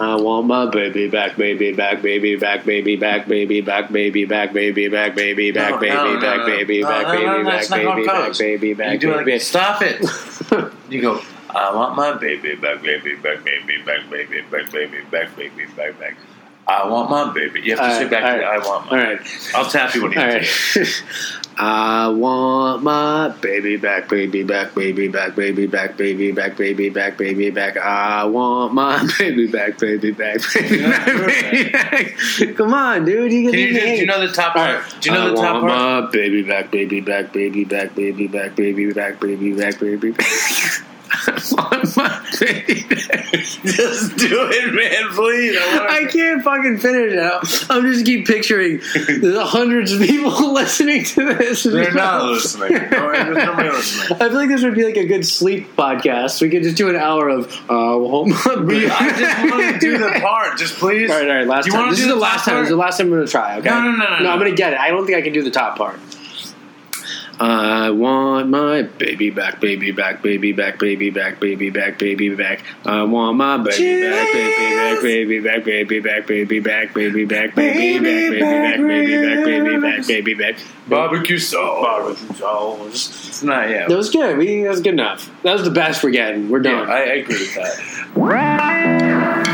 I want my baby back, maybe back baby back, baby back, baby back, baby back, baby back, baby back, baby back, baby back, baby back, baby back, that's not how it baby back, baby You back, do baby like, stop it. You go, I want my baby back, baby back, baby back, baby back, baby back, baby back, baby, back. I want my baby. You have to say back to I want All my. right, I'll tap you when you all do it. I want my baby back, baby back, baby back, baby back, baby back, baby back, baby back. I want my baby back, baby back, baby back, baby back. Come on, dude, you Can can you, do, do you know the top part? Do you know I the top want my baby back, baby back, baby back, baby back, baby back, baby back, baby back. I my baby. Just do it, man, please. I can't fucking finish it. I'm just keep picturing the hundreds of people listening to this. They're not listening. No, listening. I feel like this would be like a good sleep podcast. We could just do an hour of uh, well, We- I just want to do the part. Just please. All right, all right. Last you time. This do is the last top time. This is the last time I'm going to try. Okay. No, no, no, no, No, no. I'm going to get it. I don't think I can do the top part. I want my baby back, baby back, baby back, baby back, baby back, baby back. I want my baby back, baby back, baby back, baby back, baby back, baby back, baby back, baby back, baby back, baby back, baby back. Barbecue sauce. Barbecue sauce. It's not, yeah. That was good. We that was good enough. That was the best we're getting. We're done. I, I agree with that.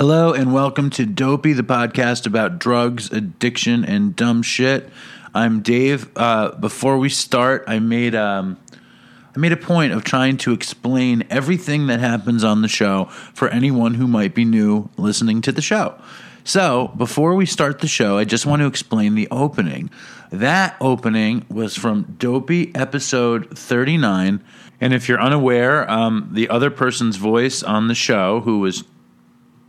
Hello and welcome to Dopey, the podcast about drugs, addiction, and dumb shit. I'm Dave. Uh, before we start, I made um, I made a point of trying to explain everything that happens on the show for anyone who might be new listening to the show. So, before we start the show, I just want to explain the opening. That opening was from Dopey episode 39. And if you're unaware, um, the other person's voice on the show, who was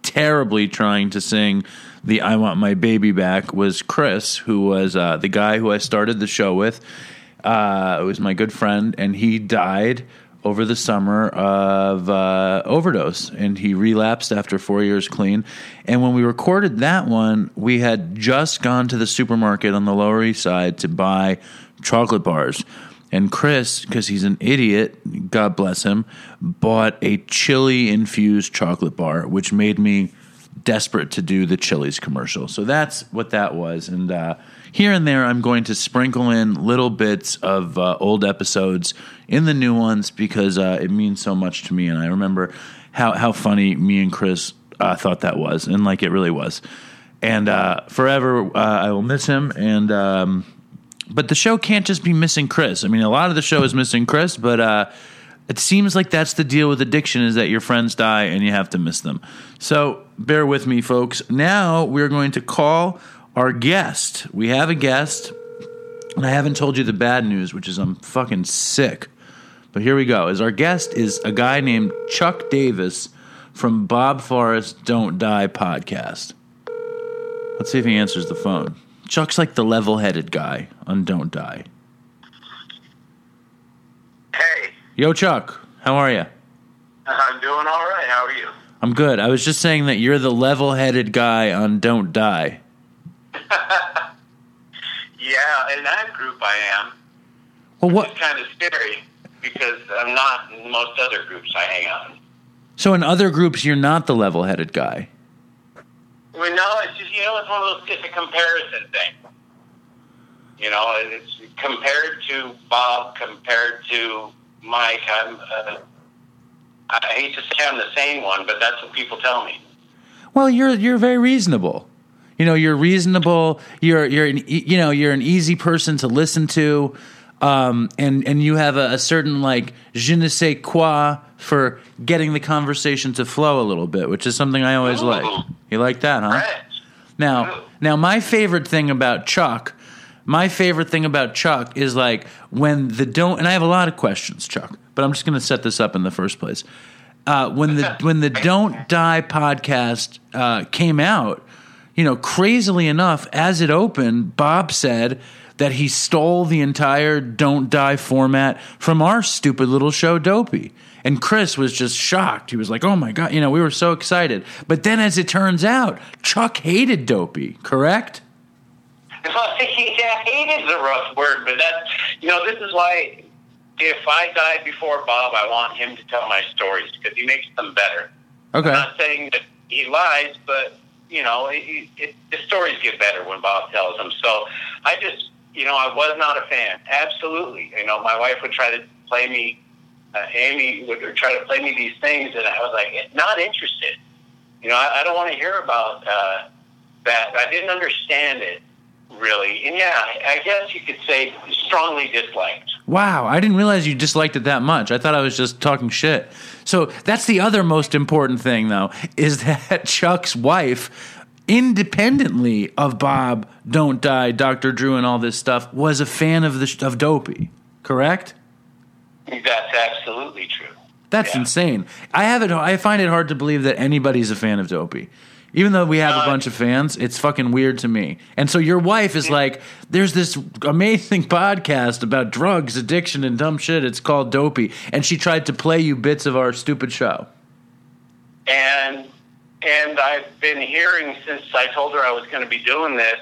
terribly trying to sing the I Want My Baby Back was Chris, who was uh, the guy who I started the show with. Uh, it was my good friend, and he died over the summer of uh, overdose, and he relapsed after four years clean. And when we recorded that one, we had just gone to the supermarket on the Lower East Side to buy chocolate bars. And Chris, because he's an idiot, God bless him, bought a chili infused chocolate bar, which made me desperate to do the Chili's commercial. So that's what that was. And uh, here and there, I'm going to sprinkle in little bits of uh, old episodes in the new ones because uh, it means so much to me. And I remember how, how funny me and Chris uh, thought that was, and like it really was. And uh, forever, uh, I will miss him. And um, but the show can't just be missing Chris. I mean, a lot of the show is missing Chris, but uh, it seems like that's the deal with addiction is that your friends die and you have to miss them. So bear with me, folks. Now we're going to call our guest. We have a guest, and I haven't told you the bad news, which is I'm fucking sick. But here we go. As our guest is a guy named Chuk Davis from Bob Forrest Don't Die podcast. Let's see if he answers the phone. Chuk's like the level headed guy on Don't Die. Hey, Yo, Chuk, how are you? I'm doing all right. How are you? I'm good. I was just saying that you're the level headed guy on Don't Die. Yeah, in that group I am. Well, what? It's kind of scary because I'm not in most other groups I hang out in. So in other groups, you're not the level headed guy. Well, no, it's just, you know, it's one of those, it's a comparison thing. You know, it's compared to Bob, compared to Mike. I'm, uh, I hate to say I'm the same one, but that's what people tell me. Well, you're you're very reasonable. You know, you're reasonable. You're you're an, you know you're an easy person to listen to, um, and and you have a, a certain like je ne sais quoi for getting the conversation to flow a little bit, which is something I always Ooh. like. You like that, huh? Right. Now, now my favorite thing about Chuk, my favorite thing about Chuk is like when the don't and I have a lot of questions, Chuk, but I'm just going to set this up in the first place. Uh, when the when the Don't Die podcast uh, came out, you know, crazily enough, as it opened, Bob said that he stole the entire Don't Die format from our stupid little show, Dopey. And Chris was just shocked. He was like, "Oh my god!" You know, we were so excited. But then, as it turns out, Chuk hated Dopey. Correct? Well, yeah, hate is a rough word, but that's you know this is why if I die before Bob, I want him to tell my stories because he makes them better. Okay. I'm not saying that he lies, but you know, it, it, the stories get better when Bob tells them. So I just, you know, I was not a fan. Absolutely, you know, my wife would try to play me. Uh, Amy would try to play me these things, and I was like, not interested. You know, I, I don't want to hear about uh, that. I didn't understand it really, and yeah, I guess you could say strongly disliked. Wow, I didn't realize you disliked it that much. I thought I was just talking shit. So that's the other most important thing, though, is that Chuk's wife, independently of Bob, Don't Die, Dr. Drew, and all this stuff, was a fan of the of Dopey. Correct? That's absolutely true. That's Yeah. insane. I have it. I find it hard to believe that anybody's a fan of Dopey. Even though we have a Uh, bunch of fans, it's fucking weird to me. And so your wife is like, "There's this amazing podcast about drugs, addiction, and dumb shit. It's called Dopey." And she tried to play you bits of our stupid show. and and I've been hearing since I told her I was going to be doing this.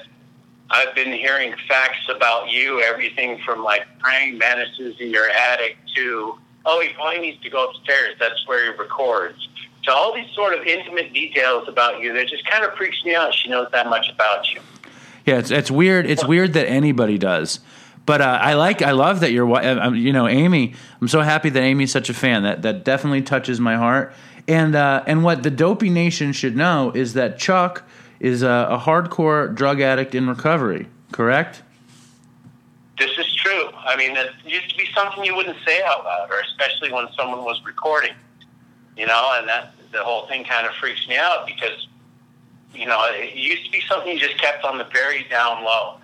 I've been hearing facts about you, everything from like praying mantises in your attic to oh, he probably needs to go upstairs. That's where he records. To all these sort of intimate details about you that just kind of freaks me out. She knows that much about you. Yeah, it's it's weird. It's weird that anybody does. But uh, I like, I love that you're, Um, you know, Amy. I'm so happy that Amy's such a fan. That that definitely touches my heart. And uh, and what the Dopey Nation should know is that Chuk is a, a hardcore drug addict in recovery. Correct? This is true. I mean, it used to be something you wouldn't say out loud, or especially when someone was recording. You know, and that the whole thing kind of freaks me out because, you know, it used to be something you just kept on the very down low.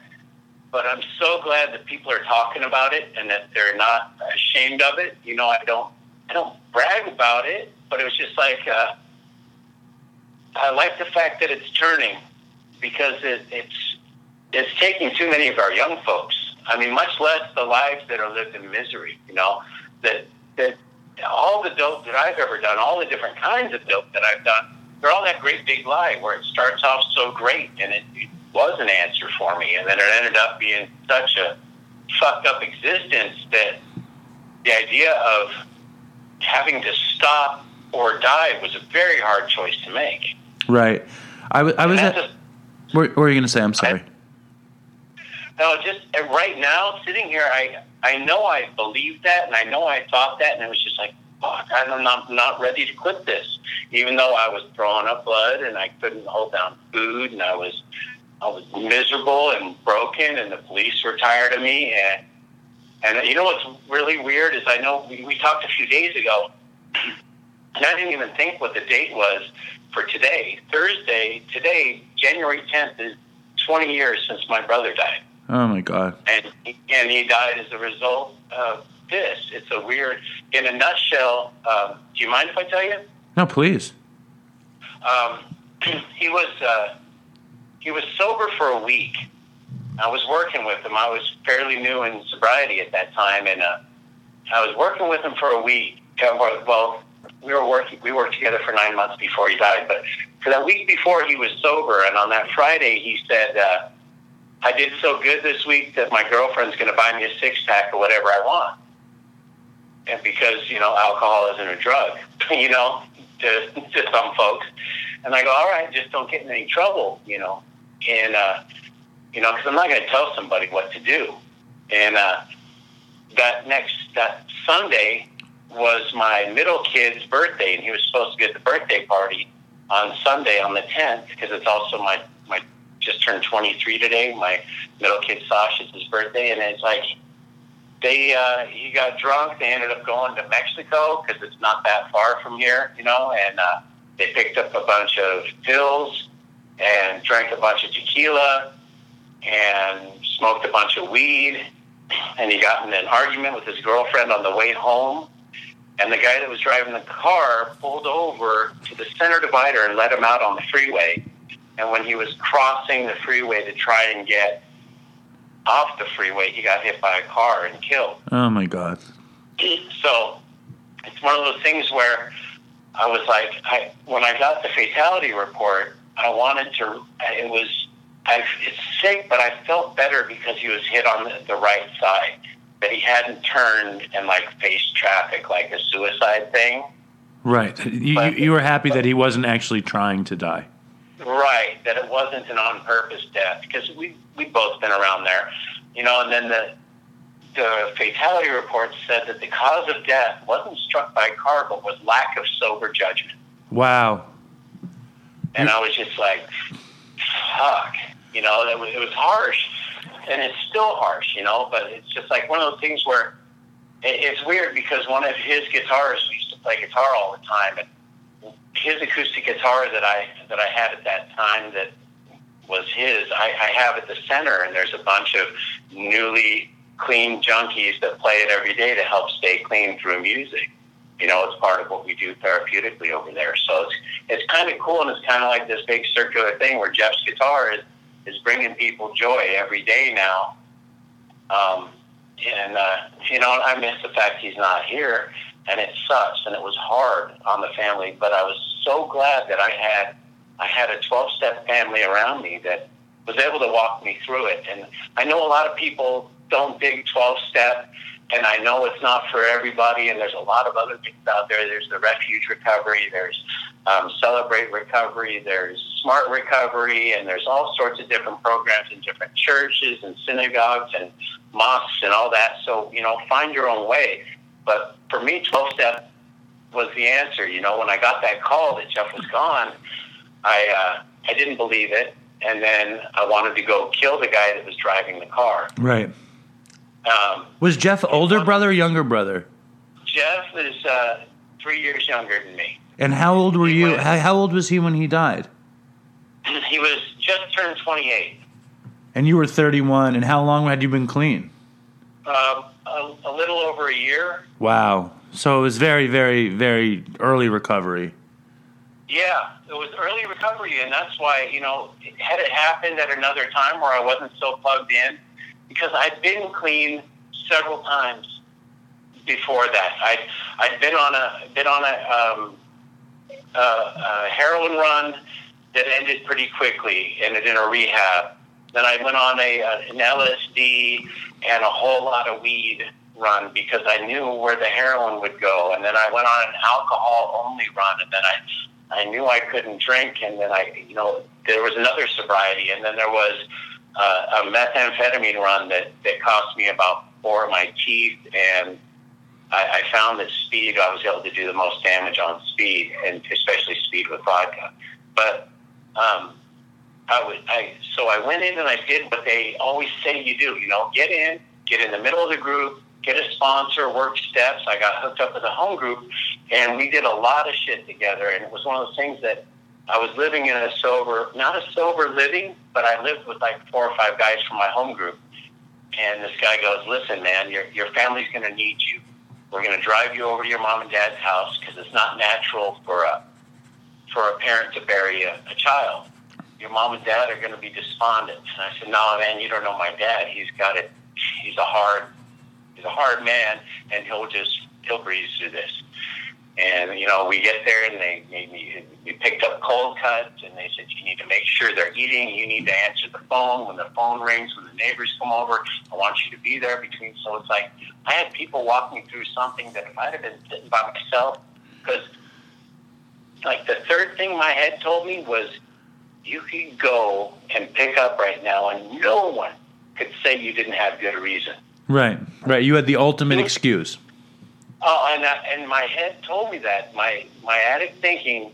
But I'm so glad that people are talking about it and that they're not ashamed of it. You know, I don't, I don't brag about it, but it was just like, uh, I like the fact that it's turning because it, it's it's taking too many of our young folks. I mean, much less the lives that are lived in misery. You know, that that all the dope that I've ever done, all the different kinds of dope that I've done, they're all that great big lie where it starts off so great and it, it was an answer for me, and then it ended up being such a fucked up existence that the idea of having to stop or die was a very hard choice to make. Right. I wa- I was at. What, what were you going to say? I'm sorry. No, just uh, right now, sitting here, I I know I believed that, and I know I thought that, and it was just like, fuck, I'm not not ready to quit this. Even though I was throwing up blood, and I couldn't hold down food, and I was I was miserable and broken, and the police were tired of me, and and you know what's really weird is I know we, we talked a few days ago, and I didn't even think what the date was for today, Thursday. Today, January 10th is 20 years since my brother died Oh my god. and and he died as a result of this. It's a weird. In a nutshell, um, do you mind if I tell you? No, please. Um, he was uh, he was sober for a week. I was working with him. I was fairly new in sobriety at that time, and uh, I was working with him for a week. Uh, Well, we were working. We worked together for nine months before he died. But for that week before he was sober, and on that Friday, he said, uh, "I did so good this week that my girlfriend's going to buy me a six pack or whatever I want." And because you know, alcohol isn't a drug, you know, to to some folks. And I go, "All right, just don't get in any trouble," you know. And uh, you know, because I'm not going to tell somebody what to do. And uh, that next that Sunday was my middle kid's birthday, and he was supposed to be at the birthday party on Sunday on the 10th because it's also my my just turned 23 today. My middle kid Sash is his birthday, and it's like they uh, he got drunk. They ended up going to Mexico because it's not that far from here, you know, and uh, they picked up a bunch of pills and drank a bunch of tequila and smoked a bunch of weed. And he got in an argument with his girlfriend on the way home. And the guy that was driving the car pulled over to the center divider and let him out on the freeway. And when he was crossing the freeway to try and get off the freeway, he got hit by a car and killed. Oh my god. So it's one of those things where I was like, I when I got the fatality report, I wanted to. It was, I it's sick, but I felt better because he was hit on the, the right side. That he hadn't turned and like faced traffic like a suicide thing. Right. You, But- you were happy that he wasn't actually trying to die. Right, that it wasn't an on-purpose death because we we both been around there, you know. And then the the fatality report said that the cause of death wasn't struck by a car, but was lack of sober judgment. Wow. And I was just like, fuck, you know. It was it was harsh, and it's still harsh, you know. But it's just like one of those things where it, it's weird because one of his guitarists used to play guitar all the time, and his acoustic guitar that I that I had at that time that was his, I, I have at the center, and there's a bunch of newly clean junkies that play it every day to help stay clean through music. You know, it's part of what we do therapeutically over there. So it's it's kind of cool, and it's kind of like this big circular thing where Jeff's guitar is is bringing people joy every day now. Um, and uh, you know, I miss the fact he's not here, and it sucks, and it was hard on the family. But I was so glad that I had I had a twelve step family around me that was able to walk me through it. And I know a lot of people don't dig twelve step, and I know it's not for everybody. And there's a lot of other things out there. There's the refuge recovery. There's um, celebrate recovery. There's smart recovery, and there's all sorts of different programs in different churches and synagogues and mosques and all that. So you know, find your own way. But for me, twelve step was the answer. You know, when I got that call that Jeff was gone, I uh, I didn't believe it, and then I wanted to go kill the guy that was driving the car. Right. Um, Was Jeff older brother or younger brother? Jeff is uh, three years younger than me. And how old were He you? was- How, how old was he when he died? He was just turned 28. And you were 31. And how long had you been clean? Um, a, a little over a year. Wow. So it was very, very, very early recovery. Yeah, it was early recovery, and that's why you know had it happened at another time where I wasn't so plugged in, because I'd been clean several times before that. I'd I'd been on a been on a, um, a, a heroin run that ended pretty quickly, ended in a rehab. Then I went on a an LSD and a whole lot of weed run because I knew where the heroin would go, and then I went on an alcohol only run, and then I I knew I couldn't drink, and then I, you know, there was another sobriety, and then there was uh, a methamphetamine run that that cost me about four of my teeth, and I, I found that speed, I was able to do the most damage on speed, and especially speed with vodka. But um, I would, I so I went in and I did what they always say you do. You know, get in, get in the middle of the group, get a sponsor, work steps. I got hooked up with a home group, and we did a lot of shit together. And it was one of those things that I was living in a sober, not a sober living, but I lived with like four or five guys from my home group. And this guy goes, "Listen, man, your your family's going to need you. We're going to drive you over to your mom and dad's house because it's not natural for a for a parent to bury a, a child. Your mom and dad are going to be despondent." And I said, "No, man, you don't know my dad. He's got it. He's a hard he's a hard man, and he'll just he'll breeze through this." And you know, we get there, and they me. We picked up cold cuts, and they said you need to make sure they're eating. You need to answer the phone when the phone rings. When the neighbors come over, I want you to be there between. So it's like I had people walk me through something that if I'd have been sitting by myself, because like the third thing my head told me was, you could go and pick up right now, and no one could say you didn't have good reason. Right. Right. You had the ultimate excuse. Oh, and uh, and my head told me that my my addict thinking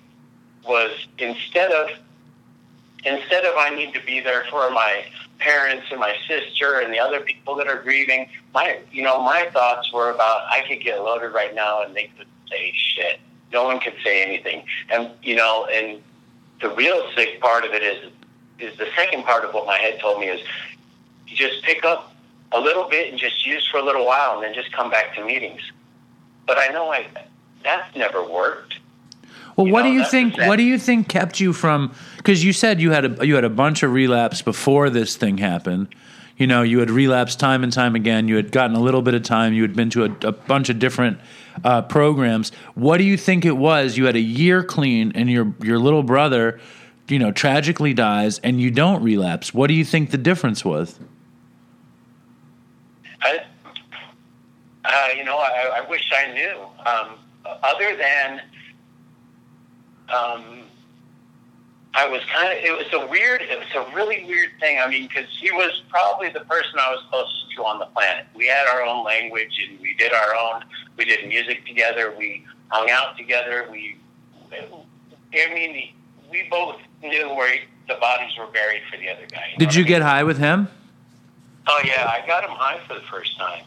was instead of instead of I need to be there for my parents and my sister and the other people that are grieving. My you know my thoughts were about I could get loaded right now and they couldn't say shit. No one could say anything. And you know and the real sick part of it is is the second part of what my head told me is you just pick up a little bit and just use for a little while and then just come back to meetings. But I know I that's never worked. Well, You what know, do you think? What do you think kept you from? Because you said you had a you had a bunch of relapse before this thing happened. you know you had relapsed time and time again. You had gotten a little bit of time. You had been to a, a bunch of different uh, programs. What do you think it was? You had a year clean, and your your little brother, you know, tragically dies, and you don't relapse. What do you think the difference was? I, uh, you know, I, I wish I knew. Um, other than, um, I was kind of. It was a weird. It was a really weird thing. I mean, because he was probably the person I was closest to on the planet. We had our own language, and we did our own. We did music together. We hung out together. We. I mean, we both knew where the bodies were buried for the other guy. You Did you I mean? get high with him? Oh yeah, I got him high for the first time.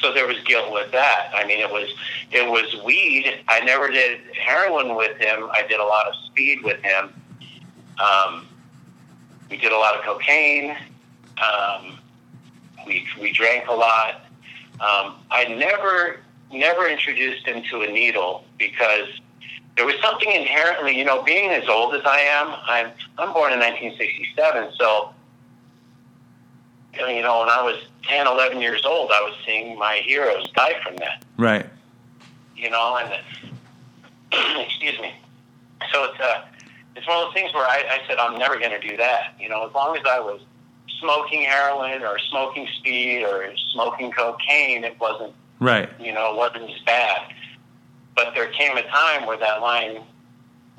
So there was guilt with that. I mean, it was it was weed. I never did heroin with him. I did a lot of speed with him. Um, we did a lot of cocaine. Um, we we drank a lot. Um, I never never introduced him to a needle because there was something inherently, you know, being as old as I am. I'm I'm born in 1967, so you know, when I was 10, 11 years old, I was seeing my heroes die from that, Right. you know, and excuse me. So it's uh, it's one of those things where I, I said I'm never going to do that. You know, as long as I was smoking heroin or smoking speed or smoking cocaine, it wasn't, Right. you know, it wasn't as bad. But there came a time where that line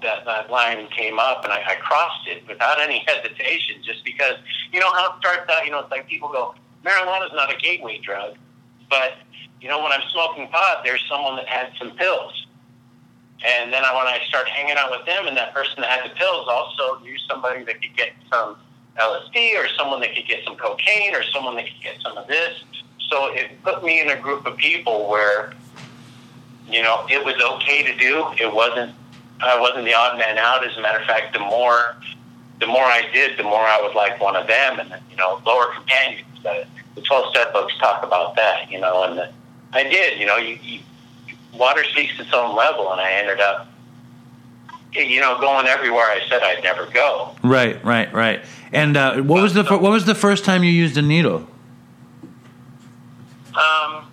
that, that line came up and I, I crossed it without any hesitation just because you know how it starts out, you know, it's like people go, Marijuana's not a gateway drug. But, you know, when I'm smoking pot there's someone that had some pills. And then I, when I start hanging out with them and that person that had the pills also knew somebody that could get some LSD or someone that could get some cocaine or someone that could get some of this. So it put me in a group of people where, you know, it was okay to do. It wasn't I wasn't the odd man out. As a matter of fact, the more the more I did, the more I was like one of them. And you know, lower companions. The, the twelve step books talk about that. You know, and the, I did. You know, you, you water speaks its own level, and I ended up, you know, going everywhere I said I'd never go. Right. Right. Right. And uh, what was the what was the first time you used a needle? Um,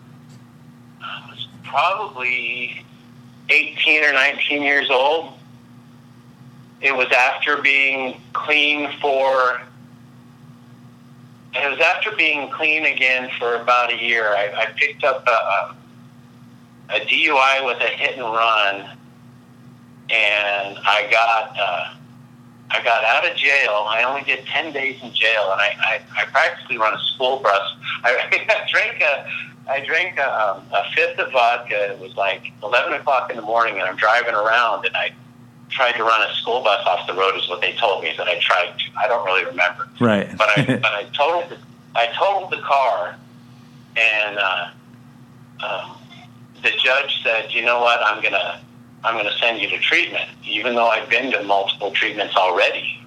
probably 18 or 19 years old. It was after being clean for. It was after being clean again for about a year. I, I picked up a, a, DUI with a hit and run, and I got uh, I got out of jail. I only did 10 days in jail, and I, I, I practically run a school bus. I, I drank a I drank a, um, a fifth of vodka. It was like 11 o'clock in the morning, and I'm driving around, and I tried to run a school bus off the road. Is what they told me that I tried. To. I don't really remember, Right. but I but I totaled the, I totaled the car, and uh, um, the judge said, "You know what? I'm gonna I'm gonna send you to treatment, even though I've been to multiple treatments already."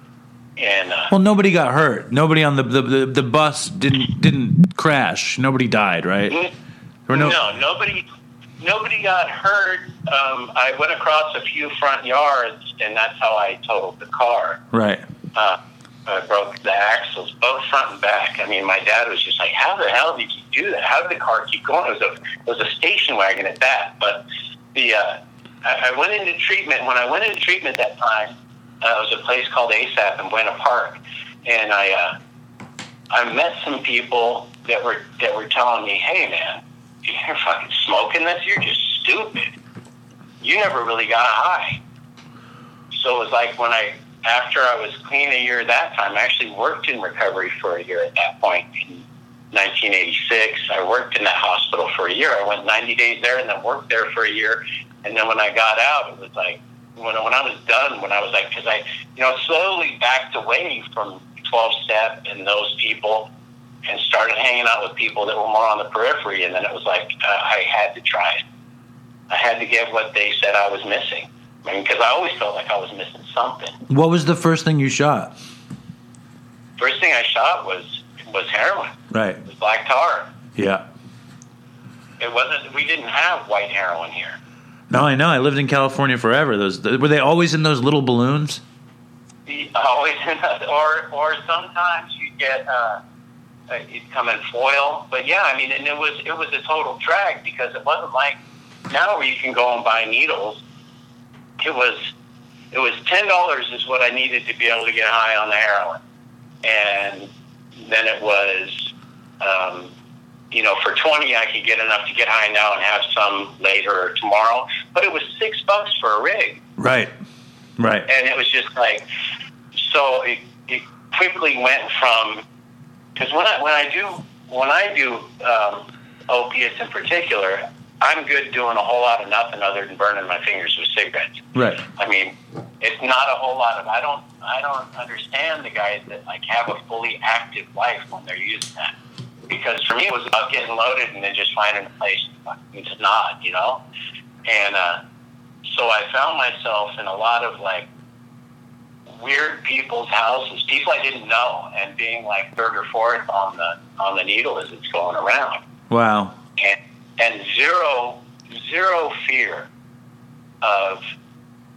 And uh, Well, nobody got hurt. Nobody on the the, the, the bus didn't didn't crash. Nobody died. Right. Were no, no. nobody nobody got hurt. Um, I went across a few front yards, and that's how I totaled the car. Right. uh, I broke the axles, both front and back. I mean, my dad was just like, "How the hell did you do that? How did the car keep going?" It was a it was a station wagon at that. But the uh, I, I went into treatment. When I went into treatment that time, uh, it was a place called ASAP in Buena Park, and I uh, I met some people that were that were telling me, "Hey, man, you're fucking smoking this. You're just stupid. You never really got high." So it was like when I after I was clean a year that time, I actually worked in recovery for a year at that point in 1986. I worked in that hospital for a year. I went 90 days there and then worked there for a year. And then when I got out, it was like, when, when I was done, when I was like, because I, you know, slowly backed away from 12 step and those people and started hanging out with people that were more on the periphery. And then it was like, uh, I had to try it. I had to get what they said I was missing. I mean, because I always felt like I was missing something. What was the first thing you shot? First thing I shot was was heroin. Right. It was black tar. Yeah. It wasn't. We didn't have white heroin here. No, I know. I lived in California forever. Those were they always in those little balloons? Always, or or sometimes you get uh, uh, it'd come in foil. But yeah, I mean, and it was it was a total drag because it wasn't like now where you can go and buy needles. It was it was ten dollars is what I needed to be able to get high on the heroin, and then it was. Um, you know, for twenty, I could get enough to get high now and have some later or tomorrow. But it was six bucks for a rig, Right. Right. and it was just like so it, it quickly went from because when I when I do when I do um, opiates in particular, I'm good doing a whole lot of nothing other than burning my fingers with cigarettes. Right. I mean, it's not a whole lot of. I don't. I don't understand the guys that like have a fully active life when they're using that. Because for me, it was about getting loaded and then just finding a place to nod, you know. And uh, so I found myself in a lot of like weird people's houses, people I didn't know, and being like third or fourth on the on the needle as it's going around Wow. and, and zero zero fear of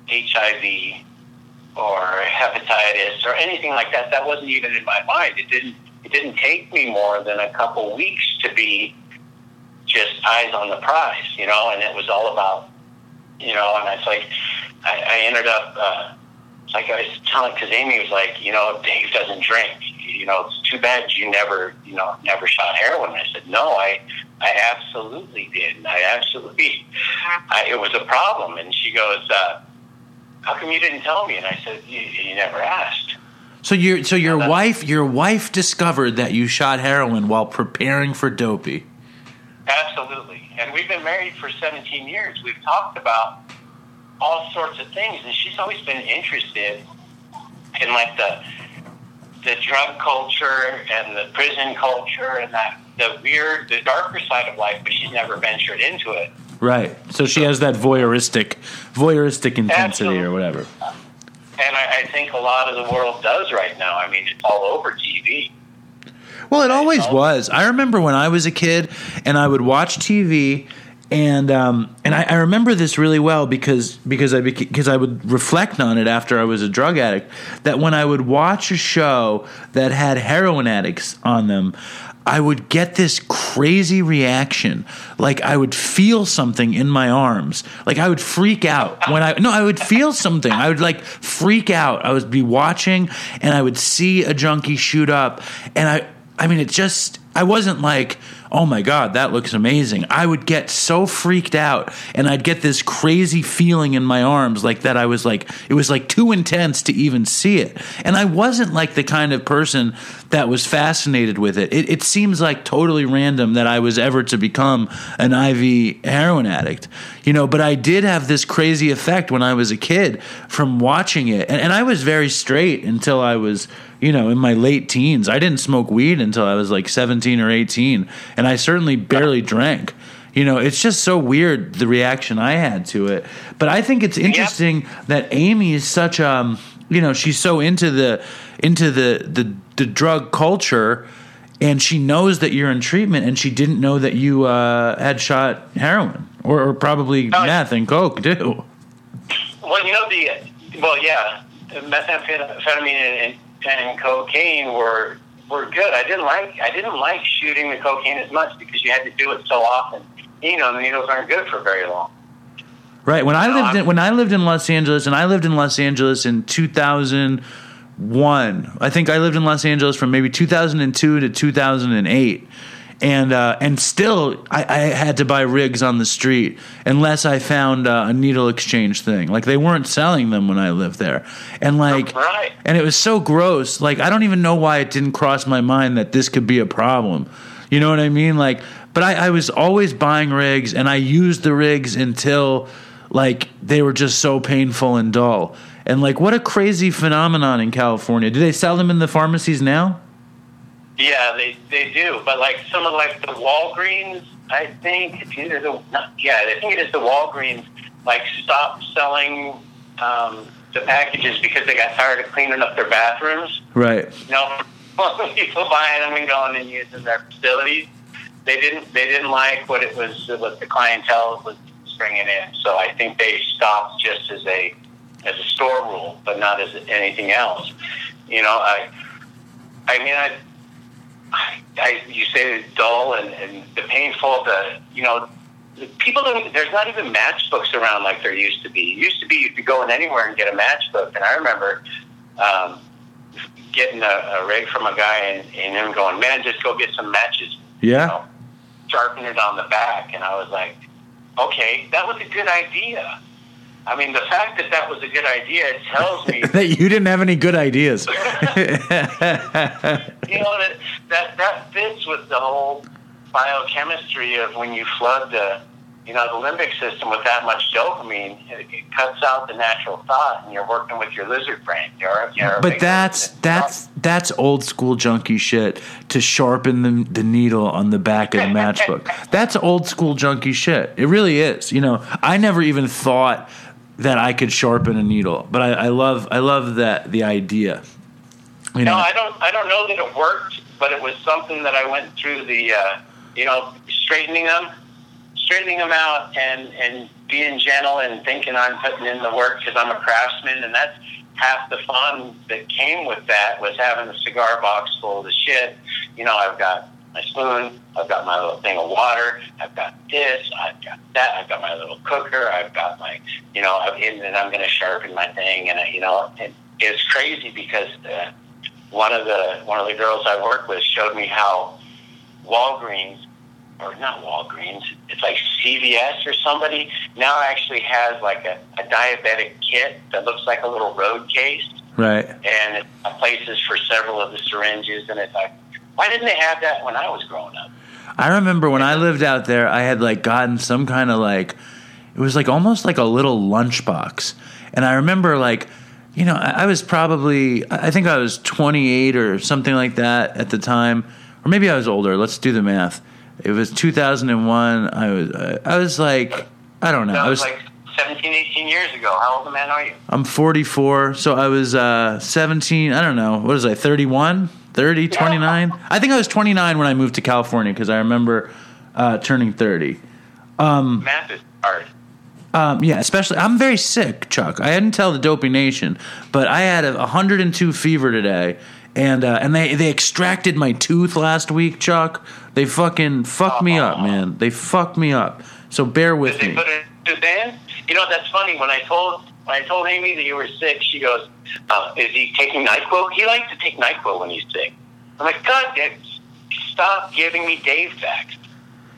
HIV or hepatitis or anything like that. That wasn't even in my mind. It didn't it didn't take me more than a couple weeks to be just eyes on the prize, you know, and it was all about you know, and it's like I, I ended up uh like I was telling because Amy was like, you know, Dave doesn't drink. You know, it's too bad you never, you know, never shot heroin. I said, no, I, I absolutely did. I absolutely, I, it was a problem. And she goes, uh, how come you didn't tell me? And I said, you, you never asked. So your so your that's- wife your wife discovered that you shot heroin while preparing for dopey. Absolutely. And we've been married for 17 years. We've talked about all sorts of things, and she's always been interested in like the the drug culture and the prison culture and that the weird, the darker side of life, but she's never ventured into it. Right. So she has that voyeuristic voyeuristic intensity or whatever. And I, I think a lot of the world does right now. I mean, it's all over TV. Well, it always was. I remember when I was a kid and I would watch TV, and um, and I, I remember this really well because because I because I would reflect on it after I was a drug addict. That when I would watch a show that had heroin addicts on them. I would get this crazy reaction, like I would feel something in my arms, like I would freak out when I no, I would feel something. I would like freak out. I would be watching, and I would see a junkie shoot up, and I I mean, it just, I wasn't like, oh my God, that looks amazing. I would get so freaked out and I'd get this crazy feeling in my arms like that. I was like, it was like too intense to even see it. And I wasn't like the kind of person that was fascinated with it. It, it seems like totally random that I was ever to become an IV heroin addict, you know, but I did have this crazy effect when I was a kid from watching it. And, and I was very straight until I was you know, in my late teens. I didn't smoke weed until I was like 17 or 18, and I certainly barely drank. You know, it's just so weird the reaction I had to it. But I think it's interesting that Amy is such um, you know, she's so into the into the the, the drug culture and she knows that you're in treatment and she didn't know that you uh, had shot heroin or, or probably No, meth and coke too. Well, you know the well, yeah, methamphetamine and, and cocaine were were good. I didn't like I didn't like shooting the cocaine as much because you had to do it so often. You know, the needles aren't good for very long. Right. When I No, lived I'm- in when I lived in Los Angeles, and I lived in Los Angeles in two thousand one. I think I lived in Los Angeles from maybe two thousand and two to two thousand and eight. And uh, and still, I, I had to buy rigs on the street unless I found uh, a needle exchange thing. Like they weren't selling them when I lived there, and like, Right. and it was so gross. Like I don't even know why it didn't cross my mind that this could be a problem. You know what I mean? Like, but I, I was always buying rigs, and I used the rigs until like they were just so painful and dull. And like, what a crazy phenomenon in California. Do they sell them in the pharmacies now? Yeah, they they do. But like some of like the Walgreens, I think it's either the not, yeah, I think it is the Walgreens like stopped selling um, the packages because they got tired of cleaning up their bathrooms. Right. You know, people buying them and going and using their facilities. They didn't they didn't like what it was what the clientele was bringing in. So I think they stopped just as a as a store rule, but not as anything else. You know, I I mean I I, you say it's dull and, and the painful. The you know, people don't. There's not even matchbooks around like there used to be. It used to be you could go in anywhere and get a matchbook, and I remember. Um, getting a, a rig from a guy and, and him going, man, just go get some matches. Yeah. You know, sharpen it on the back. And I was like, okay, that was a good idea. I mean, the fact that that was a good idea it tells me that you didn't have any good ideas. you know that that that fits with the whole biochemistry of when you flood the you know the limbic system with that much dopamine, it, it cuts out the natural thought, and you're working with your lizard brain. You're, you're but that's that's that's old school junkie shit to sharpen the, the needle on the back of the matchbook. that's old school junkie shit. It really is. You know, I never even thought that I could sharpen a needle, but I, I love I love that the idea. You know, no, I don't I don't know that it worked, but it was something that I went through the uh, you know straightening them straightening them out and and being gentle and thinking I'm putting in the work because I'm a craftsman, and that's half the fun that came with that was having a cigar box full of the shit. You know, I've got my spoon, I've got my little thing of water, I've got this, I've got that, I've got my little cooker, I've got my, you know, and I'm going to sharpen my thing, and I, you know, it, it's crazy because uh, one of the one of the girls I work with showed me how Walgreens or not Walgreens, it's like CVS or somebody now actually has like a, a diabetic kit that looks like a little road case. Right. And it places for several of the syringes, and it's like, why didn't they have that when I was growing up? I remember when I lived out there, I had like gotten some kind of like, it was like almost like a little lunchbox. And I remember like, you know, I, I was probably, I think I was 28 or something like that at the time, or maybe I was older. Let's do the math. It was 2001. I was I was like I don't know. That I was like 17, 18 years ago. How old a man are you? I'm 44, so I was uh, 17. I don't know. What was I? 31, 30, 29. I think I was 29 when I moved to California because I remember uh, turning 30. Um, Math is hard. Um, yeah, especially I'm very sick, Chuk. I hadn't tell the Dopey Nation, but I had a 102 fever today, and uh, and they they extracted my tooth last week, Chuk. They fucking fucked me up, man. They fucked me up. So bear with Did they me. put it to Dan? You know that's funny. When I told when I told Amy that you were sick, she goes, uh, "Is he taking Nyquil? He likes to take Nyquil when he's sick." I'm like, God, stop giving me Dave facts.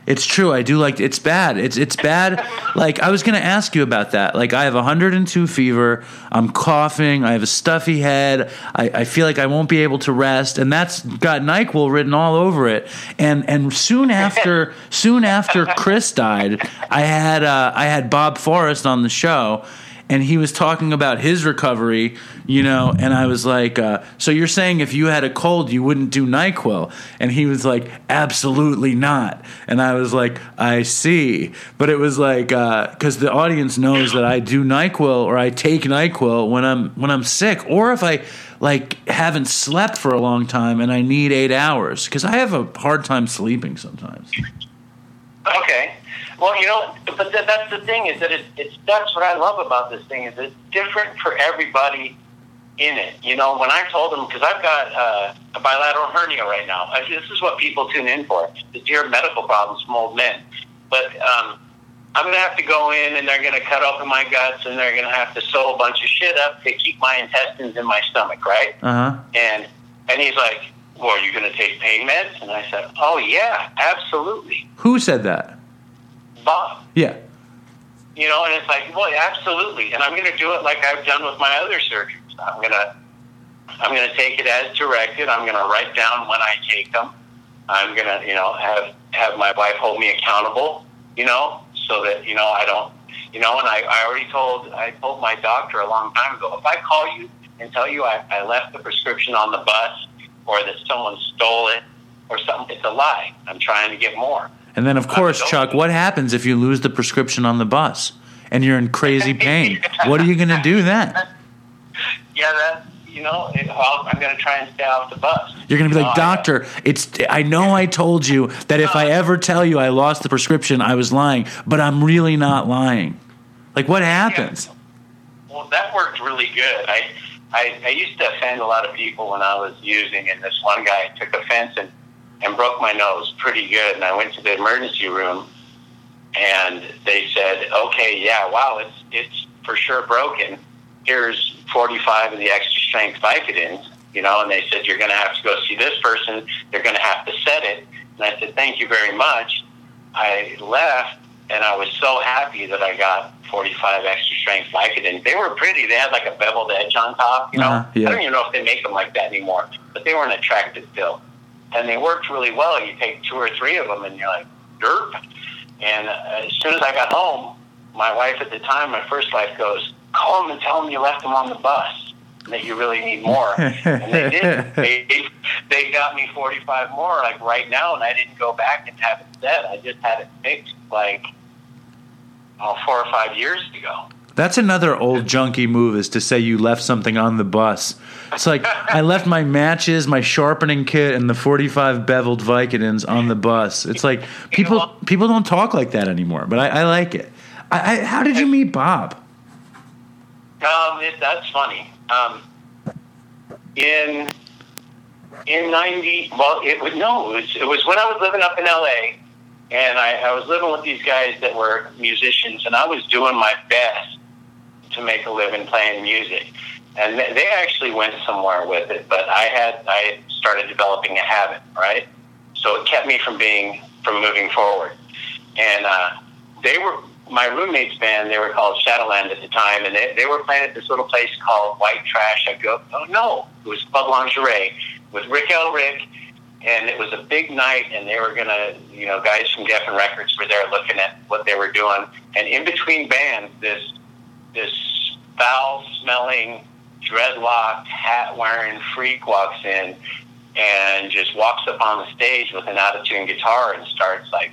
It's true. I do like it's bad. It's it's bad. like I was going to ask you about that. Like I have 102 fever. I'm coughing. I have a stuffy head. I, I feel like I won't be able to rest, and that's got Nyquil written all over it. And and soon after soon after Chris died, I had uh, I had Bob Forrest on the show, and he was talking about his recovery, you know, and I was like, uh, "So you're saying if you had a cold, you wouldn't do Nyquil?" And he was like, "Absolutely not." And I was like, "I see," but it was like because uh, the audience knows that I do Nyquil or I take Nyquil when I'm when I'm sick, or if I like haven't slept for a long time and I need eight hours because I have a hard time sleeping sometimes. Okay. Well, you know, but th- that's the thing is that it, it's that's what I love about this thing is it's different for everybody in it. You know, when I told them because I've got uh, a bilateral hernia right now. I, this is what people tune in for to hear medical problems from old men. But um, I'm going to have to go in and they're going to cut open my guts and they're going to have to sew a bunch of shit up to keep my intestines in my stomach, right? Uh huh. And and he's like, "Well, are you going to take pain meds?" And I said, "Oh yeah, absolutely." Who said that? Bob. Yeah. You know, and it's like, well, absolutely. And I'm going to do it like I've done with my other surgeries. I'm going to, I'm going to take it as directed. I'm going to write down when I take them. I'm going to, you know, have have my wife hold me accountable. You know, so that you know I don't, you know. And I, I already told I told my doctor a long time ago. If I call you and tell you I, I left the prescription on the bus or that someone stole it or something, it's a lie. I'm trying to get more. And then, of course, Chuk, what happens if you lose the prescription on the bus and you're in crazy pain? what are you going to do then? Yeah, that you know, it, I'm going to try and stay out of the bus. You're going to be like, doctor, it's. I know I told you that if I ever tell you I lost the prescription, I was lying, but I'm really not lying. Like, what happens? Yeah. Well, that worked really good. I, I, I used to offend a lot of people when I was using, and this one guy took offense and and broke my nose pretty good. And I went to the emergency room, and they said, "Okay, yeah, wow, it's it's for sure broken. Here's 45 of the extra strength Vicodins." You know, and they said you're going to have to go see this person. They're going to have to set it. And I said, "Thank you very much." I left, and I was so happy that I got 45 extra strength Vicodin. They were pretty. They had like a beveled edge on top. You know, Uh-huh, yeah. I don't even know if they make them like that anymore, but they were an attractive build, and they worked really well. You take two or three of them, and you're like, derp. And uh, as soon as I got home, my wife at the time, my first wife, goes, "Call them and tell them you left them on the bus, and that you really need more." and they did. They they got me 45 more like right now, and I didn't go back and have it set. I just had it fixed like oh, four or five years ago. That's another old junkie move is to say you left something on the bus. It's like I left my matches, my sharpening kit, and the forty-five beveled Vicodins on the bus. It's like people people don't talk like that anymore, but I, I like it. I, I, how did you meet Bob? Um, it, that's funny. Um, in in ninety, well, it was no, it was, it was when I was living up in L.A. and I, I was living with these guys that were musicians, and I was doing my best to make a living playing music. And they, actually went somewhere with it, but I had I started developing a habit, right? So it kept me from being from moving forward. And uh, they were my roommate's band. They were called Shadowland at the time, and they, they were playing at this little place called White Trash. I go, oh no, it was Club Lingerie with Rick Elrick, and it was a big night. And they were gonna, you know, guys from Geffen Records were there looking at what they were doing. And in between bands, this this foul smelling, dreadlocked, hat wearing freak walks in and just walks up on the stage with an out-of-tune guitar and starts like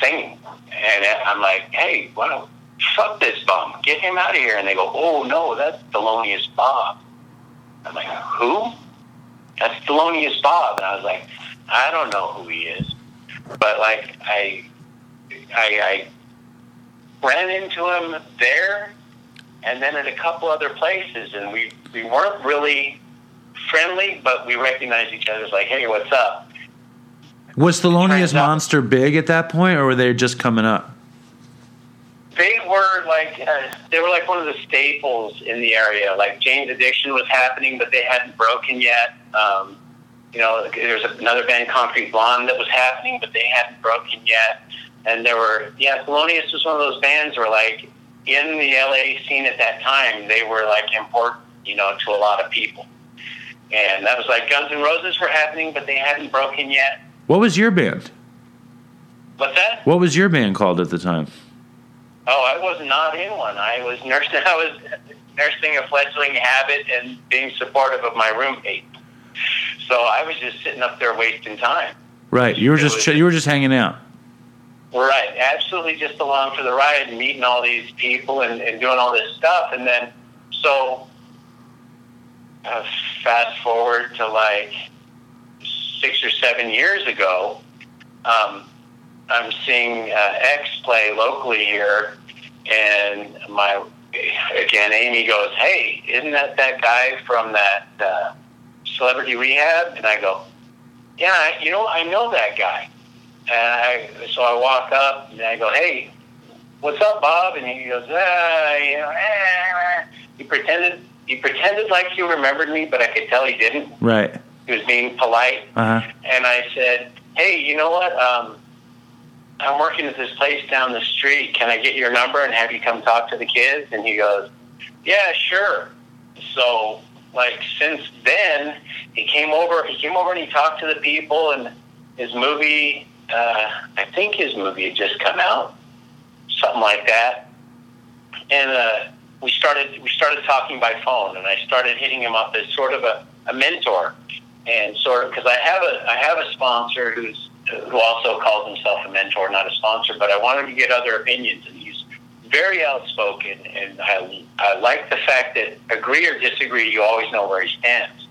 singing. And I'm like, hey, well, fuck this bum. Get him out of here. And they go, oh, no, that's Thelonious Bob. I'm like, who? That's Thelonious Bob. And I was like, I don't know who he is. But like, I, I, I ran into him there and then at a couple other places. And we, we weren't really friendly, but we recognized each other as like, hey, what's up? Was Thelonious Monster big at that point, or were they just coming up? they were like uh, they were like one of the staples in the area. Like Jane's Addiction was happening, but they hadn't broken yet. Um, you know, there's another band, Concrete Blonde, that was happening, but they hadn't broken yet. And there were, yeah, Thelonious was one of those bands where, like, in the LA scene at that time, they were like important, you know, to a lot of people. And that was like Guns N' Roses were happening, but they hadn't broken yet. What was your band? What's that? What was your band called at the time? Oh, I was not in one. I was nursing. I was nursing a fledgling habit and being supportive of my roommate. So I was just sitting up there wasting time. Right, you were just was- ch- you were just hanging out. Right, absolutely, just along for the ride, meeting all these people and, and doing all this stuff, and then so uh, fast forward to like six or seven years ago, um, I'm seeing uh, X play locally here, and my again Amy goes, "Hey, isn't that that guy from that uh, Celebrity Rehab?" And I go, "Yeah, you know, I know that guy." And I, so I walk up and I go, "Hey, what's up, Bob?" And he goes, "Ah, you know." eh, eh." He pretended he pretended like he remembered me, but I could tell he didn't. Right. He was being polite. Uh huh. And I said, "Hey, you know what? Um, I'm working at this place down the street. Can I get your number and have you come talk to the kids?" And he goes, "Yeah, sure." So, like since then, he came over. He came over and he talked to the people. And his movie, uh, I think his movie had just come out, something like that. And uh, we started we started talking by phone, and I started hitting him up as sort of a, a mentor and sort of because I have a I have a sponsor who's who also calls himself a mentor, not a sponsor, but I wanted to get other opinions, and he's very outspoken, and I I like the fact that agree or disagree, you always know where he stands.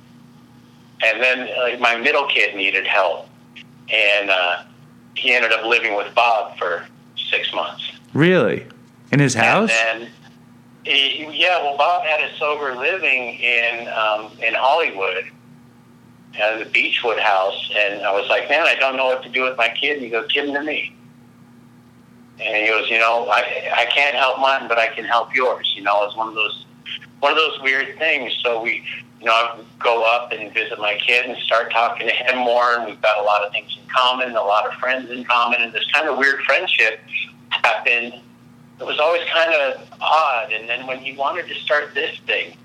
And then uh, my middle kid needed help, and uh, he ended up living with Bob for six months. Really? In his house? And then, he, yeah, well, Bob had a sober living in um, in Hollywood, at the Beechwood house, and I was like, man, I don't know what to do with my kid. And he goes, give him to me. And he goes, you know, I I can't help mine, but I can help yours. You know, it's one of those one of those weird things. So we, you know, I go up and visit my kid and start talking to him more, and we've got a lot of things in common, a lot of friends in common, and this kind of weird friendship happened. It was always kind of odd, and then when he wanted to start this thing,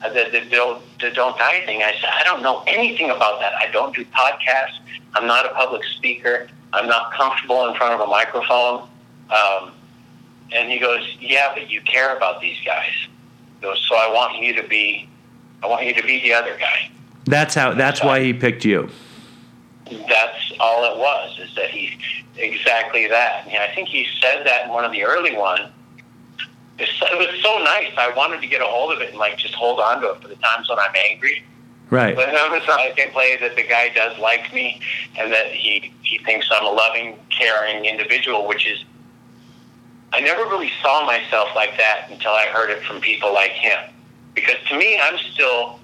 uh, the, the, the don't die thing, I said, I don't know anything about that. I don't do podcasts. I'm not a public speaker. I'm not comfortable in front of a microphone. Um, and he goes, yeah, but you care about these guys. So I want you to be, I want you to be the other guy. That's how. That's why he picked you. That's all it was. Is that he exactly that? And I think he said that in one of the early ones. It was so nice. I wanted to get a hold of it and like just hold on to it for the times when I'm angry. Right. But it's not I can play that the guy does like me and that he he thinks I'm a loving, caring individual, which is I never really saw myself like that until I heard it from people like him. Because to me, I'm still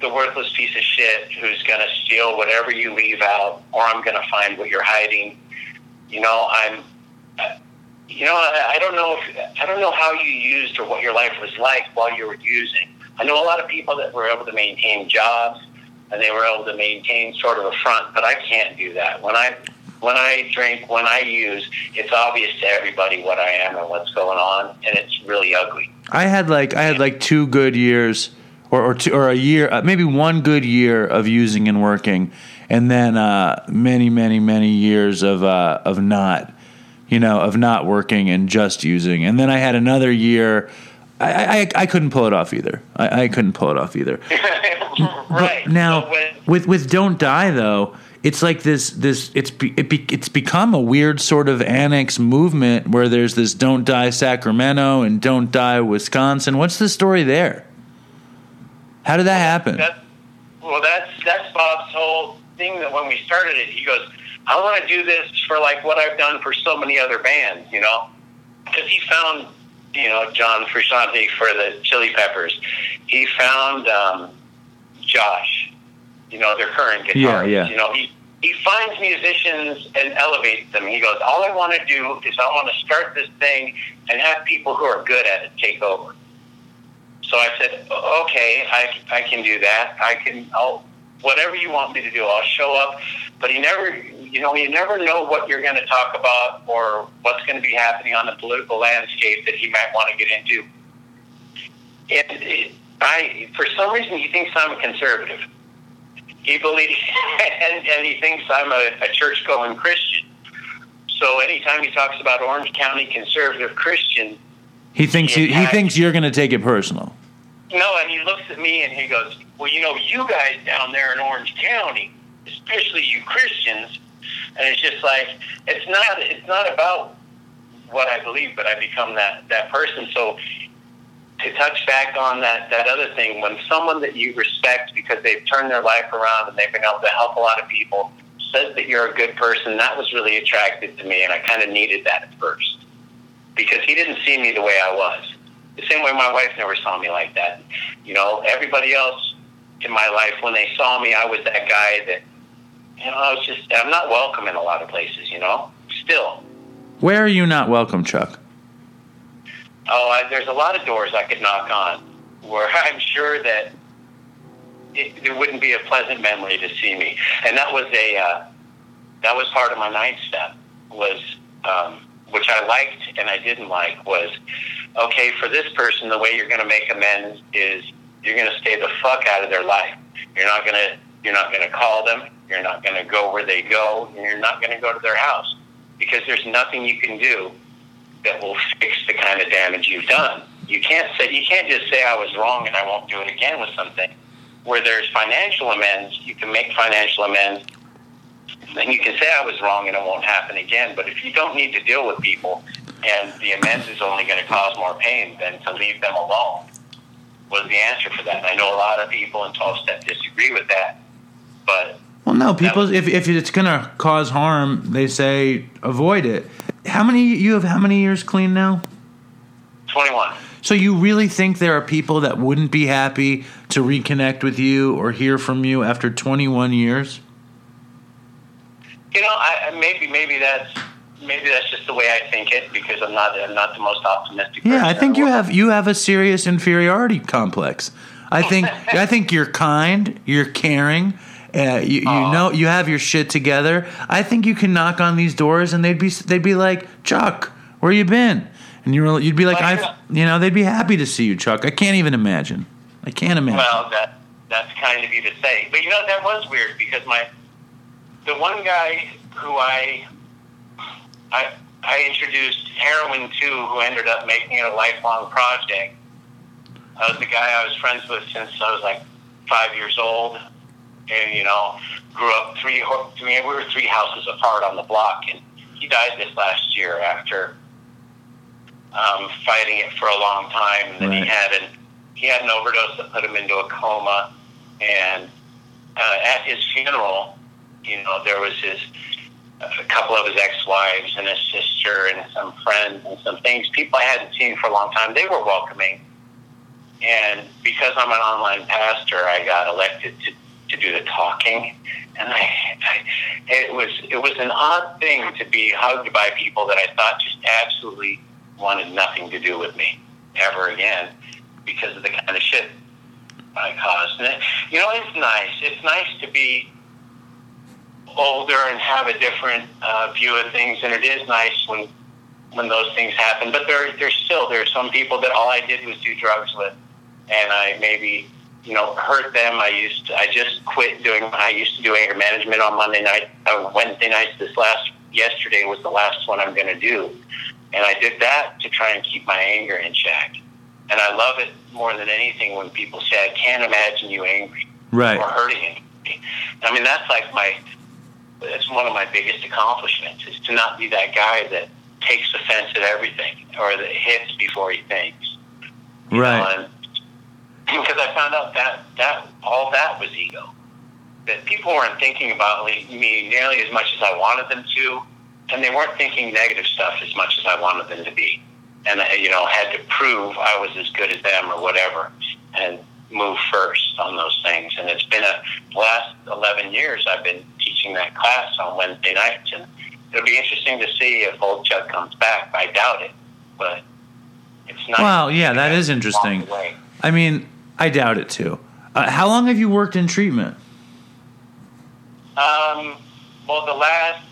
the worthless piece of shit who's going to steal whatever you leave out, or I'm going to find what you're hiding. You know, I'm. You know, I, don't know if I don't know how you used or what your life was like while you were using. I know a lot of people that were able to maintain jobs and they were able to maintain sort of a front, but I can't do that. When I when I drink, when I use, it's obvious to everybody what I am and what's going on, and it's really ugly. I had like I had like two good years, or or two or a year, uh, maybe one good year of using and working, and then uh, many many many years of uh, of not, you know, of not working and just using, and then I had another year. I, I, I couldn't pull it off either. I, I couldn't pull it off either. right. But now So when- with with Don't Die though, it's like this this it's it be, it's become a weird sort of annex movement where there's this Don't Die Sacramento and Don't Die Wisconsin. What's the story there? How did that happen? That, well, that's that's Bob's whole thing. That when we started it, he goes, "I want to do this for like what I've done for so many other bands," you know, because he found, you know, John Frusciante for the Chili Peppers. He found um, Josh, you know, their current guitarist. Yeah, yeah. You know, he he finds musicians and elevates them. He goes, "All I want to do is I want to start this thing and have people who are good at it take over." So I said, okay, I, I can do that. I can, I'll, whatever you want me to do, I'll show up. But you never, you know, you never know what you're going to talk about or what's going to be happening on the political landscape that he might want to get into. It, I, for some reason, he thinks I'm a conservative. He believes, and, and he thinks I'm a, a church-going Christian. So anytime he talks about Orange County conservative Christian, He thinks he, he thinks you're going to take it personal. No, and he looks at me and he goes, "Well, you know, you guys down there in Orange County, especially you Christians." And it's just like it's not it's not about what I believe, but I become that that person. So to touch back on that that other thing, when someone that you respect because they've turned their life around and they've been able to help a lot of people says that you're a good person, that was really attractive to me, and I kind of needed that at first because he didn't see me the way I was. The same way my wife never saw me like that. You know, everybody else in my life, when they saw me, I was that guy that, you know, I was just, I'm not welcome in a lot of places, you know, still. Where are you not welcome, Chuk? Oh, I, there's a lot of doors I could knock on where I'm sure that it, it wouldn't be a pleasant memory to see me. And that was a, uh, that was part of my ninth step was, um, which I liked and I didn't like was, okay, for this person, the way you're going to make amends is you're going to stay the fuck out of their life. You're not going to, you're not going to call them. You're not going to go where they go. And you're not going to go to their house because there's nothing you can do that will fix the kind of damage you've done. You can't say you can't just say I was wrong and I won't do it again with something. Where there's financial amends, you can make financial amends, and you can say I was wrong and it won't happen again. But if you don't need to deal with people, and the amends is only going to cause more pain, then to leave them alone was the answer for that. And I know a lot of people in 12 step disagree with that, but Well, no, people. If if it's going to cause harm, they say avoid it. How many you have? How many years clean now? 21. So you really think there are people that wouldn't be happy to reconnect with you or hear from you after 21 years? You know, I, I- maybe maybe that's maybe that's just the way I think it because I'm not I'm not the most optimistic. Yeah, I think you have you have a serious inferiority complex. I think I think you're kind, you're caring. Uh, you, you know you have your shit together. I think you can knock on these doors and they'd be they'd be like Chuk, where you been? And you're you'd be like I, yeah. you know they'd be happy to see you, Chuk. I can't even imagine. I can't imagine. Well, that that's kind of you to say, but you know that was weird because my the one guy who I I I introduced heroin to, who ended up making it a lifelong project. I was the guy I was friends with since I was like five years old, and you know, grew up three. I mean, we were three houses apart on the block, and he died this last year after um, fighting it for a long time. And then Right. he had an he had an overdose that put him into a coma, and uh, at his funeral, you know, there was his a couple of his ex-wives and his sister and some friends and some things people I hadn't seen for a long time. They were welcoming, and because I'm an online pastor, I got elected to to do the talking, and I, I it was it was an odd thing to be hugged by people that I thought just absolutely wanted nothing to do with me ever again because of the kind of shit I caused. And it, you know, it's nice. It's nice to be older and have a different uh, view of things, and it is nice when when those things happen. But there, there's still there are some people that all I did was do drugs with, and I maybe you know hurt them. I used to, I just quit doing. I used to do anger management on Monday night, uh, Wednesday nights. This last yesterday was the last one I'm going to do, and I did that to try and keep my anger in check. And I love it more than anything when people say, "I can't imagine you angry." right. or hurting anybody. I mean, that's like my, that's one of my biggest accomplishments is to not be that guy that takes offense at everything or that hits before he thinks. you Right. know, and- Because I found out that, that, all that was ego. That people weren't thinking about me nearly as much as I wanted them to, and they weren't thinking negative stuff as much as I wanted them to be. And I, you know, had to prove I was as good as them or whatever, and move first on those things. And it's been a last eleven years I've been teaching that class on Wednesday nights, and it'll be interesting to see if old Chuk comes back. I doubt it, but it's not. Well, yeah, that is interesting. I mean, I doubt it too. Uh, how long have you worked in treatment? Um, well, the last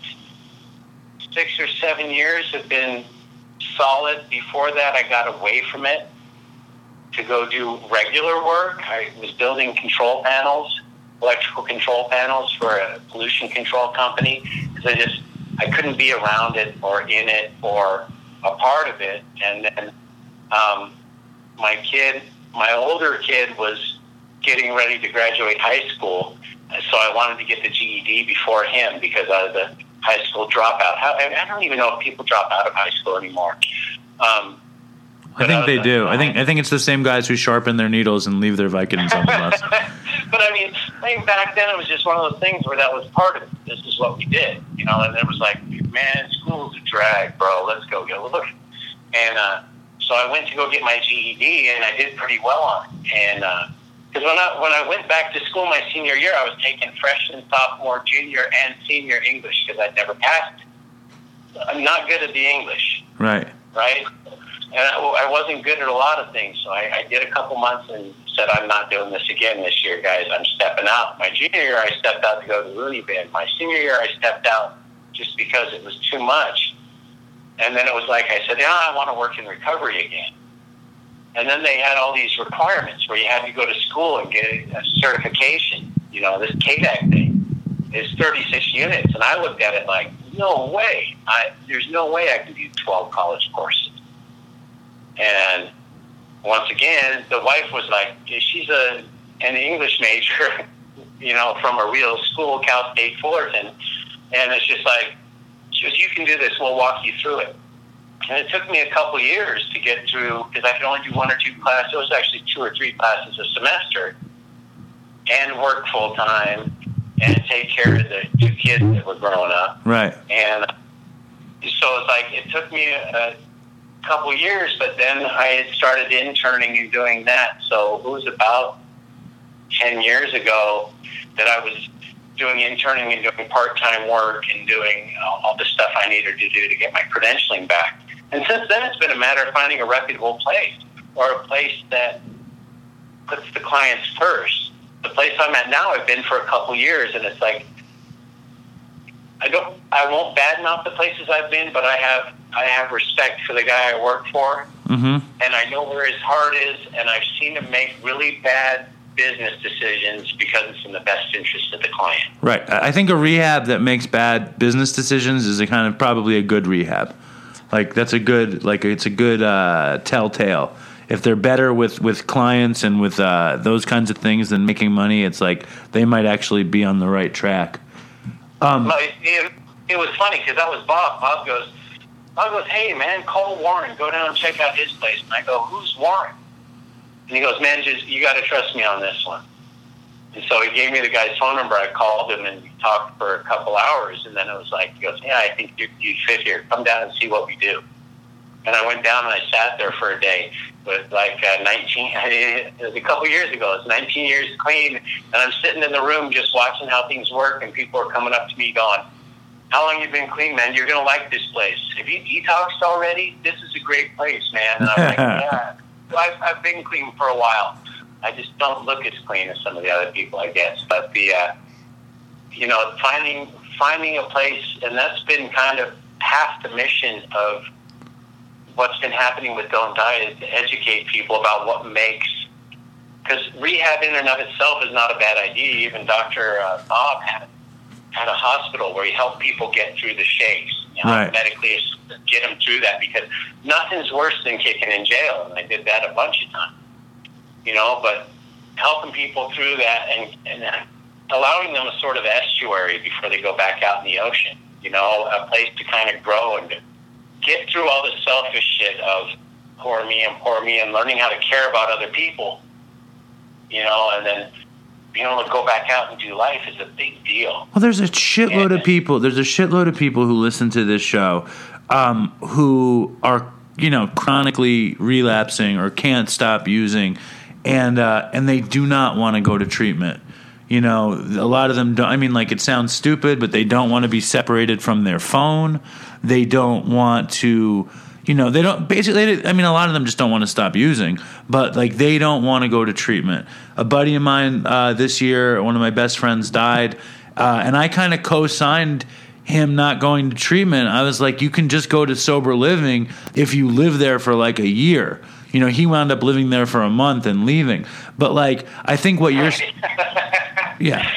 six or seven years have been solid. Before that, I got away from it to go do regular work. I was building control panels, electrical control panels for a pollution control company because I just I couldn't be around it or in it or a part of it. And then um, my kid, my older kid, was getting ready to graduate high school, so I wanted to get the GED before him because I was a high school dropout. How, I I don't even know if people drop out of high school anymore. Um, I think they do. I think I think it's the same guys who sharpen their needles and leave their Vicodins on the bus. but I mean, I mean, back then it was just one of those things where that was part of it. This is what we did, you know. And it was like, man, school's a drag, bro. Let's go get a look. And uh, so I went to go get my GED, and I did pretty well on it. And uh, because when I when I went back to school my senior year, I was taking freshman, sophomore, junior, and senior English because I'd never passed. I'm not good at the English Right. right? And I, I wasn't good at a lot of things, so I, I did a couple months and said, "I'm not doing this again this year, guys. I'm stepping out." My junior year, I stepped out to go to Looney Bin. My senior year, I stepped out just because it was too much. And then it was like I said, "Yeah, I want to work in recovery again." And then they had all these requirements where you had to go to school and get a certification. You know, this CAADAC thing is 36 units, and I looked at it like, no way. I, there's no way I can do 12 college courses. And once again, the wife was like, she's a an English major, you know, from a real school, Cal State Fullerton, and it's just like, she goes, you can do this. We'll walk you through it. And it took me a couple years to get through because I could only do one or two classes. It was actually two or three classes a semester, and work full time and take care of the two kids that were growing up. Right. And so it's like it took me a couple years, but then I had started interning and doing that. So it was about 10 years ago that I was doing interning and doing part-time work and doing all the stuff I needed to do to get my credentialing back. And since then, it's been a matter of finding a reputable place or a place that puts the clients first. The place I'm at now, I've been for a couple years, and it's like I don't, I won't badmouth the places I've been, but I have, I have respect for the guy I work for, Mm-hmm. and I know where his heart is, and I've seen him make really bad business decisions because it's in the best interest of the client. Right. I think a rehab that makes bad business decisions is a kind of probably a good rehab. Like that's a good like it's a good uh, telltale. If they're better with with clients and with uh, those kinds of things than making money, it's like they might actually be on the right track. Um, it, it, it was funny because that was Bob. Bob goes, Bob goes, hey man, call Warren, go down and check out his place. And I go, who's Warren? And he goes, man, just you got to trust me on this one. And so he gave me the guy's phone number. I called him and we talked for a couple hours. And then it was like, he goes, yeah, I think you, you fit here. Come down and see what we do. And I went down and I sat there for a day with like uh, 19, it was a couple years ago. It's 19 years clean. And I'm sitting in the room just watching how things work. And people are coming up to me going, how long you been clean, man? You're going to like this place. Have you detoxed already? This is a great place, man. And I'm like, yeah. I've, I've been clean for a while. I just don't look as clean as some of the other people, I guess. But the, uh, you know, finding finding a place, and that's been kind of half the mission of what's been happening with Don't Die is to educate people about what makes. Because rehab in and of itself is not a bad idea. Even Dr. Uh, Bob had had a hospital where he helped people get through the shakes, you know, Right. medically get them through that because nothing's worse than kicking in jail, and I did that a bunch of times. You know, but helping people through that and and allowing them a sort of estuary before they go back out in the ocean. You know, a place to kind of grow and get through all the selfish shit of poor me and poor me and learning how to care about other people. You know, and then being able to go back out and do life is a big deal. Well, there's a shitload of people. There's a shitload of people who listen to this show um, who are, you know, chronically relapsing or can't stop using, and uh, and they do not want to go to treatment. You know, a lot of them don't. I mean, like it sounds stupid, but they don't want to be separated from their phone. They don't want to. You know, they don't basically. I mean, a lot of them just don't want to stop using, but like they don't want to go to treatment. A buddy of mine uh, this year, one of my best friends, died, uh, and I kind of co-signed him not going to treatment. I was like, you can just go to sober living if you live there for like a year. You know, he wound up living there for a month and leaving. But like, I think what you're, yeah.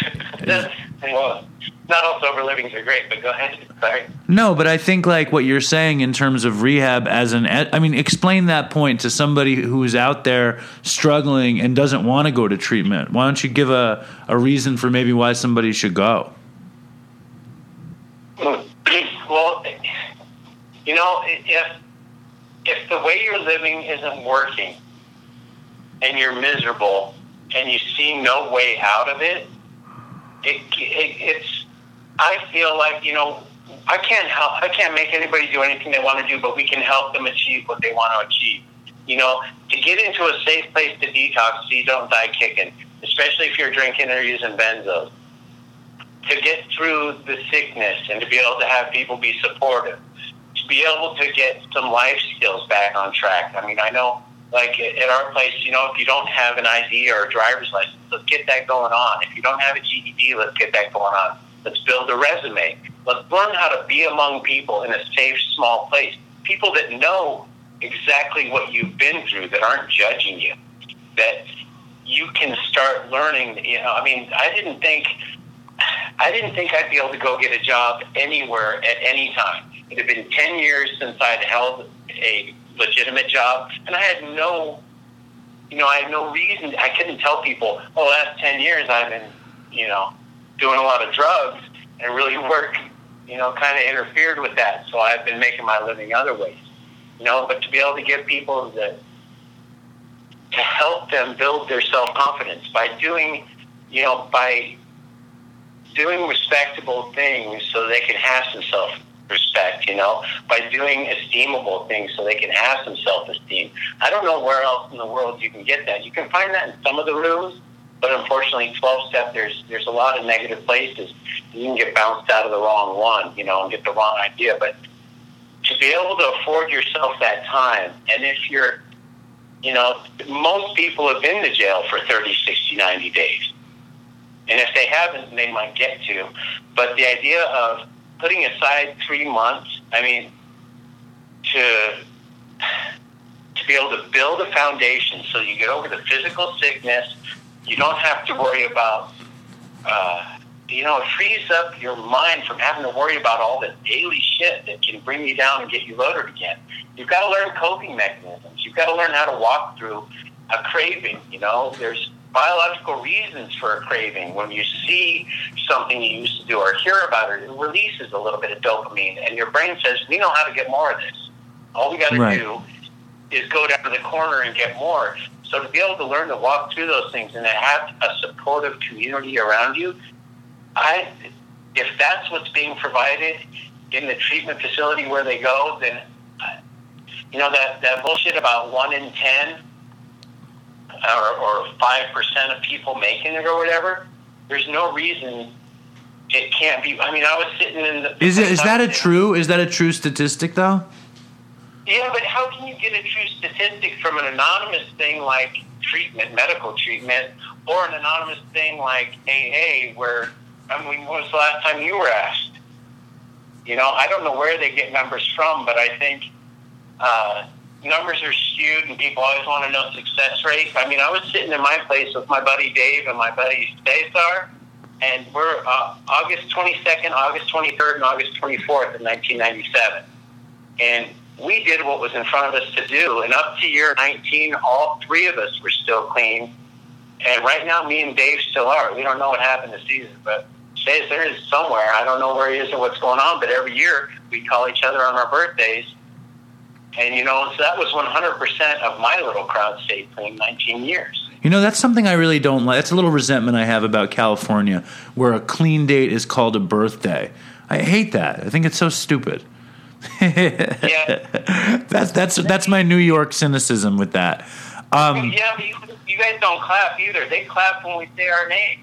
Not all sober livings are great, but go ahead. Sorry. No, but I think like what you're saying in terms of rehab as an, I mean explain that point to somebody who's out there struggling and doesn't want to go to treatment. Why don't you give a a reason for maybe why somebody should go? well, you know, if if the way you're living isn't working, and you're miserable, and you see no way out of it, it, it it's. I feel like you know, I can't help. I can't make anybody do anything they want to do, but we can help them achieve what they want to achieve. You know, to get into a safe place to detox, so you don't die kicking, especially if you're drinking or using benzos to get through the sickness and to be able to have people be supportive, to be able to get some life skills back on track. I mean, I know, like at our place, you know, if you don't have an ID or a driver's license, let's get that going on. If you don't have a GED, let's get that going on. Let's build a resume. Let's learn how to be among people in a safe, small place. People that know exactly what you've been through, that aren't judging you, that you can start learning. You know, I mean, I didn't think I didn't think I'd be able to go get a job anywhere at any time. It had been 10 years since I'd held a legitimate job, and I had no, you know, I had no reason. I couldn't tell people, oh, last 10 years I've been, you know, doing a lot of drugs, and really work, you know, kind of interfered with that. So I've been making my living other ways, you know, but to be able to give people that, to help them build their self confidence by doing, you know, by doing respectable things so they can have some self respect, you know, by doing esteemable things so they can have some self esteem. I don't know where else in the world you can get that. You can find that in some of the rooms, but unfortunately, 12 step, there's, there's a lot of negative places. You can get bounced out of the wrong one, you know, and get the wrong idea. But to be able to afford yourself that time, and if you're, you know, most people have been to jail for 30, 60, 90 days. And if they haven't, they might get to. But the idea of putting aside three months, I mean, to to be able to build a foundation so you get over the physical sickness, you don't have to worry about, uh, you know, it frees up your mind from having to worry about all the daily shit that can bring you down and get you loaded again. You've got to learn coping mechanisms. You've got to learn how to walk through a craving. You know, there's biological reasons for a craving. When you see something you used to do or hear about it, it releases a little bit of dopamine, and your brain says, "We know how to get more of this. All we got to Right. do is go down to the corner and get more." So to be able to learn to walk through those things and to have a supportive community around you, I, if that's what's being provided in the treatment facility where they go, then, uh, you know, that, that bullshit about one in ten or, or 5% of people making it or whatever, there's no reason it can't be. I mean, I was sitting in the. Is it is that a true is that a true statistic though? Yeah, but how can you get a true statistic from an anonymous thing like treatment, medical treatment, or an anonymous thing like AA, where, I mean, when was the last time you were asked? You know, I don't know where they get numbers from, but I think uh, numbers are skewed and people always want to know success rates. I mean, I was sitting in my place with my buddy Dave and my buddy Cesar, and we're uh, August 22nd, August 23rd, and August 24th of 1997. And we did what was in front of us to do. And up to year 19, all three of us were still clean. And right now, me and Dave still are. We don't know what happened this season, but Cesar is somewhere. I don't know where he is or what's going on, but every year we call each other on our birthdays. And, you know, so that was 100% of my little crowd stayed clean 19 years. You know, that's something I really don't like. That's a little resentment I have about California, where a clean date is called a birthday. I hate that. I think it's so stupid. Yeah. That's that's that's my New York cynicism with that. Um, yeah, but you, you guys don't clap either. They clap when we say our name.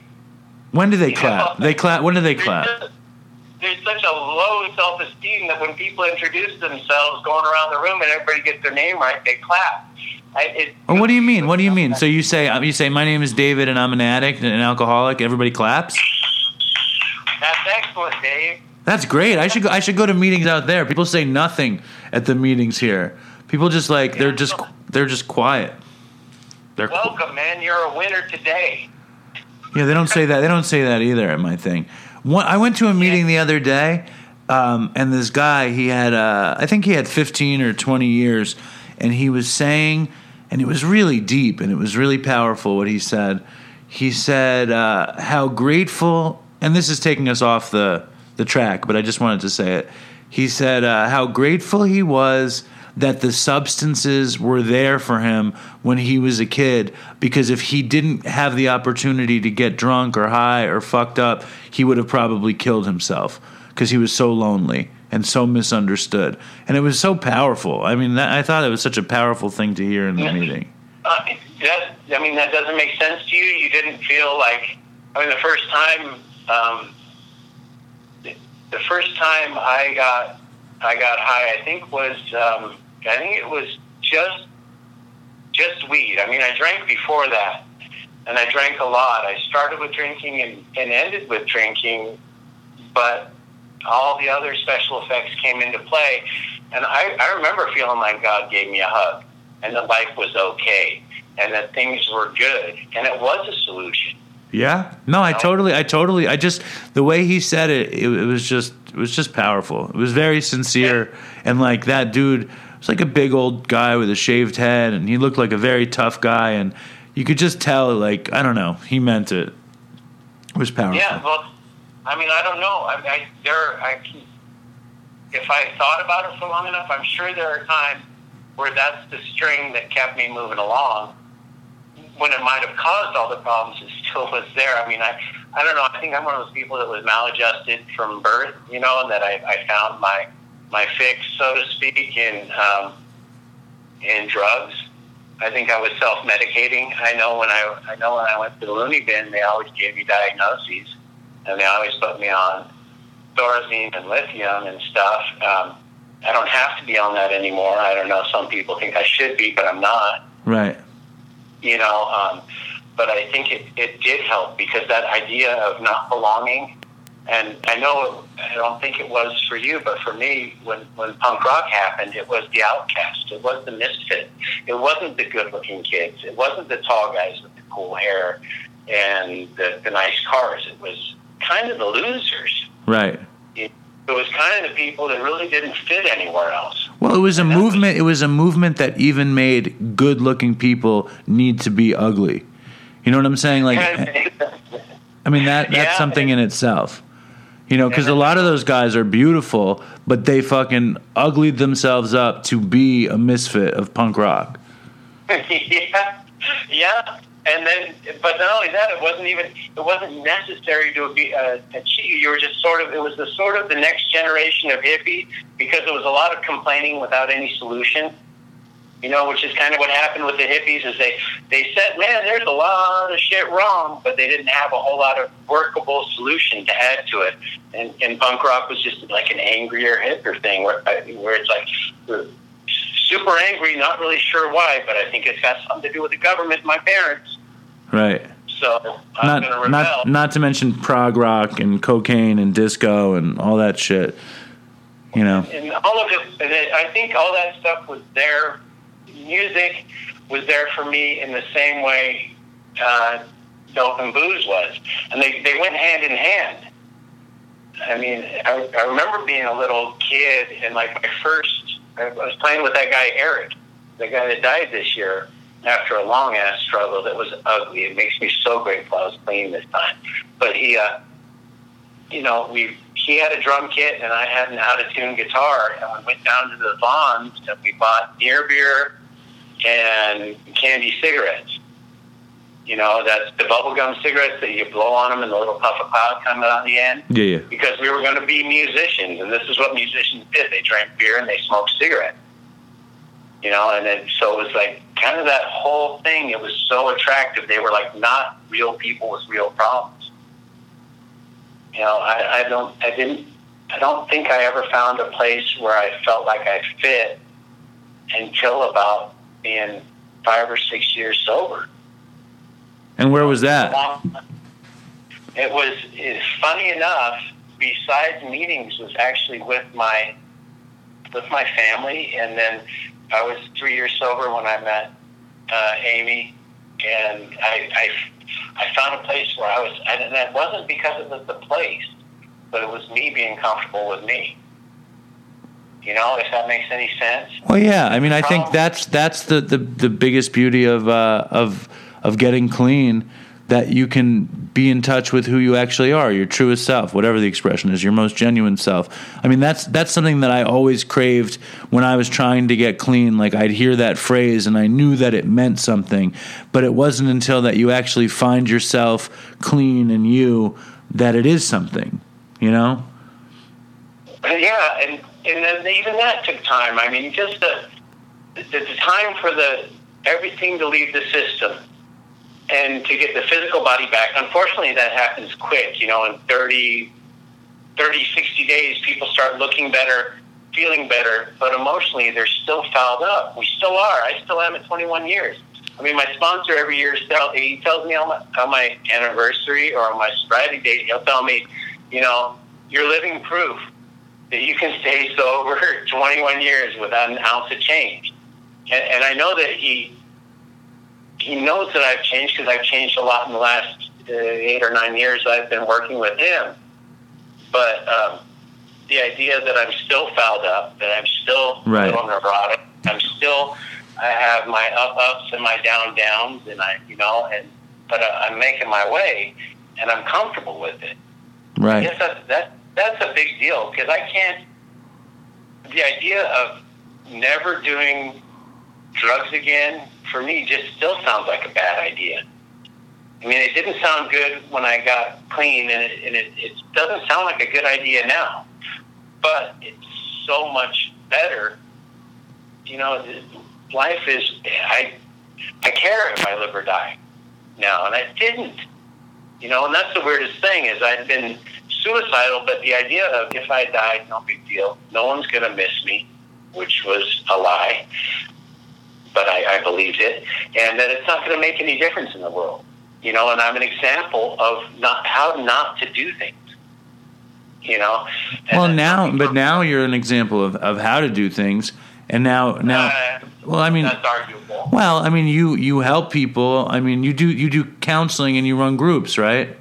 when do they Yeah. clap? They clap. When do they There's clap? just- There's such a low self esteem that when people introduce themselves going around the room and everybody gets their name right, they clap. I, it, Well, what do you mean? What do you mean? So you say you say my name is David and I'm an addict and an alcoholic. Everybody claps. That's excellent, Dave. That's great. I should go, I should go to meetings out there. People say nothing at the meetings here. People just like they're just they're just quiet. They're qu- Welcome, man. You're a winner today. yeah. They don't say that. They don't say that either at my thing. One, I went to a meeting the other day, um, and this guy he had uh, I think he had fifteen or twenty years, and he was saying, and it was really deep and it was really powerful what he said. He said uh, how grateful, and this is taking us off the the track, but I just wanted to say it. He said uh, how grateful he was that the substances were there for him when he was a kid because if he didn't have the opportunity to get drunk or high or fucked up, he would have probably killed himself because he was so lonely and so misunderstood. And it was so powerful. I mean, that, I thought it was such a powerful thing to hear in the Yeah. meeting. Uh, that, I mean, that doesn't make sense to you. You didn't feel like, I mean, the first time, um, the- first time I got, I got high, I think was, um, I think it was just, just weed. I mean, I drank before that, and I drank a lot. I started with drinking and, and ended with drinking, but all the other special effects came into play. And I, I remember feeling like God gave me a hug and that life was okay and that things were good and it was a solution. Yeah. No, I totally, I totally, I just the way he said it, it, it was just, it was just powerful. It was very sincere, and like that dude was like a big old guy with a shaved head, and he looked like a very tough guy, and you could just tell, like I don't know, he meant it. It was powerful. Yeah, well, I mean, I don't know. I, I there, I if I thought about it for long enough, I'm sure there are times where that's the string that kept me moving along. When it might have caused all the problems, it still was there. I mean, I, I don't know. I think I'm one of those people that was maladjusted from birth, you know, and that I, I found my my fix, so to speak, in um, in drugs. I think I was self medicating. I know when I I know when I went to the loony bin, they always gave me diagnoses, and they always put me on Thorazine and lithium and stuff. Um, I don't have to be on that anymore. I don't know. Some people think I should be, but I'm not. Right. You know, um, but I think it, it did help because that idea of not belonging, and I know I don't think it was for you, but for me, when, when punk rock happened, it was the outcast. It was the misfit. It wasn't the good looking kids. It wasn't the tall guys with the cool hair and the, the nice cars. It was kind of the losers. Right. It, it was kind of the people that really didn't fit anywhere else. Well, it was a And that was- movement. It was a movement that even made good-looking people need to be ugly. You know what I'm saying? Like, I mean that that's Yeah. something in itself. You know, because a lot of those guys are beautiful, but they fucking uglied themselves up to be a misfit of punk rock. yeah, yeah. And then, but not only that, it wasn't even it wasn't necessary to be uh, achieve. You were just sort of it was the sort of the next generation of hippie because there was a lot of complaining without any solution. You know, which is kind of what happened with the hippies is they they said, man, there's a lot of shit wrong, but they didn't have a whole lot of workable solution to add to it. And, and punk rock was just like an angrier hipper thing where where it's like super angry, not really sure why, but I think it's got something to do with the government, and my parents. Right. So I'm going to Not rebel. not not to mention prog rock and cocaine and disco and all that shit. You know. and all of it, and it, I think all that stuff was there. Music was there for me in the same way uh, dope and booze was, and they they went hand in hand. I mean, I, I remember being a little kid and like my first, I was playing with that guy Eric, the guy that died this year after a long ass struggle that was ugly. It makes me so grateful I was clean this time. But he, uh, you know, we he had a drum kit and I had an out of tune guitar, and we went down to the Vons and we bought near beer and candy cigarettes. You know, that's the bubblegum cigarettes that you blow on them and the little puff of cloud coming out the end Yeah, yeah. because we were going to be musicians, and this is what musicians did. They drank beer and they smoked cigarettes. You know, and then so it was like kind of that whole thing. It was so attractive. They were like not real people with real problems. You know, I, I don't, I didn't, I don't think I ever found a place where I felt like I fit until about being five or six years sober. And where was that? It was funny enough. Besides meetings, was actually with my with my family, and then I was three years sober when I met uh, Amy, and I, I I found a place where I was, and that wasn't because it was the place, but it was me being comfortable with me. You know, if that makes any sense. Well, yeah. I mean, I think that's that's the, the, the biggest beauty of uh, of of getting clean. That you can be in touch with who you actually are, your truest self, whatever the expression is, your most genuine self. I mean, that's that's something that I always craved when I was trying to get clean. Like I'd hear that phrase, and I knew that it meant something, but it wasn't until that you actually find yourself clean and you that it is something. You know? Yeah, and and then even that took time. I mean, just the the, time for the everything to leave the system and to get the physical body back. Unfortunately, that happens quick. You know, in 30, 30 60 days, people start looking better, feeling better, but emotionally, they're still fouled up. We still are. I still am at 21 years. I mean, my sponsor every year he tells me on my, on my anniversary or on my sobriety date, he'll tell me, you know, you're living proof that you can stay sober 21 years without an ounce of change. And, and I know that he he knows that I've changed because I've changed a lot in the last uh, eight or nine years I've been working with him. But um, the idea that I'm still fouled up, that I'm still Right. a little neurotic, I'm still I have my up ups and my down downs, and I you know, and but uh, I'm making my way, and I'm comfortable with it. Right. Yes, that, that that's a big deal because I can't. The idea of never doing drugs again for me just still sounds like a bad idea. I mean, it didn't sound good when I got clean, and it, and it, it doesn't sound like a good idea now. But it's so much better. You know, life is I I care if I live or die now, and I didn't. You know, and that's the weirdest thing is I'd been suicidal, but the idea of if I died, no big deal, no one's to miss me, which was a lie, but I, I believed it, and that it's not going to make any difference in the world. You know, and I'm an example of not how not to do things. You know. And Well, now, but now you're an example of, of how to do things, and now now. Uh, Well, I mean, that's arguable. well, I mean, you you help people. I mean, you do you do counseling and you run groups, right?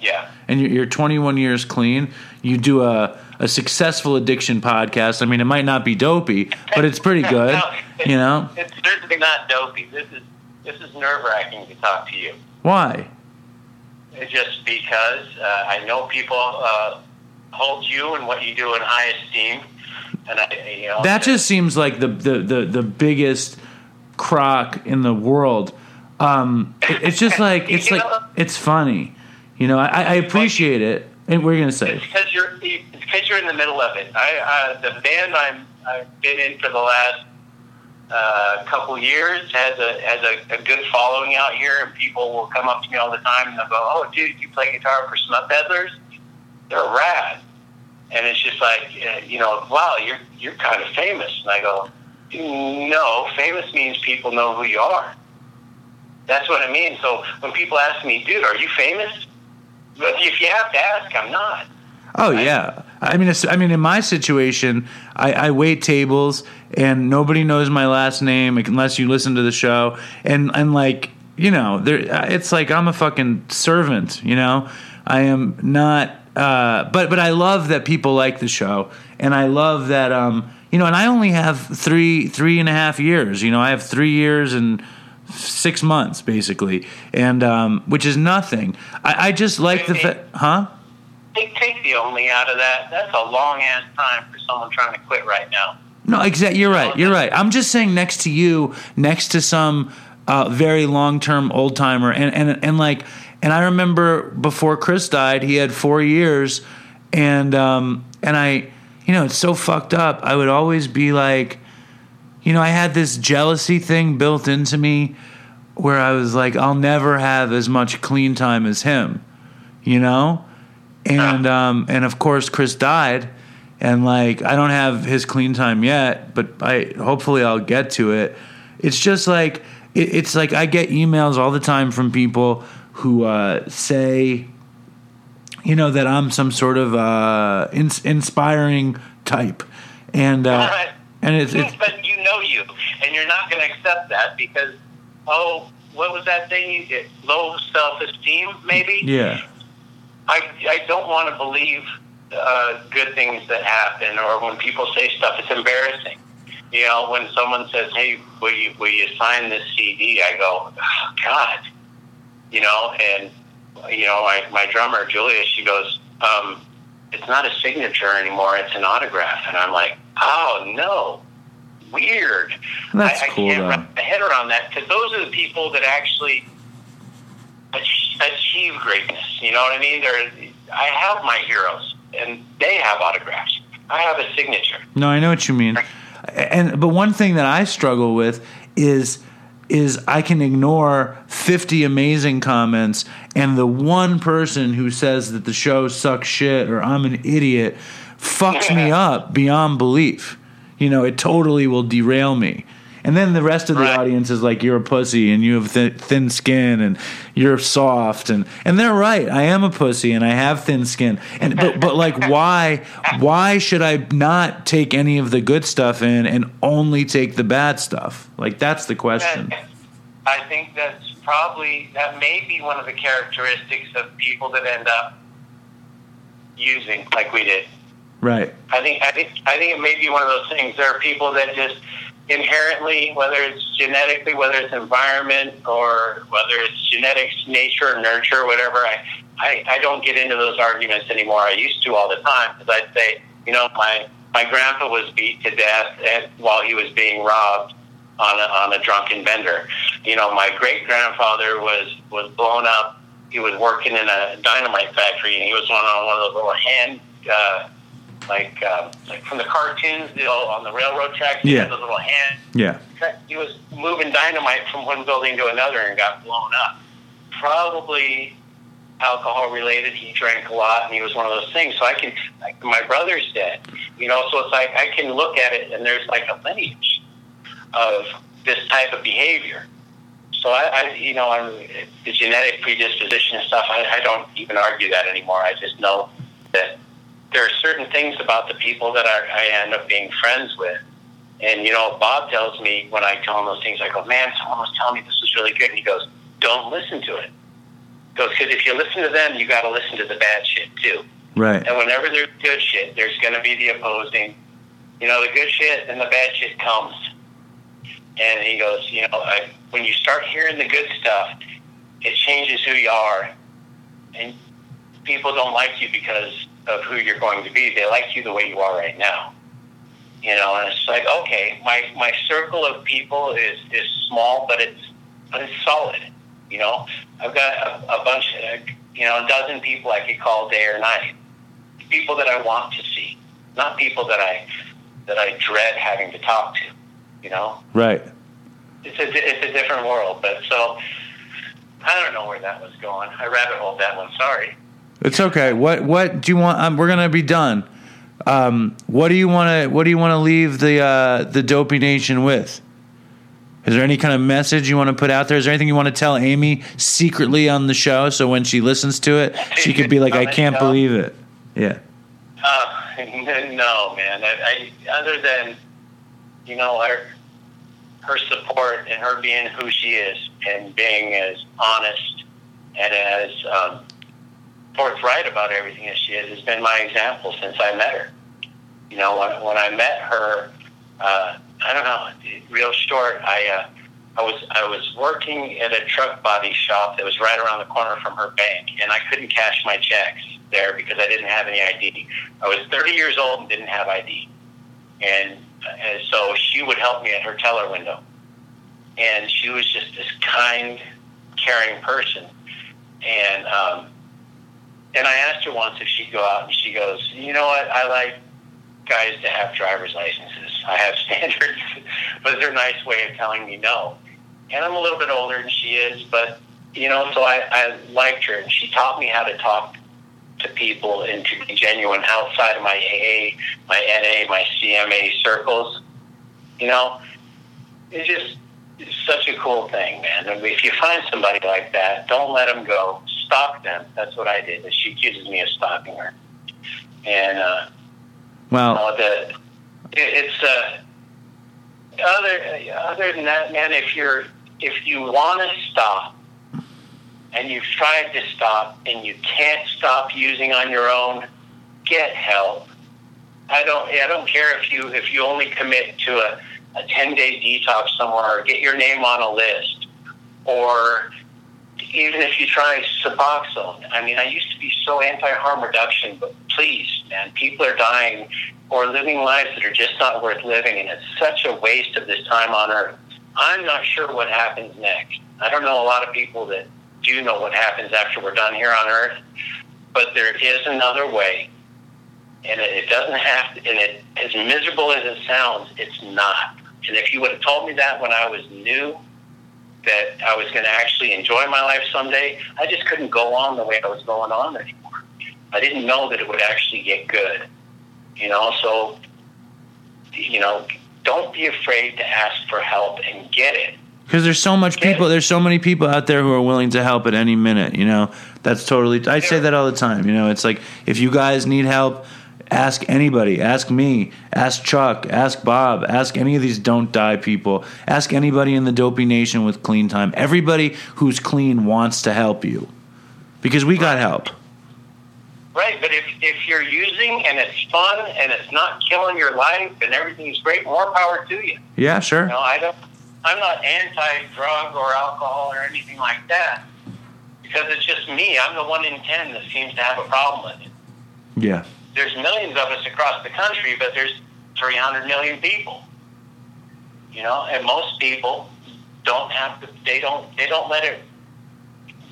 Yeah. And you're, you're 21 years clean. You do a a successful addiction podcast. I mean, it might not be dopey, but it's pretty good. No, it's- You know It's certainly not dopey. This is this is nerve wracking to talk to you. why? Just because uh, I know people uh, hold you and what you do in high esteem, and I, you know That just seems like the the the, the biggest crock in the world. Um, it- it's just like it's like know- it's funny. You know, I, I appreciate it. And we're gonna say It's because you're it's because you're in the middle of it. I uh, the band I'm I've been in for the last uh, couple years has a has a, a good following out here, and people will come up to me all the time and they'll go, "Oh, dude, you play guitar for Smut Peddlers? They're rad." And it's just like uh, you know, wow, you're you're kind of famous. And I go, "No, famous means people know who you are." That's what I mean. So when people ask me, "Dude, are you famous?" But if you have to ask, I'm not. Oh yeah, I mean, I mean, in my situation, I, I wait tables, and nobody knows my last name unless you listen to the show, and and like you know, there, it's like I'm a fucking servant, you know. I am not, uh, but but I love that people like the show, and I love that, um, you know, and I only have three three and a half years, you know, I have three years and six months basically, and um, which is nothing. I, I just like the, fa- huh? Take, take the only out of that. That's a long ass time for someone trying to quit right now. No, exactly. You're right. You're right. I'm just saying next to you, next to some uh, very long term old timer, and, and and like, and I remember before Chris died, he had four years, and um, and I, you know, it's so fucked up. I would always be like, you know, I had this jealousy thing built into me, where I was like, I'll never have as much clean time as him, you know, and um, and of course Chris died and like I don't have his clean time yet, but I hopefully I'll get to it. It's just like it, it's like I get emails all the time from people who uh, say, you know, that I'm some sort of uh, ins- inspiring type, and uh, and it's, it's but you know you, and you're not going to accept that because, oh, what was that thing you did? Low self esteem, maybe. yeah, I I don't want to believe uh, good things that happen, or when people say stuff, it's embarrassing. You know, when someone says, "Hey, will you will you sign this CD?" I go, oh, "God," you know, and you know, my my drummer Julia, she goes, um, "It's not a signature anymore; it's an autograph," and I'm like, "Oh no." Weird. That's I, I cool, can't though. wrap my head around that because those are the people that actually achieve greatness. You know what I mean? They're, I have my heroes, and they have autographs. I have a signature. No, I know what you mean. And but one thing that I struggle with is is I can ignore 50 amazing comments and the one person who says that the show sucks shit or I'm an idiot fucks me up beyond belief. You know, it totally will derail me. And then the rest of the Right. audience is like, "You're a pussy, and you have th- thin skin, and you're soft," and and they're right. I am a pussy, and I have thin skin. And but but like, why why should I not take any of the good stuff in and only take the bad stuff? Like that's the question. I think that's probably that may be one of the characteristics of people that end up using like we did. Right. I think I think I think it may be one of those things. There are people that just inherently, whether it's genetically, whether it's environment, or whether it's genetics, nature, nurture, whatever. I I, I don't get into those arguments anymore. I used to all the time because I'd say, you know, my my grandpa was beat to death and, while he was being robbed on a, on a drunken bender. You know, my great grandfather was was blown up. He was working in a dynamite factory, and he was on one of those little hand. Uh, like um, like from the cartoons, you know, on the railroad tracks. Yeah. had those little hands. Yeah. He was moving dynamite from one building to another and got blown up. Probably alcohol related. He drank a lot, and he was one of those things. So I can, like my brother's dead, you know. So it's like I can look at it, and there's like a lineage of this type of behavior. So I, I you know, I'm the genetic predisposition and stuff. I, I don't even argue that anymore. I just know that there are certain things about the people that I, I end up being friends with. And you know, Bob tells me when I tell him those things, I go, "Man, someone was telling me this was really good," and he goes, "Don't listen to it." He goes, "Because if you listen to them, you got to listen to the bad shit too." Right. And whenever there's good shit, there's going to be the opposing. You know, the good shit and the bad shit comes. And he goes, you know, I, when you start hearing the good stuff, it changes who you are. And people don't like you because of who you're going to be. They like you the way you are right now. You know, and it's like, okay, my, my circle of people is, is small, but it's, but it's solid. You know, I've got a, a bunch, of, you know, a dozen people I could call day or night. People that I want to see, not people that I, that I dread having to talk to. You know, Right. it's a it's a different world. But so I don't know where that was going. I rabbit holed that one. Sorry. It's okay. What What do you want? Um, we're gonna be done. Um, what do you want to What do you want to leave the uh, the Dopey Nation with? Is there any kind of message you want to put out there? Is there anything you want to tell Amy secretly on the show, so when she listens to it, she could be like, "I can't believe it." Yeah. Uh, no, man. I, I other than you know her her support and her being who she is and being as honest and as um, forthright about everything as she is has been my example since I met her. You know, when, when I met her, uh, I don't know, real short. I uh, I was I was working at a truck body shop that was right around the corner from her bank, and I couldn't cash my checks there because I didn't have any ID. I was 30 years old and didn't have ID, and and so she would help me at her teller window, and she was just this kind, caring person, and um, and I asked her once if she'd go out, and she goes, you know what, I like guys to have driver's licenses. I have standards, but they're a nice way of telling me no. And I'm a little bit older than she is, but you know, so I, I liked her, and she taught me how to talk to people and to be genuine outside of my AA, my NA, my CMA circles. You know, it's just it's such a cool thing, man. And if you find somebody like that, don't let them go. Stalk them. That's what I did. She accuses me of stalking her. And uh, Well, uh, the it, it's uh, other other than that, man. If you're if you want to stop and you've tried to stop and you can't stop using on your own, get help. I don't I don't care if you if you only commit to a, a ten day detox somewhere or get your name on a list or even if you try Suboxone. I mean I used to be so anti harm reduction, but please, man, people are dying or living lives that are just not worth living and it's such a waste of this time on earth. I'm not sure what happens next. I don't know a lot of people that do know what happens after we're done here on earth, but there is another way. And it, doesn't have to, and it, as miserable as it sounds, it's not. And if you would have told me that when I was new, that I was going to actually enjoy my life someday, I just couldn't go on the way I was going on anymore. I didn't know that it would actually get good. You know, so, you know, don't be afraid to ask for help and get it. because there's so much people, there's so many people out there who are willing to help at any minute. You know, that's totally. I say that all the time. You know, it's like if you guys need help, ask anybody. Ask me. Ask Chuk. Ask Bob. Ask any of these don't die people. Ask anybody in the Dopey Nation with clean time. Everybody who's clean wants to help you because we got help. Right, but if, if you're using and it's fun and it's not killing your life and everything's great, more power to you. Yeah, sure. You know, I don't. I'm not anti-drug or alcohol or anything like that because it's just me. I'm the one in ten that seems to have a problem with it. Yeah. There's millions of us across the country, but there's 300 million people. You know, and most people don't have to. They don't. They don't let it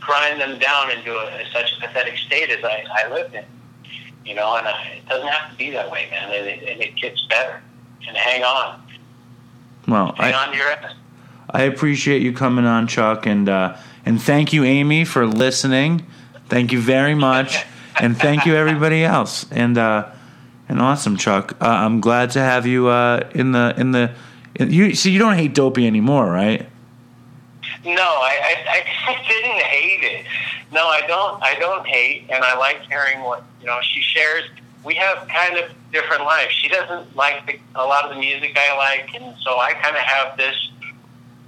grind them down into a, such a pathetic state as I, I lived in. You know, and I, it doesn't have to be that way, man. And it, and it gets better. And hang on, Well, hang I, on to your ass. I appreciate you coming on, Chuk, and uh, and thank you, Amy, for listening. Thank you very much, and thank you everybody else. And uh, and awesome, Chuk. Uh, I'm glad to have you uh, in the in the. In, you see, you don't hate Dopey anymore, right? No, I, I, I didn't hate it. No, I don't. I don't hate, and I like hearing what you know she shares. We have kind of different lives. She doesn't like the, a lot of the music I like, and so I kind of have this.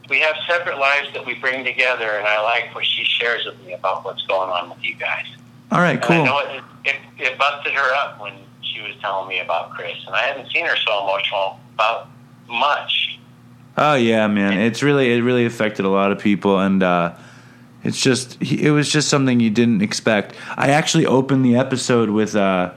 We have separate lives that we bring together, and I like what she shares with me about what's going on with you guys. All right, And I cool. know it, it, it busted her up when she was telling me about Chris, and I haven't seen her so emotional about much. Oh yeah, man. It's really it really affected a lot of people, and uh, it's just it was just something you didn't expect. I actually opened the episode with uh,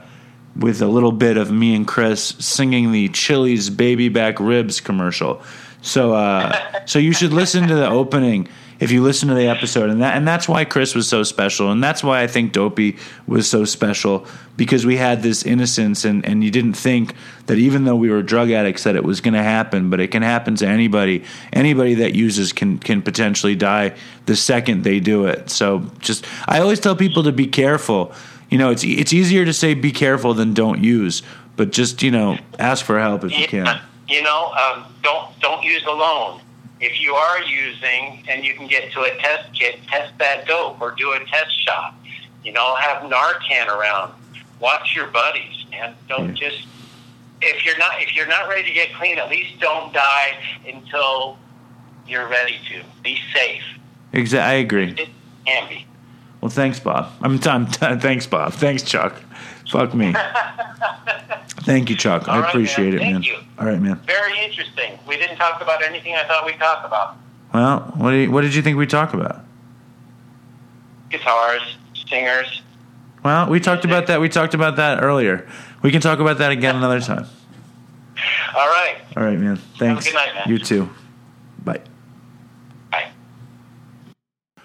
with a little bit of me and Chris singing the Chili's baby back ribs commercial. So uh, so you should listen to the opening if you listen to the episode, and that and that's why Chris was so special, and that's why I think Dopey was so special because we had this innocence, and and you didn't think that even though we were drug addicts that it was going to happen, but it can happen to anybody. Anybody that uses can can potentially die the second they do it. So just I always tell people to be careful. You know, it's it's easier to say be careful than don't use, but just you know ask for help if you can. You know, um, don't don't use alone. If you are using and you can get to a test kit, test that dope or do a test shot. You know, have Narcan around. Watch your buddies, man. Don't just if you're not if you're not ready to get clean, at least don't die until you're ready to. Be safe. Exactly, I agree. It can be. Well, thanks, Bob. I'm, I'm thanks, Bob. Thanks, Chuk. Fuck me. Thank you, Chuk. All I right, appreciate man. it, Thank man. you. All right, man. Very interesting. We didn't talk about anything I thought we'd talk about. Well, what, do you, what did you think we talk about? Guitars, singers. Well, we talked about that. We talked about that earlier. We can talk about that again another time. All right. All right, man. Thanks. good night, man. You too. Bye. Bye.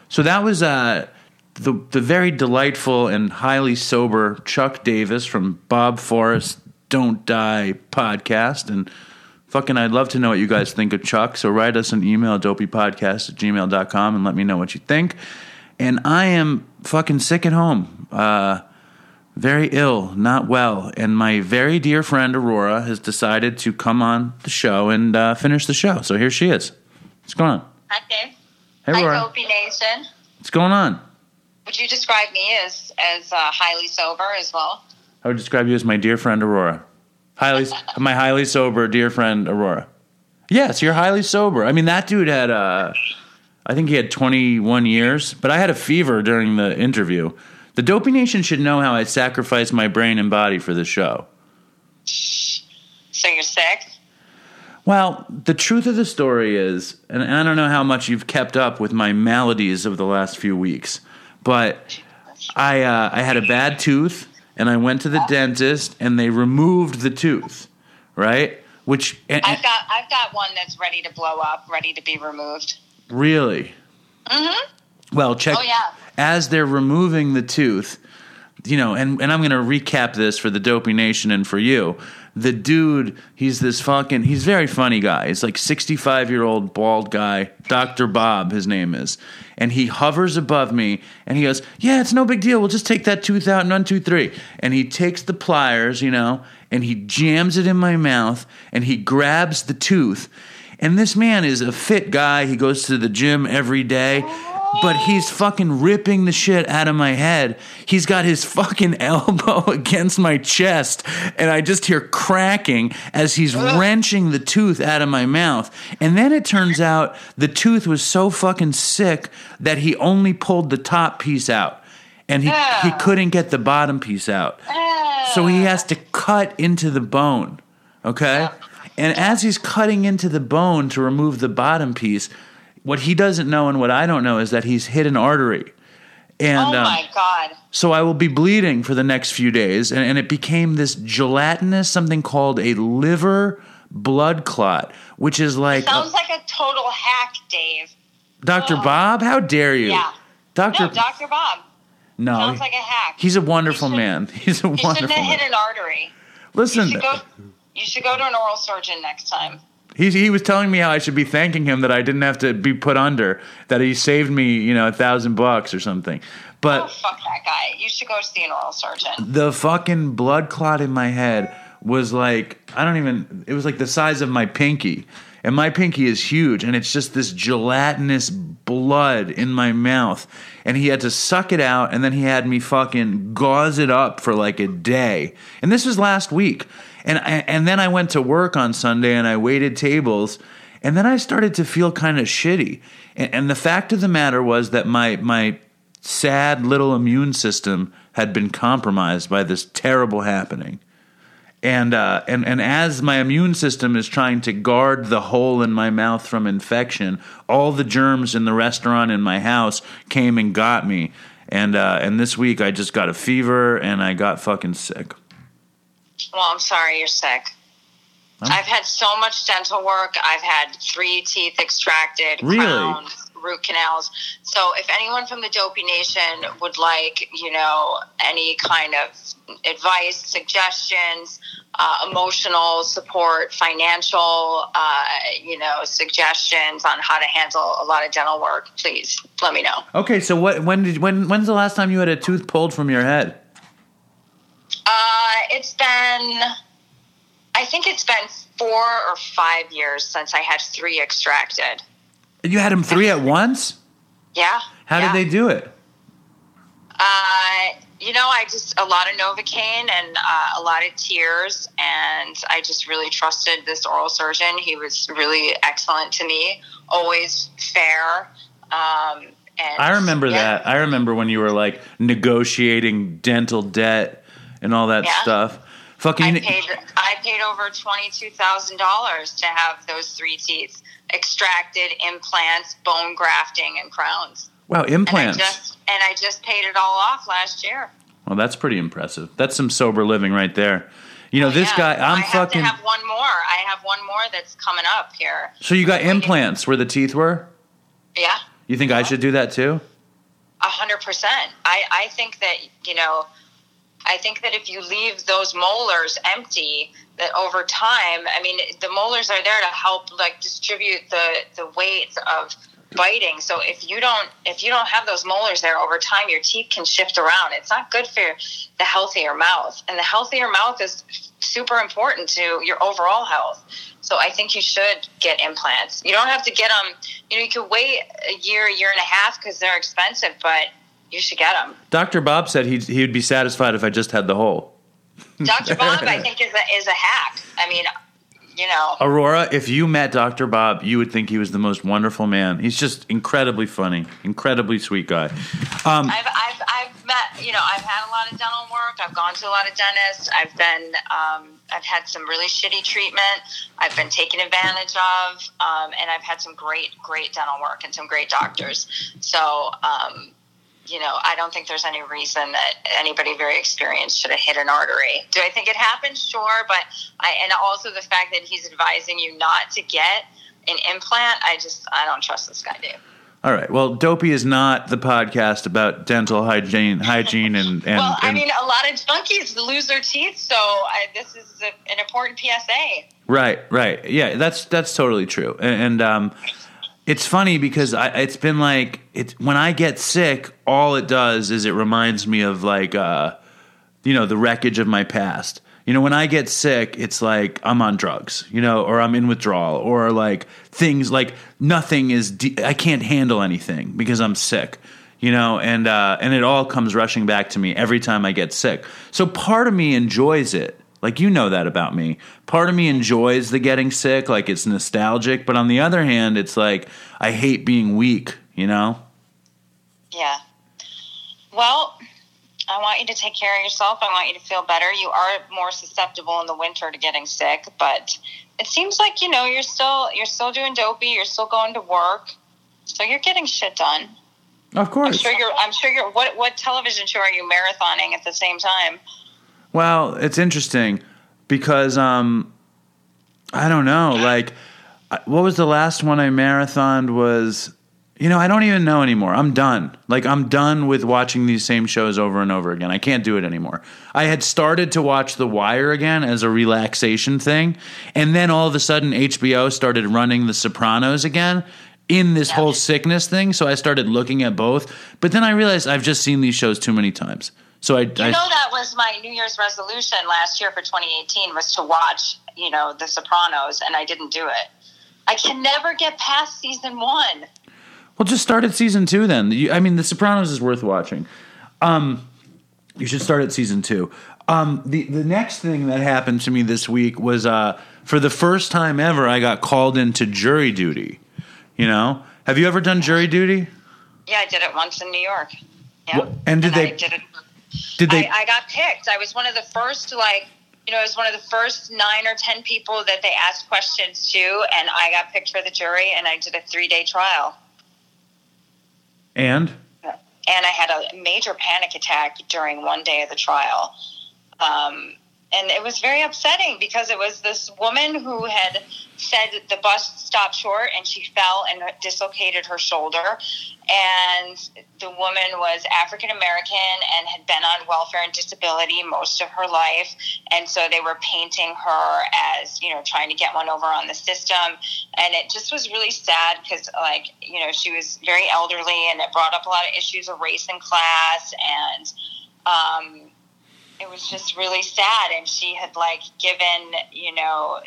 So that was uh, the the very delightful and highly sober Chuk Davis from Bob Forrest Don't Die podcast. And fucking, I'd love to know what you guys think of Chuk. So write us an email, dopeypodcast at gmail.com, and let me know what you think. And I am fucking sick at home. Uh, very ill, not well. And my very dear friend Aurora has decided to come on the show and uh, finish the show. So here she is. What's going on? Hi, Dave. Hey, Hi, Aurora. Dopey Nation. What's going on? Would you describe me as as uh, highly sober as well? I would describe you as my dear friend Aurora. Highly, my highly sober dear friend Aurora. Yes, you're highly sober. I mean, that dude had, uh, I think he had 21 years, but I had a fever during the interview. The Dopey Nation should know how I sacrificed my brain and body for the show. So you're sick? Well, the truth of the story is, and I don't know how much you've kept up with my maladies of the last few weeks, but I uh, I had a bad tooth, and I went to the dentist, and they removed the tooth, right? Which and, I've got I've got one that's ready to blow up, ready to be removed. really, Mm-hmm. well, check. Oh yeah. as they're removing the tooth, you know, and, and I'm going to recap this for the Dopey Nation and for you. The dude, he's this fucking, he's very funny guy. He's like 65 year old bald guy, Dr. Bob, his name is. And he hovers above me and he goes, Yeah, it's no big deal. We'll just take that tooth out in one, two, three. And he takes the pliers, you know, and he jams it in my mouth and he grabs the tooth. And this man is a fit guy. He goes to the gym every day oh. But he's fucking ripping the shit out of my head. He's got his fucking elbow against my chest, and I just hear cracking as he's wrenching the tooth out of my mouth. And then it turns out the tooth was so fucking sick that he only pulled the top piece out, and he, he couldn't get the bottom piece out. So he has to cut into the bone. Okay? And as he's cutting into the bone to remove the bottom piece, what he doesn't know and what I don't know is that he's hit an artery. And oh um, my god. so I will be bleeding for the next few days. And, and it became this gelatinous, something called a liver blood clot, which is like, Sounds like a total hack, Dave. Dr. Bob, how dare you? Yeah. Dr. No, Dr. Bob. No, Sounds like a hack. he's a wonderful should- man. He's a You shouldn't wonderful have hit an artery. Listen, You should go. You should go to an oral surgeon next time. He he was telling me how I should be thanking him that I didn't have to be put under, that he saved me, you know, a thousand bucks or something. But oh fuck that guy. You should go see an oral surgeon. the fucking blood clot in my head was like I don't even it was like the size of my pinky. And my pinky is huge and it's just this gelatinous blood in my mouth. And he had to suck it out and then he had me fucking gauze it up for like a day. And this was last week. And and then I went to work on Sunday and I waited tables and then I started to feel kind of shitty. And, and the fact of the matter was that my my sad little immune system had been compromised by this terrible happening. And, uh, and and as my immune system is trying to guard the hole in my mouth from infection, all the germs in the restaurant in my house came and got me. And uh, and this week I just got a fever and I got fucking sick. Well, I'm sorry you're sick. I've had so much dental work. I've had three teeth extracted, Really? crowns, root canals. So, if anyone from the Dopey Nation would like, you know, any kind of advice, suggestions, uh, emotional support, financial, uh, you know, suggestions on how to handle a lot of dental work, please let me know. Okay, so what when did when when's the last time you had a tooth pulled from your head? Uh, it's been, I think it's been four or five years since I had three extracted. You had them three at once. Yeah. How yeah. did they do it? Uh, you know, I just a lot of Novocaine and uh, a lot of tears, and I just really trusted this oral surgeon. He was really excellent to me, always fair. Um, and I remember yeah. that. I remember when you were like negotiating dental debt and all that Yeah. stuff. Fucking I paid I paid over twenty two thousand dollars to have those three teeth extracted, implants, bone grafting, and crowns. wow, And implants. I just and I just paid it all off last year. well, that's pretty impressive. That's some sober living right there. You know, oh, this Yeah. guy, I'm I have fucking. to have one more. I have one more that's coming up here. so you got implants where the teeth were? Yeah. You think I uh-huh. should do that too? A hundred percent. I, I think that you know, I think that if you leave those molars empty, that over time, I mean, the molars are there to help like distribute the the weight of biting. So if you don't if you don't have those molars there over time, your teeth can shift around. It's not good for the healthier mouth, and the healthier mouth is super important to your overall health. So I think you should get implants. You don't have to get them. You know, you could wait a year, year and a half because they're expensive, but you should get them. Dr. Bob said he'd, he'd be satisfied if I just had the hole. Dr. Bob, I think is a is a hack. I mean, you know, Aurora, if you met Dr. Bob, you would think he was the most wonderful man. He's just incredibly funny, incredibly sweet guy. Um, I've I've I've met. You know, I've had a lot of dental work. I've gone to a lot of dentists. I've been. Um, I've had some really shitty treatment. I've been taken advantage of, um, and I've had some great, great dental work and some great doctors. So, um, you know, I don't think there's any reason that anybody very experienced should have hit an artery. Do I think it happened? Sure, but I and also the fact that he's advising you not to get an implant. I just I don't trust this guy, Dave. all right. Well, Dopey is not the podcast about dental hygiene, hygiene, and and, well, I and- mean, a lot of junkies lose their teeth, so I, this is a, an important PSA. Right, right. Yeah, that's that's totally true. And, and um, it's funny because I, it's been like it's when I get sick, all it does is it reminds me of like uh, you know the wreckage of my past. You know, when I get sick, it's like I'm on drugs, you know, or I'm in withdrawal, or like things like nothing is. De- I can't handle anything because I'm sick, you know, and uh, and it all comes rushing back to me every time I get sick. So part of me enjoys it. Like you know that about me. Part of me enjoys the getting sick, like it's nostalgic, but on the other hand, it's like I hate being weak, you know? Yeah. Well, I want you to take care of yourself. I want you to feel better. You are more susceptible in the winter to getting sick, but it seems like you know you're still you're still doing dopey. You're still going to work, so you're getting shit done. Of course, I'm sure you're. I'm sure you're. What what television show are you marathoning at the same time? Well, it's interesting because um I don't know, like what was the last one I marathoned was You know, I don't even know anymore. I'm done. Like I'm done with watching these same shows over and over again. I can't do it anymore. I had started to watch The Wire again as a relaxation thing, and then all of a sudden HBO started running The Sopranos again in this whole sickness thing, so I started looking at both. But then I realized I've just seen these shows too many times. So I, You I know that was my New Year's resolution last year for 2018 was to watch, you know, The Sopranos, and I didn't do it. I can never get past season one. Well, just start at season two then. You, I mean, The Sopranos is worth watching. Um, you should start at season two. Um, the the next thing that happened to me this week was uh, for the first time ever, I got called into jury duty. You know, have you ever done jury duty? Yeah, I did it once in New York. Yeah. What- and did I they- did they? I, I got picked. I was one of the first, like, you know, I was one of the first nine or ten people that they asked questions to, and I got picked for the jury, and I did a three day trial. and and I had a major panic attack during one day of the trial. Um, and it was very upsetting because it was this woman who had said the bus stopped short and she fell and dislocated her shoulder. And the woman was African American and had been on welfare and disability most of her life. And so they were painting her as, you know, trying to get one over on the system. And it just was really sad because, like, you know, she was very elderly and it brought up a lot of issues of race and class. And, um, it was just really sad and she had like given you know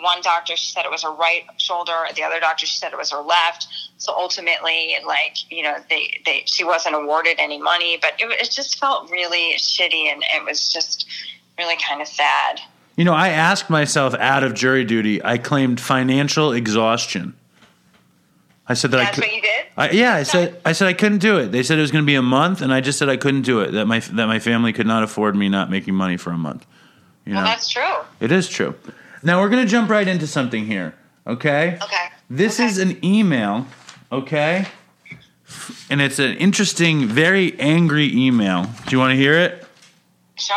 one doctor she said it was her right shoulder the other doctor she said it was her left so ultimately like you know they, they she wasn't awarded any money but it, it just felt really shitty and it was just really kind of sad you know, I asked myself out of jury duty. I claimed financial exhaustion. I said that I could. what you did I, yeah, I said I said I couldn't do it. They said it was going to be a month, and I just said I couldn't do it. That my that my family could not afford me not making money for a month. You know, well that's true it is true. Now we're going to jump right into something here. Okay. okay This Okay. is an email. Okay. And it's an interesting, very angry email. Do you want to hear it? sure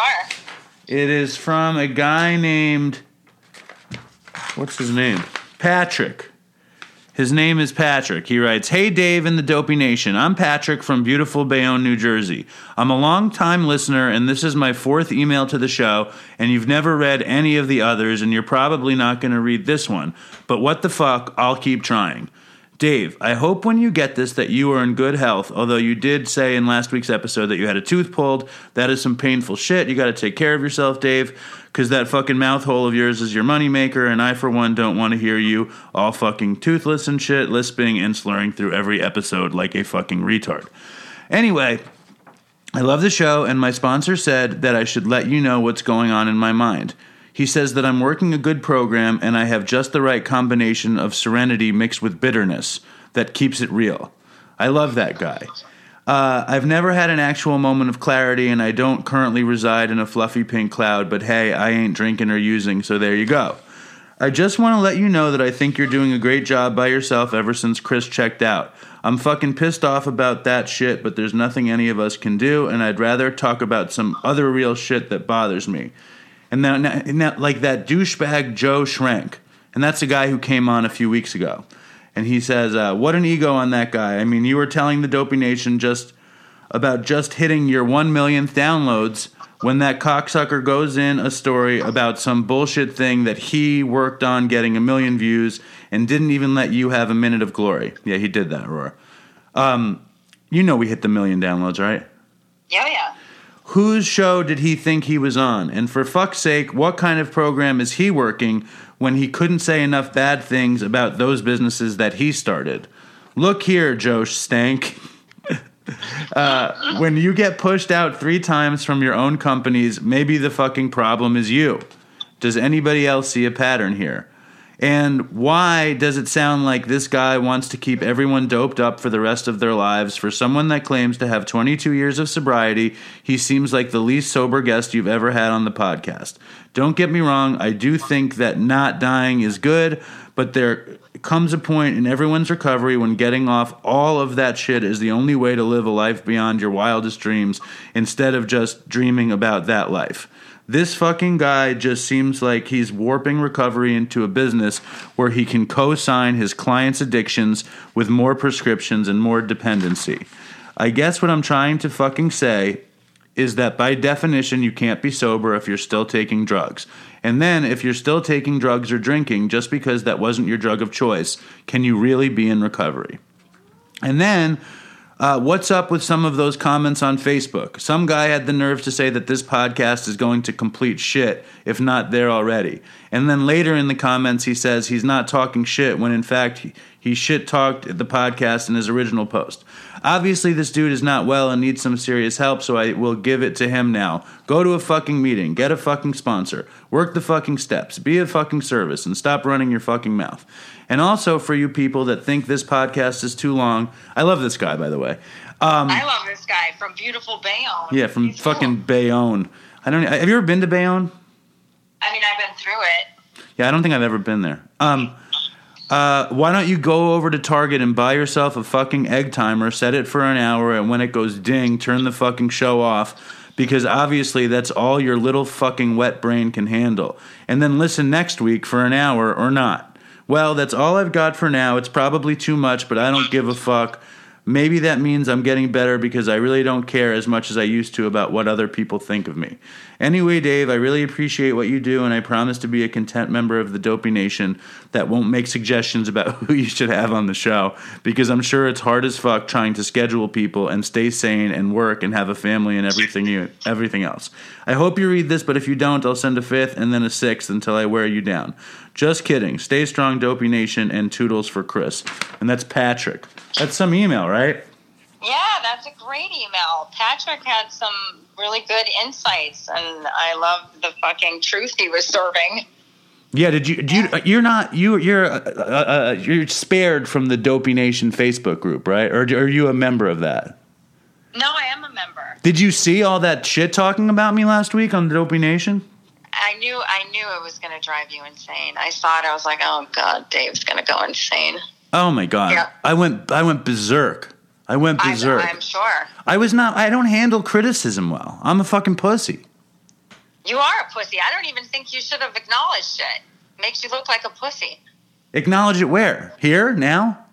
It is from a guy named what's his name? Patrick. His name is Patrick. He writes, Hey Dave and the Dopey Nation. I'm Patrick from beautiful Bayonne, New Jersey. I'm a long-time listener, and this is my fourth email to the show, and you've never read any of the others, and you're probably not going to read this one. But what the fuck, I'll keep trying. Dave, I hope when you get this that you are in good health, although you did say in last week's episode that you had a tooth pulled. That is some painful shit. You got to take care of yourself, Dave, because that fucking mouth hole of yours is your moneymaker, and I, for one, don't want to hear you all fucking toothless and shit, lisping and slurring through every episode like a fucking retard. Anyway, I love the show, and my sponsor said that I should let you know what's going on in my mind. He says that I'm working a good program and I have just the right combination of serenity mixed with bitterness that keeps it real. I love that guy. Uh, I've never had an actual moment of clarity, and I don't currently reside in a fluffy pink cloud, but hey, I ain't drinking or using, so there you go. I just want to let you know that I think you're doing a great job by yourself ever since Chris checked out. I'm fucking pissed off about that shit, but there's nothing any of us can do, and I'd rather talk about some other real shit that bothers me. And now, now, now like that douchebag Joe Schrank, and that's the guy who came on a few weeks ago. And he says, uh, What an ego on that guy. I mean, you were telling the Dopey Nation just about just hitting your one millionth downloads when that cocksucker goes in a story about some bullshit thing that he worked on getting a million views and didn't even let you have a minute of glory. Yeah, he did that, Aurora. Um, you know we hit the million downloads, right? Yeah, yeah. Whose show did he think he was on? And for fuck's sake, what kind of program is he working when he couldn't say enough bad things about those businesses that he started? Look here, Joe Stank. uh, when you get pushed out three times from your own companies, maybe the fucking problem is you. Does anybody else see a pattern here? And why does it sound like this guy wants to keep everyone doped up for the rest of their lives? For someone that claims to have 22 years of sobriety, he seems like the least sober guest you've ever had on the podcast. Don't get me wrong, I do think that not dying is good, but there comes a point in everyone's recovery when getting off all of that shit is the only way to live a life beyond your wildest dreams instead of just dreaming about that life. This fucking guy just seems like he's warping recovery into a business where he can co sign his clients' addictions with more prescriptions and more dependency. I guess what I'm trying to fucking say is that by definition, you can't be sober if you're still taking drugs. And then, if you're still taking drugs or drinking just because that wasn't your drug of choice, can you really be in recovery? And then, uh, what's up with some of those comments on Facebook? Some guy had the nerve to say that this podcast is going to complete shit, if not there already. And then later in the comments, he says he's not talking shit when in fact he, he shit talked the podcast in his original post. Obviously, this dude is not well and needs some serious help, so I will give it to him now. Go to a fucking meeting, get a fucking sponsor, work the fucking steps, be a fucking service, and stop running your fucking mouth. And also for you people that think this podcast is too long, I love this guy, by the way. I love this guy from beautiful Bayonne. Yeah, from He's cool. fucking Bayonne. I don't. Have you ever been to Bayonne? I mean, I've been through it. Yeah, I don't think I've ever been there. Um, uh, why don't you go over to Target and buy yourself a fucking egg timer, set it for an hour, and when it goes ding, turn the fucking show off. Because obviously that's all your little fucking wet brain can handle. And then listen next week for an hour or not. Well, that's all I've got for now. It's probably too much, but I don't give a fuck. Maybe that means I'm getting better because I really don't care as much as I used to about what other people think of me. Anyway, Dave, I really appreciate what you do, and I promise to be a content member of the Dopey Nation that won't make suggestions about who you should have on the show because I'm sure it's hard as fuck trying to schedule people and stay sane and work and have a family and everything you, everything else. I hope you read this, but if you don't, I'll send a fifth and then a sixth until I wear you down. Just kidding. Stay strong, Dopey Nation, and toodles for Chris. And that's Patrick. That's some email, right? Yeah, that's a great email. Patrick had some really good insights, and I love the fucking truth he was serving. Yeah, did you? Do you? You're not. You. You're. Uh, uh, you're spared from the Dopey Nation Facebook group, right? Or are you a member of that? No, I am a member. Did you see all that shit talking about me last week on the Dopey Nation? I knew I knew it was going to drive you insane. I saw it. I was like, oh god, Dave's going to go insane. Oh my god! Yeah. I went. I went berserk. I went I, berserk. I'm sure I was not. I don't handle criticism well. I'm a fucking pussy. you are a pussy. I don't even think you should have acknowledged it. Makes you look like a pussy. Acknowledge it where? Here now?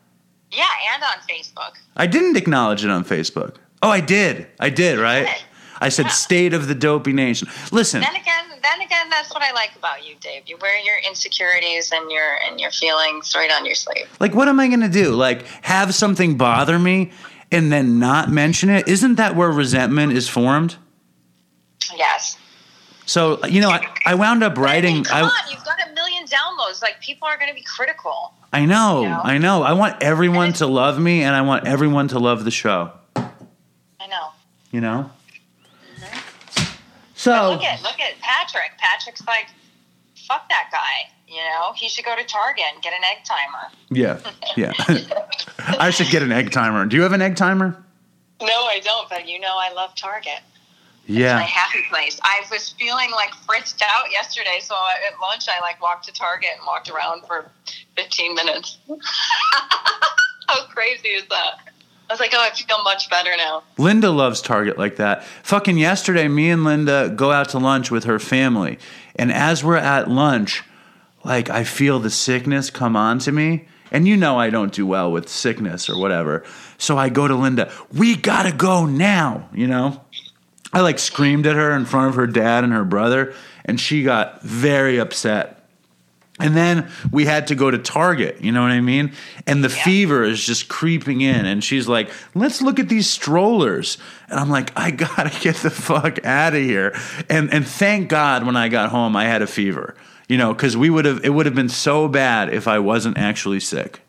Yeah, and on Facebook. I didn't acknowledge it on Facebook. Oh, I did. I did. Right. did. I said state of the Dopey Nation. Listen. Then again, then again, that's what I like about you, Dave. You wear your insecurities and your and your feelings right on your sleeve. Like, what am I going to do? Like, have something bother me and then not mention it? Isn't that where resentment is formed? Yes. So, you know, I, I wound up But I mean, writing. come I, on, you've got a million downloads. Like people are going to be critical. I know, You know? I know. I want everyone to love me and I want everyone to love the show, I know. you know? But So, look at look at Patrick. Patrick's like, fuck that guy. You know, he should go to Target and get an egg timer. yeah, yeah. I should get an egg timer. Do you have an egg timer? No, I don't. But you know, I love Target. Yeah, it's my happy place. I was feeling like fritzed out yesterday, so at lunch I like walked to Target and walked around for 15 minutes. How crazy is that? I was like, oh, I feel much better now. Linda loves Target like that. Fucking yesterday, me and Linda go out to lunch with her family. And as we're at lunch, like I feel the sickness come on to me. And you know I don't do well with sickness or whatever. So I go to Linda, we gotta go now, you know? I like screamed at her in front of her dad and her brother, and she got very upset. And then we had to go to Target, you know what I mean? And the fever is just creeping in. And she's like, let's look at these strollers. And I'm like, I gotta get the fuck out of here. And and thank God when I got home I had a fever. You know, because we would have it would have been so bad if I wasn't actually sick.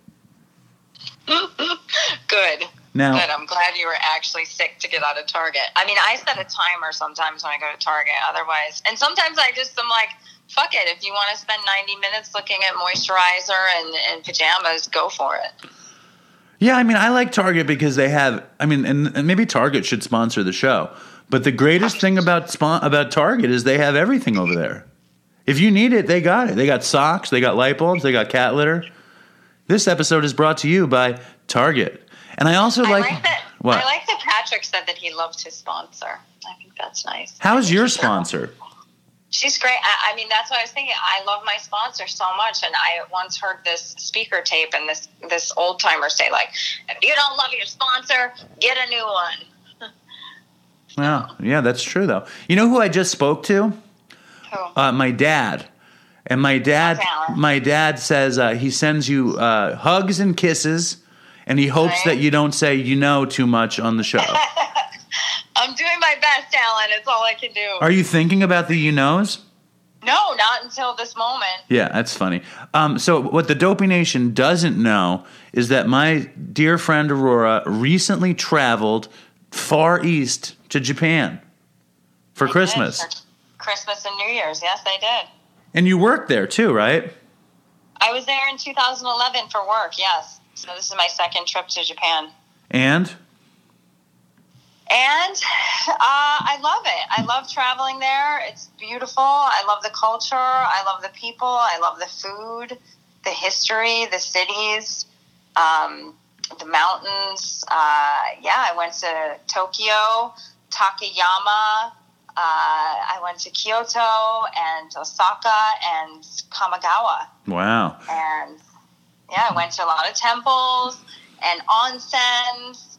Good. Now Good. I'm glad you were actually sick to get out of Target. I mean, I set a timer sometimes when I go to Target. Otherwise, and sometimes I just am like, fuck it. If you want to spend 90 minutes looking at moisturizer and, and pajamas, go for it. Yeah, I mean, I like Target because they have. I mean, and, and maybe Target should sponsor the show. But the greatest thing about spon- about Target is they have everything over there. If you need it, they got it. They got socks, they got light bulbs, they got cat litter. This episode is brought to you by Target. And I also I like, like that. what? I like that Patrick said that he loved his sponsor. I think that's nice. How's your sponsor? She's great. I, I mean, that's what I was thinking. I love my sponsor so much, and I once heard this speaker tape and this this old timer say like, "If you don't love your sponsor, get a new one." Well, yeah, that's true though. You know who I just spoke to? Who? Uh, my dad. And my dad, my dad says uh, he sends you uh, hugs and kisses, and he hopes Right. that you don't say you know too much on the show. I'm doing my best, Alan. It's all I can do. Are you thinking about the you knows? no, not until this moment. Yeah, that's funny. Um, so, what the Dopey Nation doesn't know is that my dear friend Aurora recently traveled far east to Japan for I Christmas. for Christmas and New Year's. Yes, I did. And you worked there too, right? I was there in 2011 for work. Yes. So this is my second trip to Japan. And And uh, I love it. I love traveling there. It's beautiful. I love the culture. I love the people. I love the food, the history, the cities, um, the mountains. Uh, yeah, I went to Tokyo, Takayama. Uh, I went to Kyoto and Osaka and Kamagawa. wow. And yeah, I went to a lot of temples and onsens.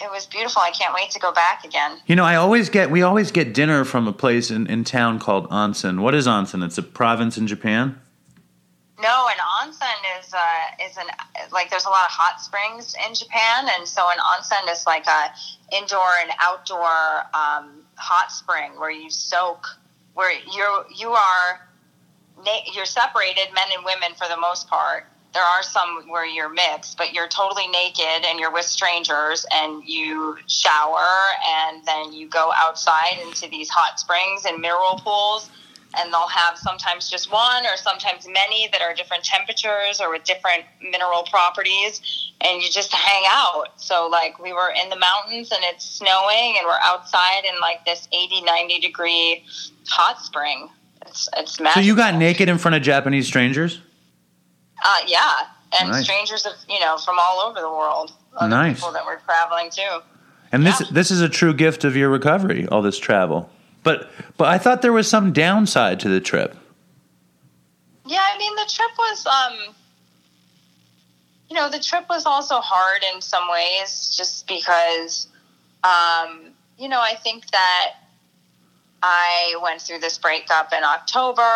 It was beautiful. I can't wait to go back again. You know, I always get we always get dinner from a place in, in town called Onsen. What is Onsen? It's a province in Japan. No, an onsen is uh, is an like there's a lot of hot springs in Japan, and so an onsen is like a indoor and outdoor um, hot spring where you soak, where you're you are you're separated, men and women for the most part. There are some where you're mixed, but you're totally naked and you're with strangers, and you shower, and then you go outside into these hot springs and mineral pools and they'll have sometimes just one or sometimes many that are different temperatures or with different mineral properties and you just hang out. So like we were in the mountains and it's snowing and we're outside in like this 80 90 degree hot spring. It's it's So you got naked in front of Japanese strangers? Uh, yeah and Nice. strangers of you know from all over the world other Nice. people that we're traveling to And this Yeah. this is a true gift of your recovery, all this travel. But but I thought there was some downside to the trip. Yeah, I mean the trip was um you know, the trip was also hard in some ways just because um you know, I think that I went through this breakup in October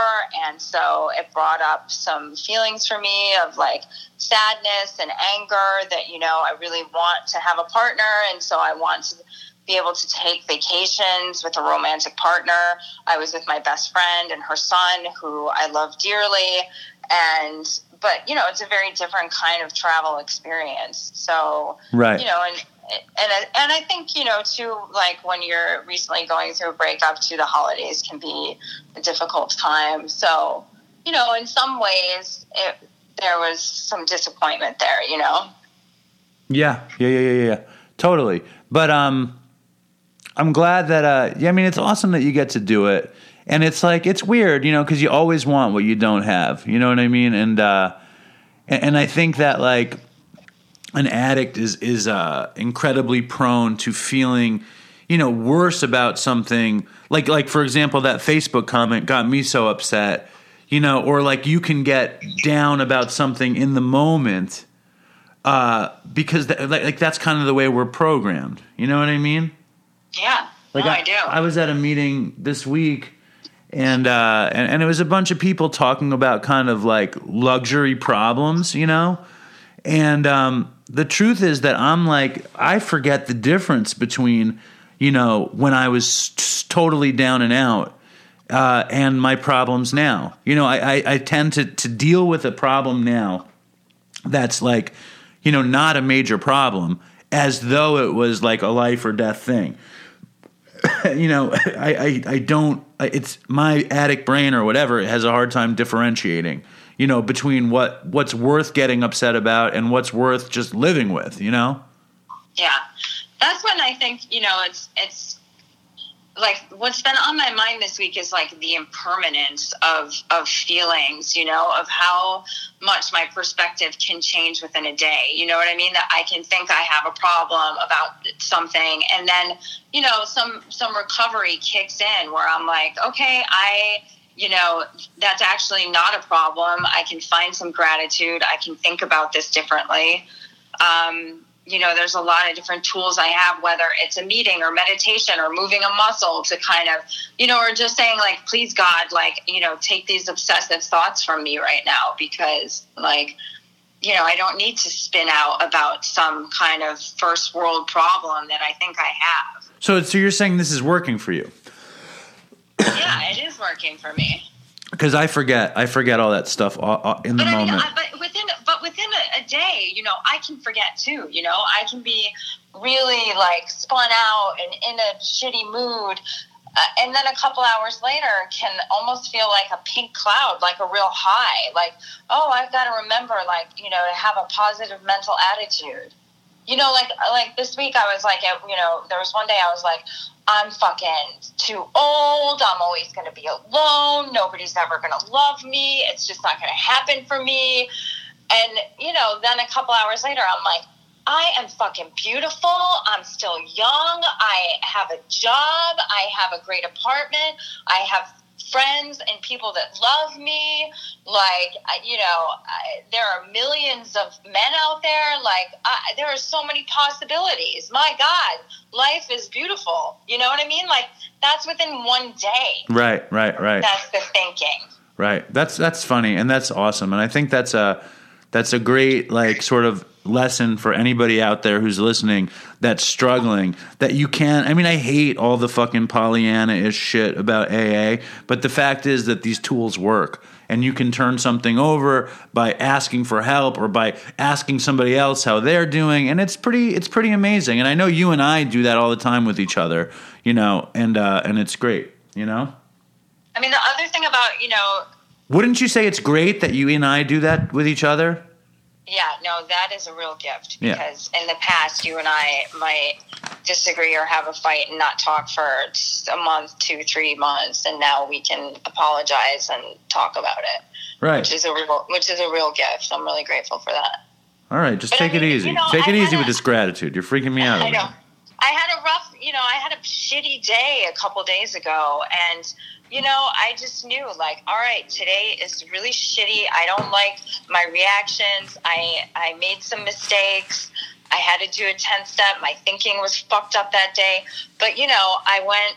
and so it brought up some feelings for me of like sadness and anger that you know, I really want to have a partner and so I want to be able to take vacations with a romantic partner. I was with my best friend and her son, who I love dearly, and but you know it's a very different kind of travel experience. So Right. you know, and and and I think you know too, like when you're recently going through a breakup, too, the holidays can be a difficult time. So you know, in some ways, it, there was some disappointment there. You know. Yeah, yeah, yeah, yeah, yeah. Totally. But um I'm glad that uh yeah, I mean it's awesome that you get to do it. And it's like it's weird, you know, cuz you always want what you don't have. You know what I mean? And uh and, and I think that like an addict is is uh incredibly prone to feeling you know worse about something like like for example that Facebook comment got me so upset you know or like you can get down about something in the moment uh, because th- like, like that's kind of the way we're programmed. You know what I mean? Yeah. Like no, I, I, do. I was at a meeting this week, and uh, and and it was a bunch of people talking about kind of like luxury problems, you know. And um, the truth is that I'm like I forget the difference between you know when I was s- totally down and out. Uh, and my problems now, you know, I, I, I tend to, to deal with a problem now that's like, you know, not a major problem, as though it was like a life or death thing. you know, I, I, I don't, it's my addict brain or whatever has a hard time differentiating, you know, between what, what's worth getting upset about and what's worth just living with, you know? Yeah, that's when I think you know it's it's like what's been on my mind this week is like the impermanence of of feelings you know of how much my perspective can change within a day. You know what i mean? That i can think i have a problem about something and then you know some some recovery kicks in where i'm like okay i you know that's actually not a problem i can find some gratitude i can think about this differently um, you know, there's a lot of different tools I have, whether it's a meeting or meditation or moving a muscle to kind of, you know, or just saying, like, please, God, like, you know, take these obsessive thoughts from me right now because, like, you know, I don't need to spin out about some kind of first world problem that I think I have. So, so you're saying this is working for you? Yeah, it is working for me. Because I forget, I forget all that stuff in the but moment. I mean, I, but within, but within a, a, day, you know, I can forget too. You know, I can be really like spun out and in a shitty mood, uh, and then a couple hours later can almost feel like a pink cloud, like a real high. Like, oh, I've got to remember, like, you know, to have a positive mental attitude you know, like like this week I was like, you know, there was one day I was like, I'm fucking too old. I'm always to be alone. Nobody's ever to love me. It's just not to happen for me. And, you know, then a couple hours later, I'm like, I am fucking beautiful. I'm still young. I have a job. I have a great apartment. I have friends and people that love me. Like, you know, I, there are millions of men out there. Like, I, there are so many possibilities. My God, life is beautiful. You know what I mean? Like, that's within one day. Right, right, right. That's the thinking. Right. That's that's funny and that's awesome. And I think that's a that's a great like sort of lesson for anybody out there who's listening that's struggling that you can I mean I hate all the fucking Pollyanna ish shit about AA, but the fact is that these tools work and you can turn something over by asking for help or by asking somebody else how they're doing and it's pretty it's pretty amazing and I know you and I do that all the time with each other, you know, and uh and it's great, you know? I mean the other thing about, you know, wouldn't you say it's great that you and I do that with each other? Yeah, no, that is a real gift because yeah. in the past you and I might disagree or have a fight and not talk for a month, two, three months, and now we can apologize and talk about it. Right. Which is a real, which is a real gift. I'm really grateful for that. All right, just but take I mean, it easy. You know, take it easy a, with this gratitude. You're freaking me out. I know. I had a rough, you know, I had a shitty day a couple days ago, and you know, I just knew like, all right, today is really shitty. I don't like my reactions. I I made some mistakes. I had to do a 10 step. My thinking was fucked up that day. But you know, I went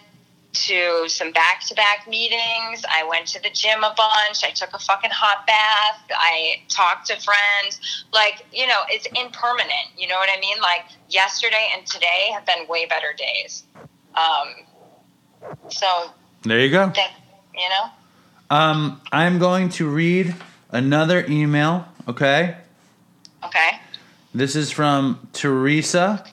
to some back to back meetings. I went to the gym a bunch. I took a fucking hot bath. I talked to friends. Like, you know, it's impermanent. You know what I mean? Like, yesterday and today have been way better days. Um, so there you go. you know? Um, I'm going to read another email, okay? Okay. This is from Teresa,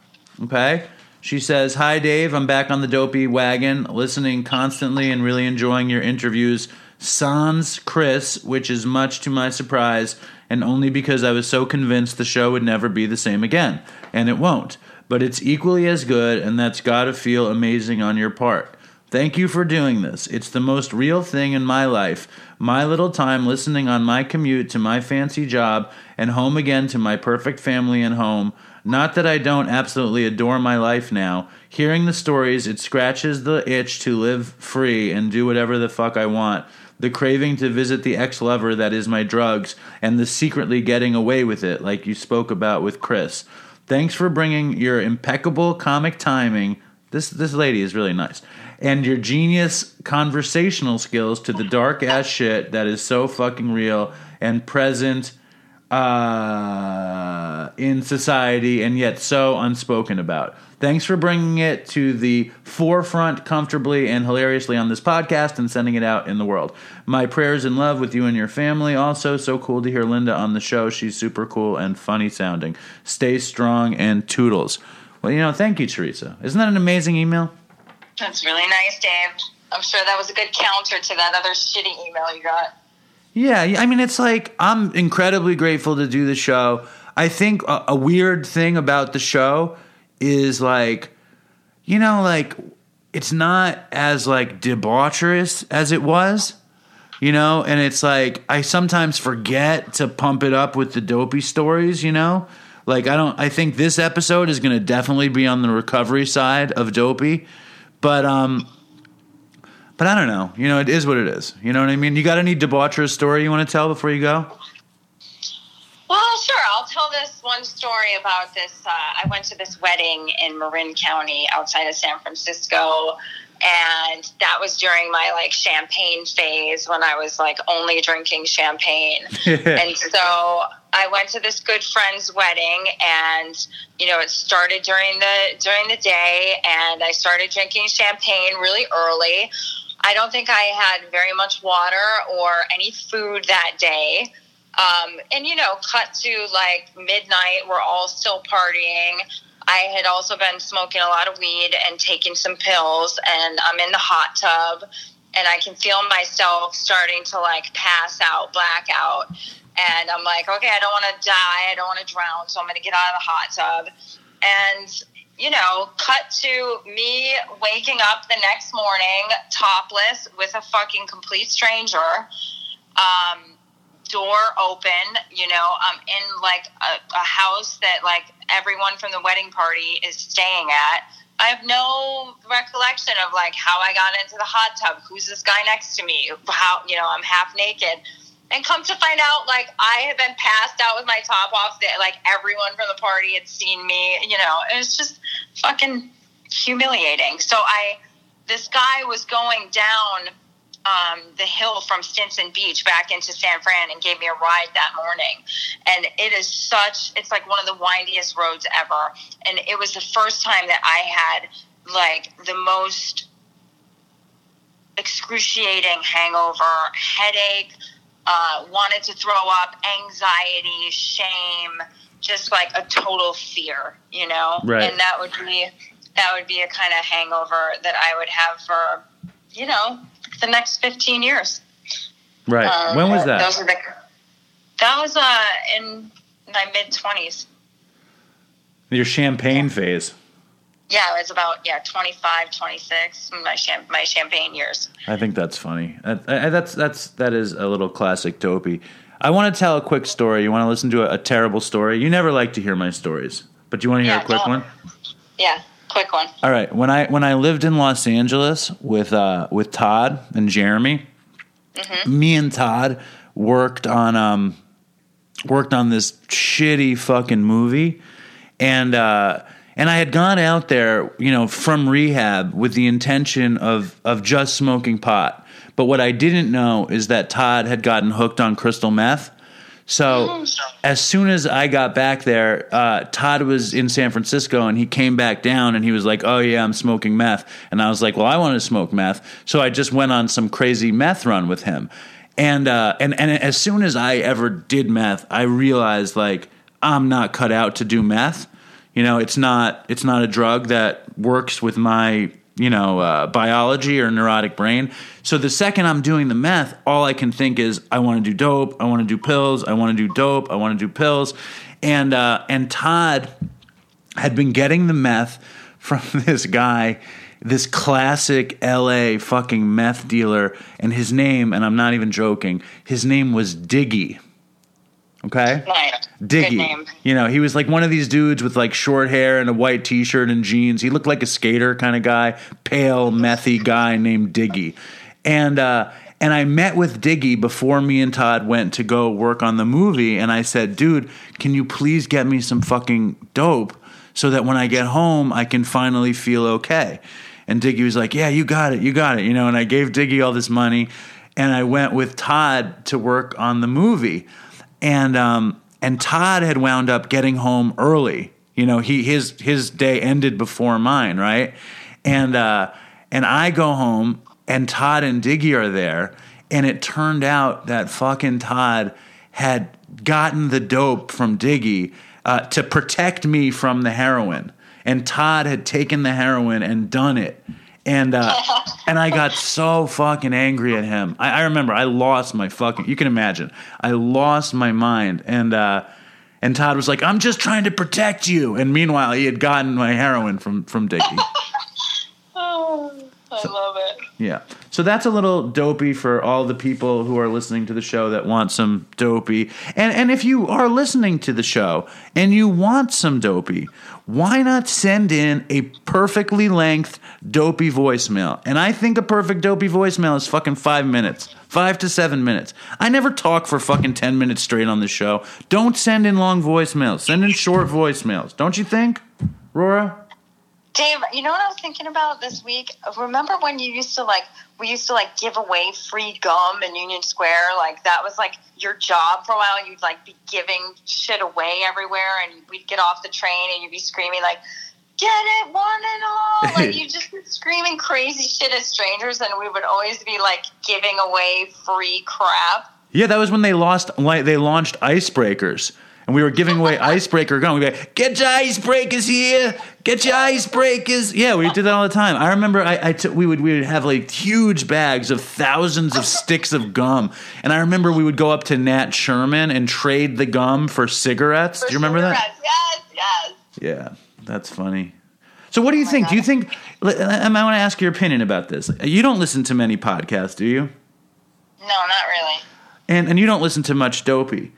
okay? She says, Hi, Dave. I'm back on the dopey wagon, listening constantly and really enjoying your interviews. Sans Chris, which is much to my surprise, and only because I was so convinced the show would never be the same again. And it won't. But it's equally as good, and that's gotta feel amazing on your part. Thank you for doing this. It's the most real thing in my life. My little time listening on my commute to my fancy job and home again to my perfect family and home. Not that I don't absolutely adore my life now. Hearing the stories, it scratches the itch to live free and do whatever the fuck I want. The craving to visit the ex lover that is my drugs, and the secretly getting away with it, like you spoke about with Chris. Thanks for bringing your impeccable comic timing. This this lady is really nice and your genius conversational skills to the dark ass shit that is so fucking real and present uh, in society and yet so unspoken about. Thanks for bringing it to the forefront comfortably and hilariously on this podcast and sending it out in the world. My prayers and love with you and your family. Also, so cool to hear Linda on the show. She's super cool and funny sounding. Stay strong and toodles. Well, you know, thank you, Teresa. Isn't that an amazing email? That's really nice, Dave. I'm sure that was a good counter to that other shitty email you got. Yeah, I mean, it's like I'm incredibly grateful to do the show. I think a, a weird thing about the show is like, you know, like it's not as like debaucherous as it was you know and it's like i sometimes forget to pump it up with the dopey stories you know like i don't i think this episode is going to definitely be on the recovery side of dopey but um but i don't know you know it is what it is you know what i mean you got any debaucherous story you want to tell before you go Well, sure. I'll tell this one story about this. Uh, I went to this wedding in Marin County outside of San Francisco. And that was during my like champagne phase when I was like only drinking champagne. and so I went to this good friend's wedding and you know it started during the during the day and I started drinking champagne really early. I don't think I had very much water or any food that day. Um, and you know, cut to like midnight, we're all still partying. I had also been smoking a lot of weed and taking some pills, and I'm in the hot tub, and I can feel myself starting to like pass out, black out. And I'm like, okay, I don't want to die, I don't want to drown, so I'm going to get out of the hot tub. And you know, cut to me waking up the next morning topless with a fucking complete stranger. Um, door open. You know, I'm in like a, a house that like everyone from the wedding party is staying at. I have no recollection of like how I got into the hot tub. Who's this guy next to me? How you know I'm half naked. And come to find out, like I had been passed out with my top off. That like everyone from the party had seen me. You know, it was just fucking humiliating. So I, this guy was going down um, the hill from Stinson Beach back into San Fran and gave me a ride that morning. And it is such, it's like one of the windiest roads ever. And it was the first time that I had like the most excruciating hangover, headache, uh, wanted to throw up, anxiety, shame, just like a total fear, you know? Right. And that would be, that would be a kind of hangover that I would have for, you know, the next 15 years. right Um, when was that Those are the, that was uh, in my mid 20s. your champagne phase Yeah, it was about yeah 25, 26, my cham- my champagne years. I think that's funny. That, that's that's that is a little classic dopey. I want to tell a quick story. You want to listen to a, a terrible story? You never like to hear my stories, but do you want to hear Yeah, a quick one? Yeah, quick one. All right. When I when I lived in Los Angeles with uh, with Todd and Jeremy, me and Todd worked on um worked on this shitty fucking movie, and uh, and I had gone out there, you know, from rehab with the intention of of just smoking pot. But what I didn't know is that Todd had gotten hooked on crystal meth. So as soon as I got back there, uh, Todd was in San Francisco and he came back down and he was like, "Oh yeah, I'm smoking meth." And I was like, "Well, I want to smoke meth." So I just went on some crazy meth run with him. And uh, and and as soon as I ever did meth, I realized like I'm not cut out to do meth. You know, it's not it's not a drug that works with my you know uh, biology or neurotic brain. So the second I'm doing the meth, all I can think is I want to do dope, I want to do pills, I want to do dope, I want to do pills, and uh, and Todd had been getting the meth from this guy, this classic LA fucking meth dealer, and his name, and I'm not even joking, his name was Diggy. Okay? Nice. Diggy. You know, he was like one of these dudes with like short hair and a white t shirt and jeans. He looked like a skater kind of guy, pale, methy guy named Diggy. And uh and I met with Diggy before me and Todd went to go work on the movie, and I said, dude, can you please get me some fucking dope so that when I get home I can finally feel okay? And Diggy was like, Yeah, you got it, you got it, you know, and I gave Diggy all this money and I went with Todd to work on the movie and um, and Todd had wound up getting home early. You know, he his his day ended before mine, right? And uh, and I go home, and Todd and Diggy are there, and it turned out that fucking Todd had gotten the dope from Diggy uh, to protect me from the heroin, and Todd had taken the heroin and done it. And uh, and I got so fucking angry at him. I, I remember I lost my fucking. You can imagine. I lost my mind, and uh, and Todd was like, "I'm just trying to protect you." And meanwhile, he had gotten my heroin from from Dickie. Oh. Yeah. So that's a little dopey for all the people who are listening to the show that want some dopey. And and if you are listening to the show and you want some dopey, why not send in a perfectly length dopey voicemail? And I think a perfect dopey voicemail is fucking 5 minutes. 5 to 7 minutes. I never talk for fucking 10 minutes straight on the show. Don't send in long voicemails. Send in short voicemails. Don't you think? Rora? Dave, you know what I was thinking about this week? Remember when you used to like we used to like give away free gum in Union Square? Like that was like your job for a while. You'd like be giving shit away everywhere, and we'd get off the train and you'd be screaming like, "Get it, one and all!" Like you just be screaming crazy shit at strangers, and we would always be like giving away free crap. Yeah, that was when they lost. Like they launched icebreakers, and we were giving away icebreaker gum. We'd be like, "Get your icebreakers here! Get your icebreakers!" Yeah, we did that all the time. I remember I, I took we would we would have like huge bags of thousands of sticks of gum, and I remember we would go up to Nat Sherman and trade the gum for cigarettes. do you remember that? Yes, yes. Yeah, that's funny. So, what do you think? Do you think? I want to ask your opinion about this. You don't listen to many podcasts, do you? No, not really. and and you don't listen to much dopey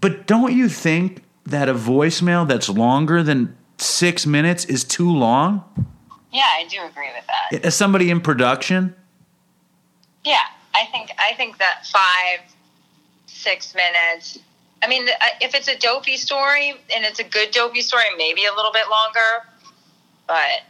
but don't you think that a voicemail that's longer than six minutes is too long Yeah, I do agree with that. as somebody in production Yeah, I think I think that five, six minutes. I mean, uh, if it's a dopey story and it's a good dopey story, maybe a little bit longer. But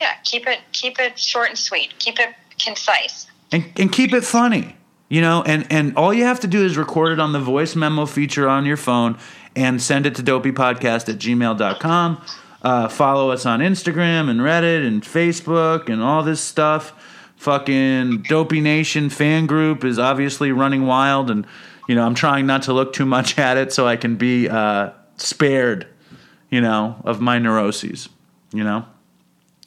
yeah, keep it keep it short and sweet. Keep it concise. and, and keep it funny you know and and all you have to do is record it on the voice memo feature on your phone and send it to dopeypodcast at gmail.com uh, follow us on instagram and reddit and facebook and all this stuff. Fucking dopey nation fan group is obviously running wild and you know i'm trying not to look too much at it so i can be uh, spared you know of my neuroses you know?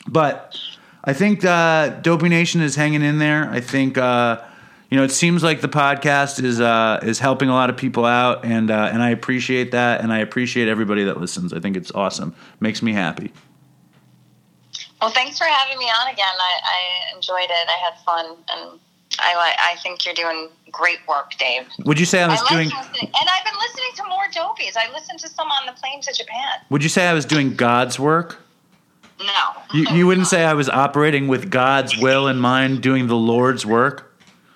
But I think uh, Dopey Nation is hanging in there. I think uh, you know it seems like the podcast is uh, is helping a lot of people out, and uh, and I appreciate that, and I appreciate everybody that listens. I think it's awesome. Makes me happy. Well, thanks for having me on again. I, I enjoyed it. I had fun, and I I think you're doing great work, Dave. Would you say I was I doing? listening, and I've been listening to more dopies. I listened to some on the plane to Japan. Would you say I was doing God's work? No, You, you wouldn't say I was operating with God's will in mind, doing the Lord's work.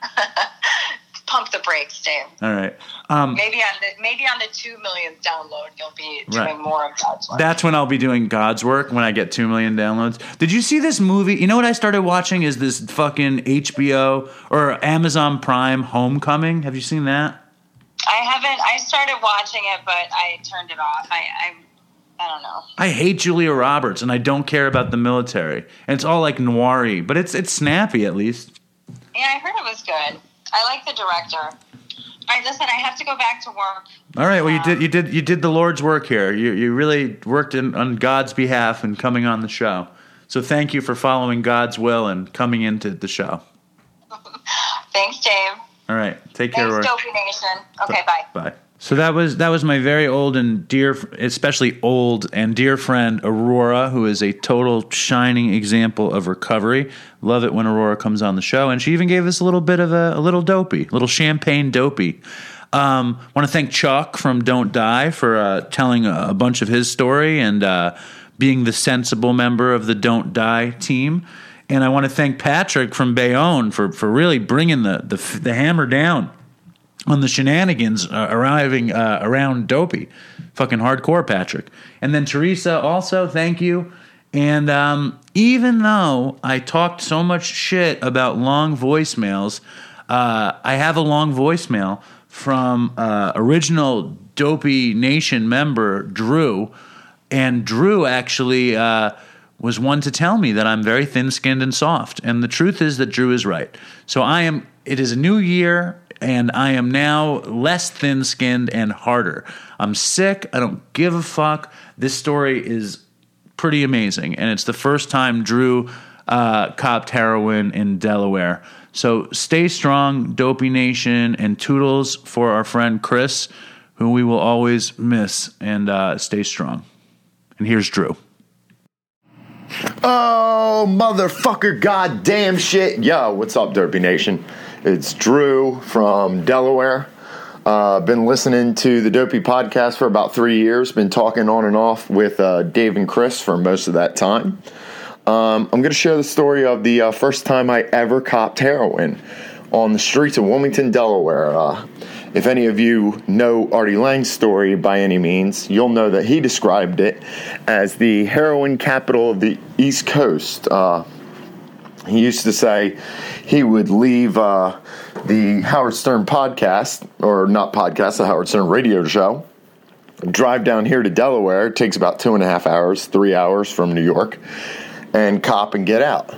pump the brakes, Dave. All right. Um, Maybe on the maybe on the two millionth download, you'll be doing Right. more of God's work. That's when I'll be doing God's work when I get 2 million downloads. Did you see this movie? You know what I started watching is this fucking HBO or Amazon Prime Homecoming. Have you seen that? I haven't. I started watching it, but I turned it off. I I, I don't know. I hate Julia Roberts and I don't care about the military. And it's all like noir but it's it's snappy at least. Yeah, I heard it was good. I like the director. All right, listen. I have to go back to work. All right, well you did um, you did you did the Lord's work here. You you really worked in, on God's behalf and coming on the show. So thank you for following God's will and coming into the show. Thanks, Dave. All right, take care. Thanks. Dopey Nation. Okay, bye. Bye. So that was that was my very old and dear, especially old and dear friend Aurora, who is a total shining example of recovery. Love it when Aurora comes on the show, and she even gave us a little bit of a, a little dopey, little champagne dopey. Um, Want to thank Chuk from Don't Die for uh, telling a, a bunch of his story and uh, being the sensible member of the Don't Die team. And I want to thank Patrick from Bayonne for for really bringing the the, the hammer down on the shenanigans uh, arriving uh, around Dopey. Fucking hardcore, Patrick. And then Teresa, also, thank you. And um, even though I talked so much shit about long voicemails, uh, I have a long voicemail from uh, original Dopey Nation member Drew. And Drew actually uh, was one to tell me that I'm very thin skinned and soft. And the truth is that Drew is right. So I am, it is a new year, and I am now less thin skinned and harder. I'm sick. I don't give a fuck. This story is pretty amazing. And it's the first time Drew uh, copped heroin in Delaware. So stay strong, Dopey Nation, and toodles for our friend Chris, who we will always miss. And uh, stay strong. And here's Drew. Oh, motherfucker, goddamn shit. Yo, what's up, Derpy Nation? It's Drew from Delaware. Uh, been listening to the Dopey podcast for about three years. Been talking on and off with uh, Dave and Chris for most of that time. Um, I'm going to share the story of the uh, first time I ever copped heroin on the streets of Wilmington, Delaware. Uh, if any of you know Artie Lange's story by any means, you'll know that he described it as the heroin capital of the East Coast. Uh, he used to say he would leave uh, the Howard Stern podcast, or not podcast, the Howard Stern radio show, drive down here to Delaware. It takes about two and a half hours, three hours from New York, and cop and get out.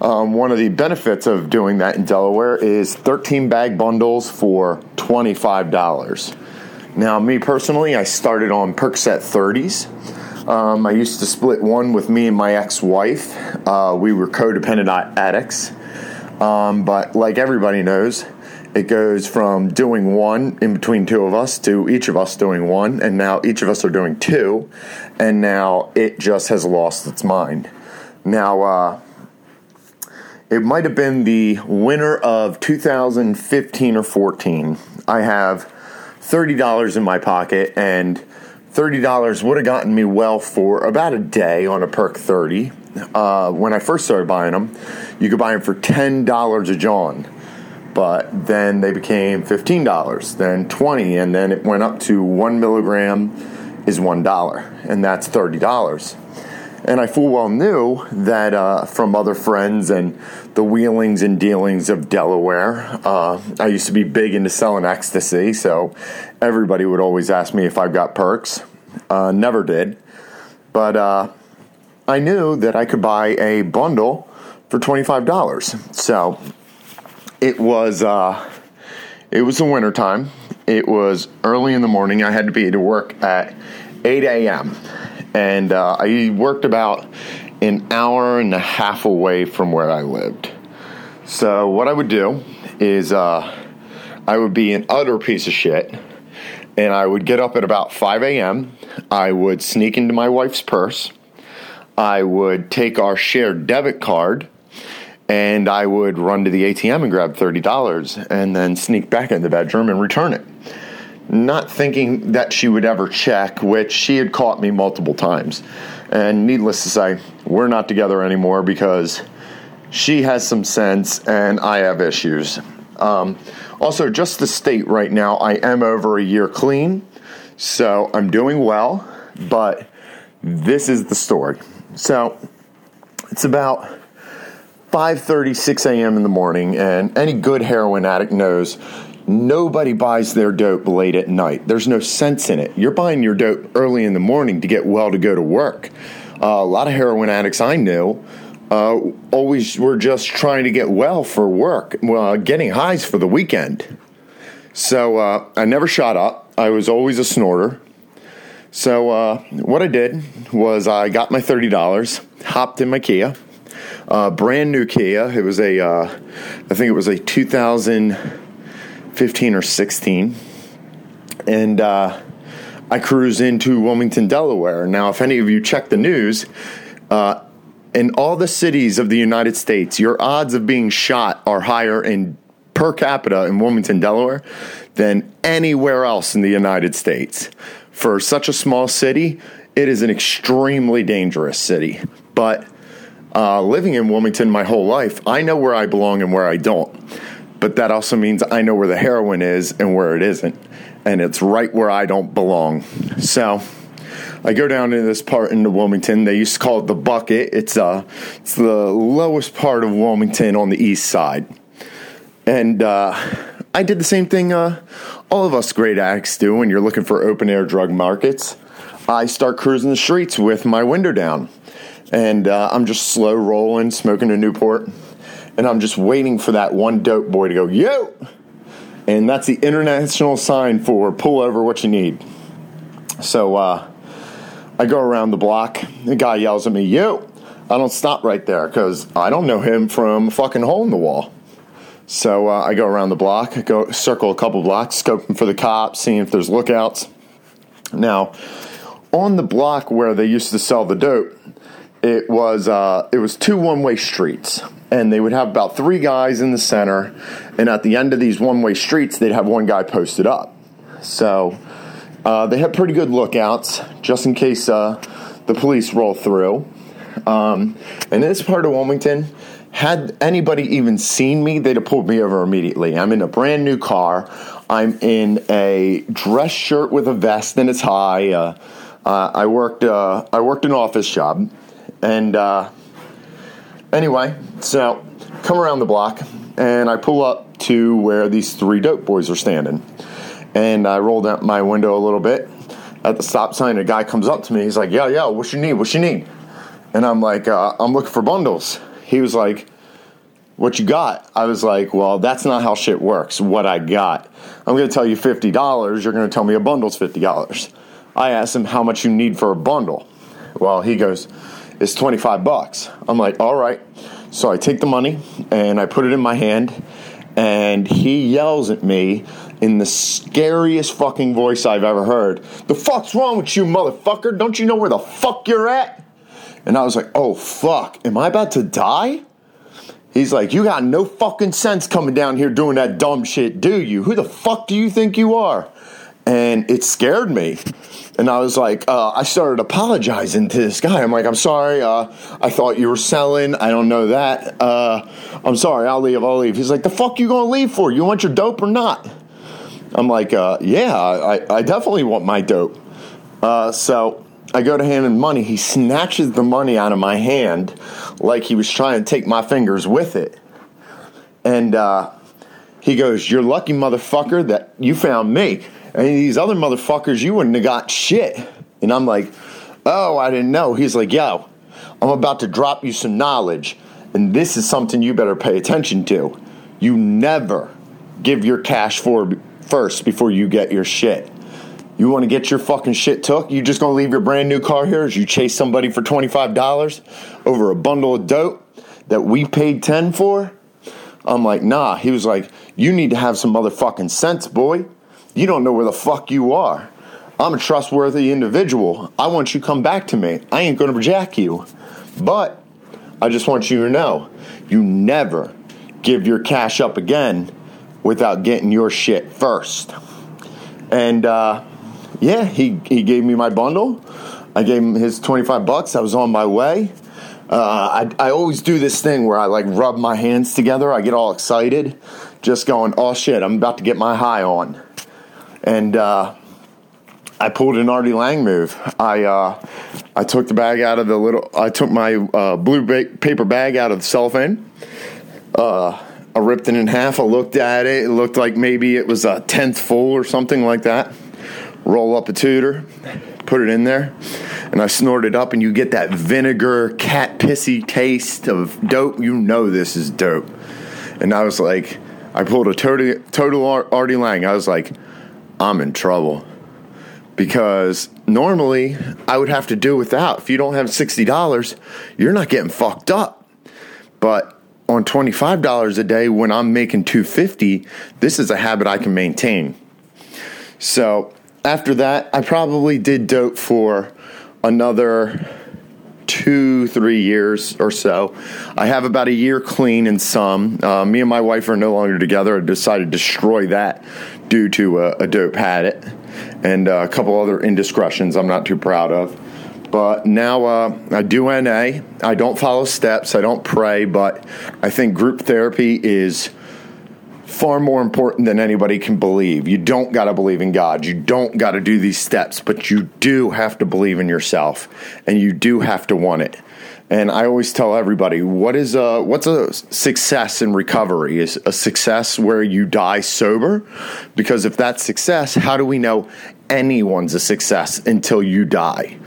Um, one of the benefits of doing that in Delaware is 13 bag bundles for $25. Now, me personally, I started on Percocet 30s. Um, I used to split one with me and my ex wife. Uh, we were codependent addicts. Um, but like everybody knows, it goes from doing one in between two of us to each of us doing one, and now each of us are doing two, and now it just has lost its mind. Now, uh, it might have been the winter of 2015 or 14. I have $30 in my pocket, and $30 would have gotten me well for about a day on a perk 30. Uh, when I first started buying them, you could buy them for $10 a John. But then they became $15, then 20 and then it went up to one milligram is $1, and that's $30. And I full well knew that uh, from other friends and the wheelings and dealings of Delaware. Uh, I used to be big into selling ecstasy, so everybody would always ask me if I've got perks. Uh, never did. But uh, I knew that I could buy a bundle for $25. So it was uh, it was the winter time. It was early in the morning. I had to be to work at 8 a.m and uh, I worked about an hour and a half away from where I lived. So what I would do is uh, I would be an utter piece of shit, and I would get up at about 5 a.m. I would sneak into my wife's purse. I would take our shared debit card and I would run to the ATM and grab $30 and then sneak back in the bedroom and return it not thinking that she would ever check, which she had caught me multiple times. And needless to say, we're not together anymore because she has some sense and I have issues. Um, also, just to state right now, I am over a year clean, so I'm doing well, but this is the story. So it's about 5:30, 6 a.m. in the morning, and any good heroin addict knows Nobody buys their dope late at night. There's no sense in it. You're buying your dope early in the morning to get well to go to work. Uh, a lot of heroin addicts I knew uh, always were just trying to get well for work, uh, getting highs for the weekend. So uh, I never shot up. I was always a snorter. So uh, what I did was I got my thirty dollars, hopped in my Kia, uh, brand new Kia. It was a, I think it was a two thousand. 2000 15 or 16. And uh, I cruise into Wilmington, Delaware. Now, if any of you check the news, uh, in all the cities of the United States, your odds of being shot are higher in per capita in Wilmington, Delaware than anywhere else in the United States. For such a small city, it is an extremely dangerous city. But uh, living in Wilmington my whole life, I know where I belong and where I don't but that also means I know where the heroin is and where it isn't. And it's right where I don't belong. So I go down to this part into Wilmington. They used to call it the bucket. It's uh it's the lowest part of Wilmington on the east side. And uh, I did the same thing uh, all of us great addicts do when you're looking for open air drug markets. I start cruising the streets with my window down. And uh, I'm just slow rolling, smoking a Newport and I'm just waiting for that one dope boy to go, yo! And that's the international sign for pull over what you need. So uh, I go around the block. The guy yells at me, yo! I don't stop right there because I don't know him from a fucking hole in the wall. So uh, I go around the block, go circle a couple blocks, scoping for the cops, seeing if there's lookouts. Now, on the block where they used to sell the dope, it was uh, it was two one way streets, and they would have about three guys in the center, and at the end of these one way streets, they'd have one guy posted up. So uh, they had pretty good lookouts just in case uh, the police roll through. Um, and this part of Wilmington, had anybody even seen me, they'd have pulled me over immediately. I'm in a brand new car. I'm in a dress shirt with a vest and a tie. Uh, uh, I worked. Uh, I worked an office job, and uh, anyway, so come around the block, and I pull up to where these three dope boys are standing, and I roll down my window a little bit. At the stop sign, a guy comes up to me. He's like, "Yo, yo, what you need? What you need?" And I'm like, uh, "I'm looking for bundles." He was like, "What you got?" I was like, "Well, that's not how shit works. What I got, I'm to tell you fifty dollars. You're to tell me a bundle's fifty dollars." I asked him how much you need for a bundle. Well, he goes, "It's twenty five bucks." I'm like, "All right." So I take the money and I put it in my hand, and he yells at me in the scariest fucking voice I've ever heard. The fuck's wrong with you, motherfucker? Don't you know where the fuck you're at? And I was like, oh fuck, am I about to die? He's like, you got no fucking sense coming down here doing that dumb shit, do you? Who the fuck do you think you are? And it scared me. And I was like, uh, I started apologizing to this guy. I'm like, I'm sorry. Uh, I thought you were selling. I don't know that. Uh, I'm sorry. I'll leave. I'll leave. He's like, the fuck you gonna leave for? You want your dope or not? I'm like, uh, yeah, I, I definitely want my dope. Uh, so I go to hand him money. He snatches the money out of my hand like he was trying to take my fingers with it. And uh, he goes, You're lucky, motherfucker, that you found me. And these other motherfuckers, you wouldn't have got shit. And I'm like, Oh, I didn't know. He's like, Yo, I'm about to drop you some knowledge. And this is something you better pay attention to. You never give your cash for first before you get your shit. You want to get your fucking shit took? You just gonna leave your brand new car here as you chase somebody for twenty five dollars over a bundle of dope that we paid ten for? I'm like, nah. He was like, you need to have some motherfucking sense, boy. You don't know where the fuck you are. I'm a trustworthy individual. I want you to come back to me. I ain't gonna jack you. But I just want you to know, you never give your cash up again without getting your shit first. And uh, yeah, he, he gave me my bundle. I gave him his 25 bucks. I was on my way. Uh, I, I always do this thing where I like rub my hands together. I get all excited, just going, oh shit, I'm about to get my high on. And uh, I pulled an Artie Lange move. I uh, I took the bag out of the little. I took my uh, blue ba- paper bag out of the cellophane. Uh, I ripped it in half. I looked at it. It looked like maybe it was a tenth full or something like that. Roll up a tutor, put it in there, and I snorted up, and you get that vinegar, cat pissy taste of dope. You know this is dope. And I was like, I pulled a total, total Artie Lange. I was like, I'm in trouble because normally I would have to do without. If you don't have $60, you're not getting fucked up. But on $25 a day when I'm making 250, this is a habit I can maintain. So, after that, I probably did dope for another two, three years or so. I have about a year clean in some. Uh, me and my wife are no longer together. I decided to destroy that due to a, a dope habit and uh, a couple other indiscretions I'm not too proud of. But now uh, I do NA. I don't follow steps. I don't pray, but I think group therapy is far more important than anybody can believe. You don't got to believe in God. You don't got to do these steps, but you do have to believe in yourself and you do have to want it. And I always tell everybody, what is a what's a success in recovery? Is a success where you die sober? Because if that's success, how do we know anyone's a success until you die?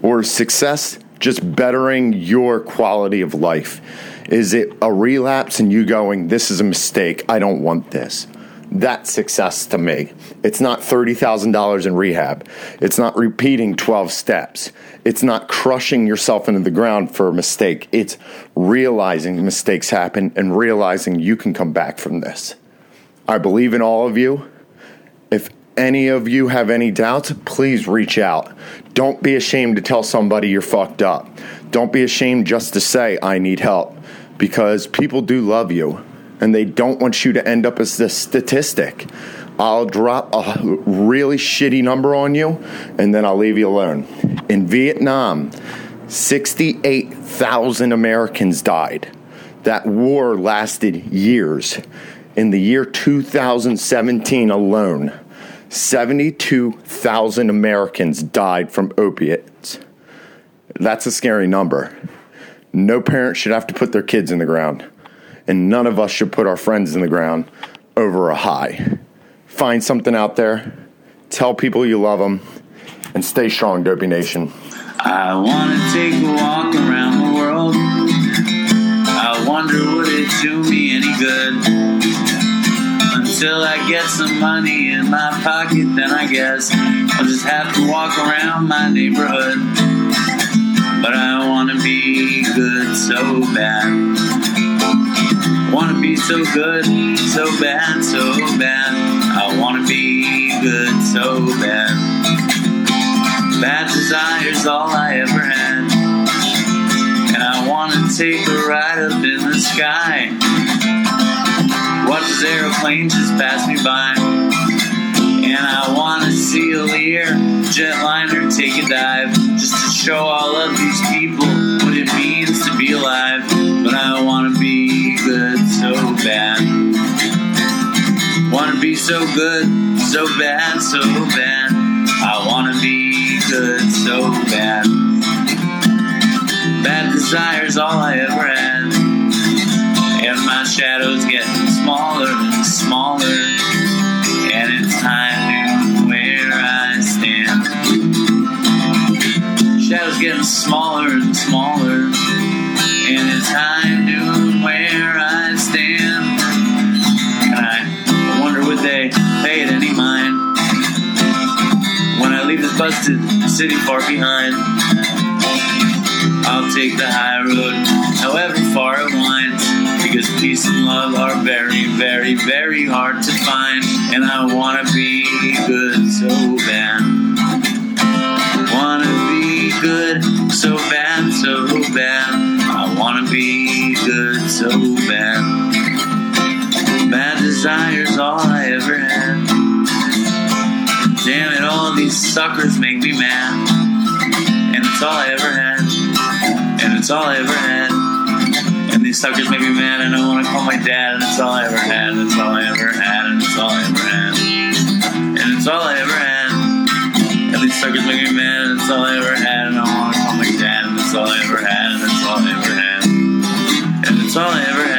Or success just bettering your quality of life? Is it a relapse and you going, this is a mistake, I don't want this? That's success to me. It's not $30,000 in rehab. It's not repeating 12 steps. It's not crushing yourself into the ground for a mistake. It's realizing mistakes happen and realizing you can come back from this. I believe in all of you. If any of you have any doubts, please reach out. Don't be ashamed to tell somebody you're fucked up. Don't be ashamed just to say, I need help, because people do love you and they don't want you to end up as the statistic. I'll drop a really shitty number on you and then I'll leave you alone. In Vietnam, 68,000 Americans died. That war lasted years. In the year 2017 alone, 72,000 Americans died from opiates. That's a scary number. No parent should have to put their kids in the ground, and none of us should put our friends in the ground over a high. Find something out there, tell people you love them, and stay strong, Dopey Nation. I want to take a walk around the world. I wonder would it do me any good? Until I get some money in my pocket, then I guess I'll just have to walk around my neighborhood. But I want to be good so bad. Want to be so good, so bad, so bad. I want to be good so bad. Bad desire's all I ever had. And I want to take a ride up in the sky. Watch this aeroplane just pass me by. And I want to see a Lear jetliner take a dive. Just to show all of these people what it means to be alive. But I want to be good so bad. Want to be so good, so bad, so bad. I want to be good so bad. Bad desire's all I ever had. And my shadow's getting smaller and smaller. And it's time to where I stand. Shadow's getting smaller and smaller. Busted city far behind. I'll take the high road, however far it winds, because peace and love are very, very, very hard to find. And I wanna be good so bad. Wanna be good so bad, so bad. I wanna be good so bad. Bad desire's all I ever had. Damn it, all these suckers make me mad. And it's all I ever had. And it's all I ever had. And these suckers make me mad, and I wanna call my dad, and it's all I ever had, and it's all I ever had, and it's all I ever had. And it's all I ever had. And these suckers make me mad, and it's all I ever had, and I wanna call my dad, and it's all I ever had, and it's all I ever had. And it's all I ever had.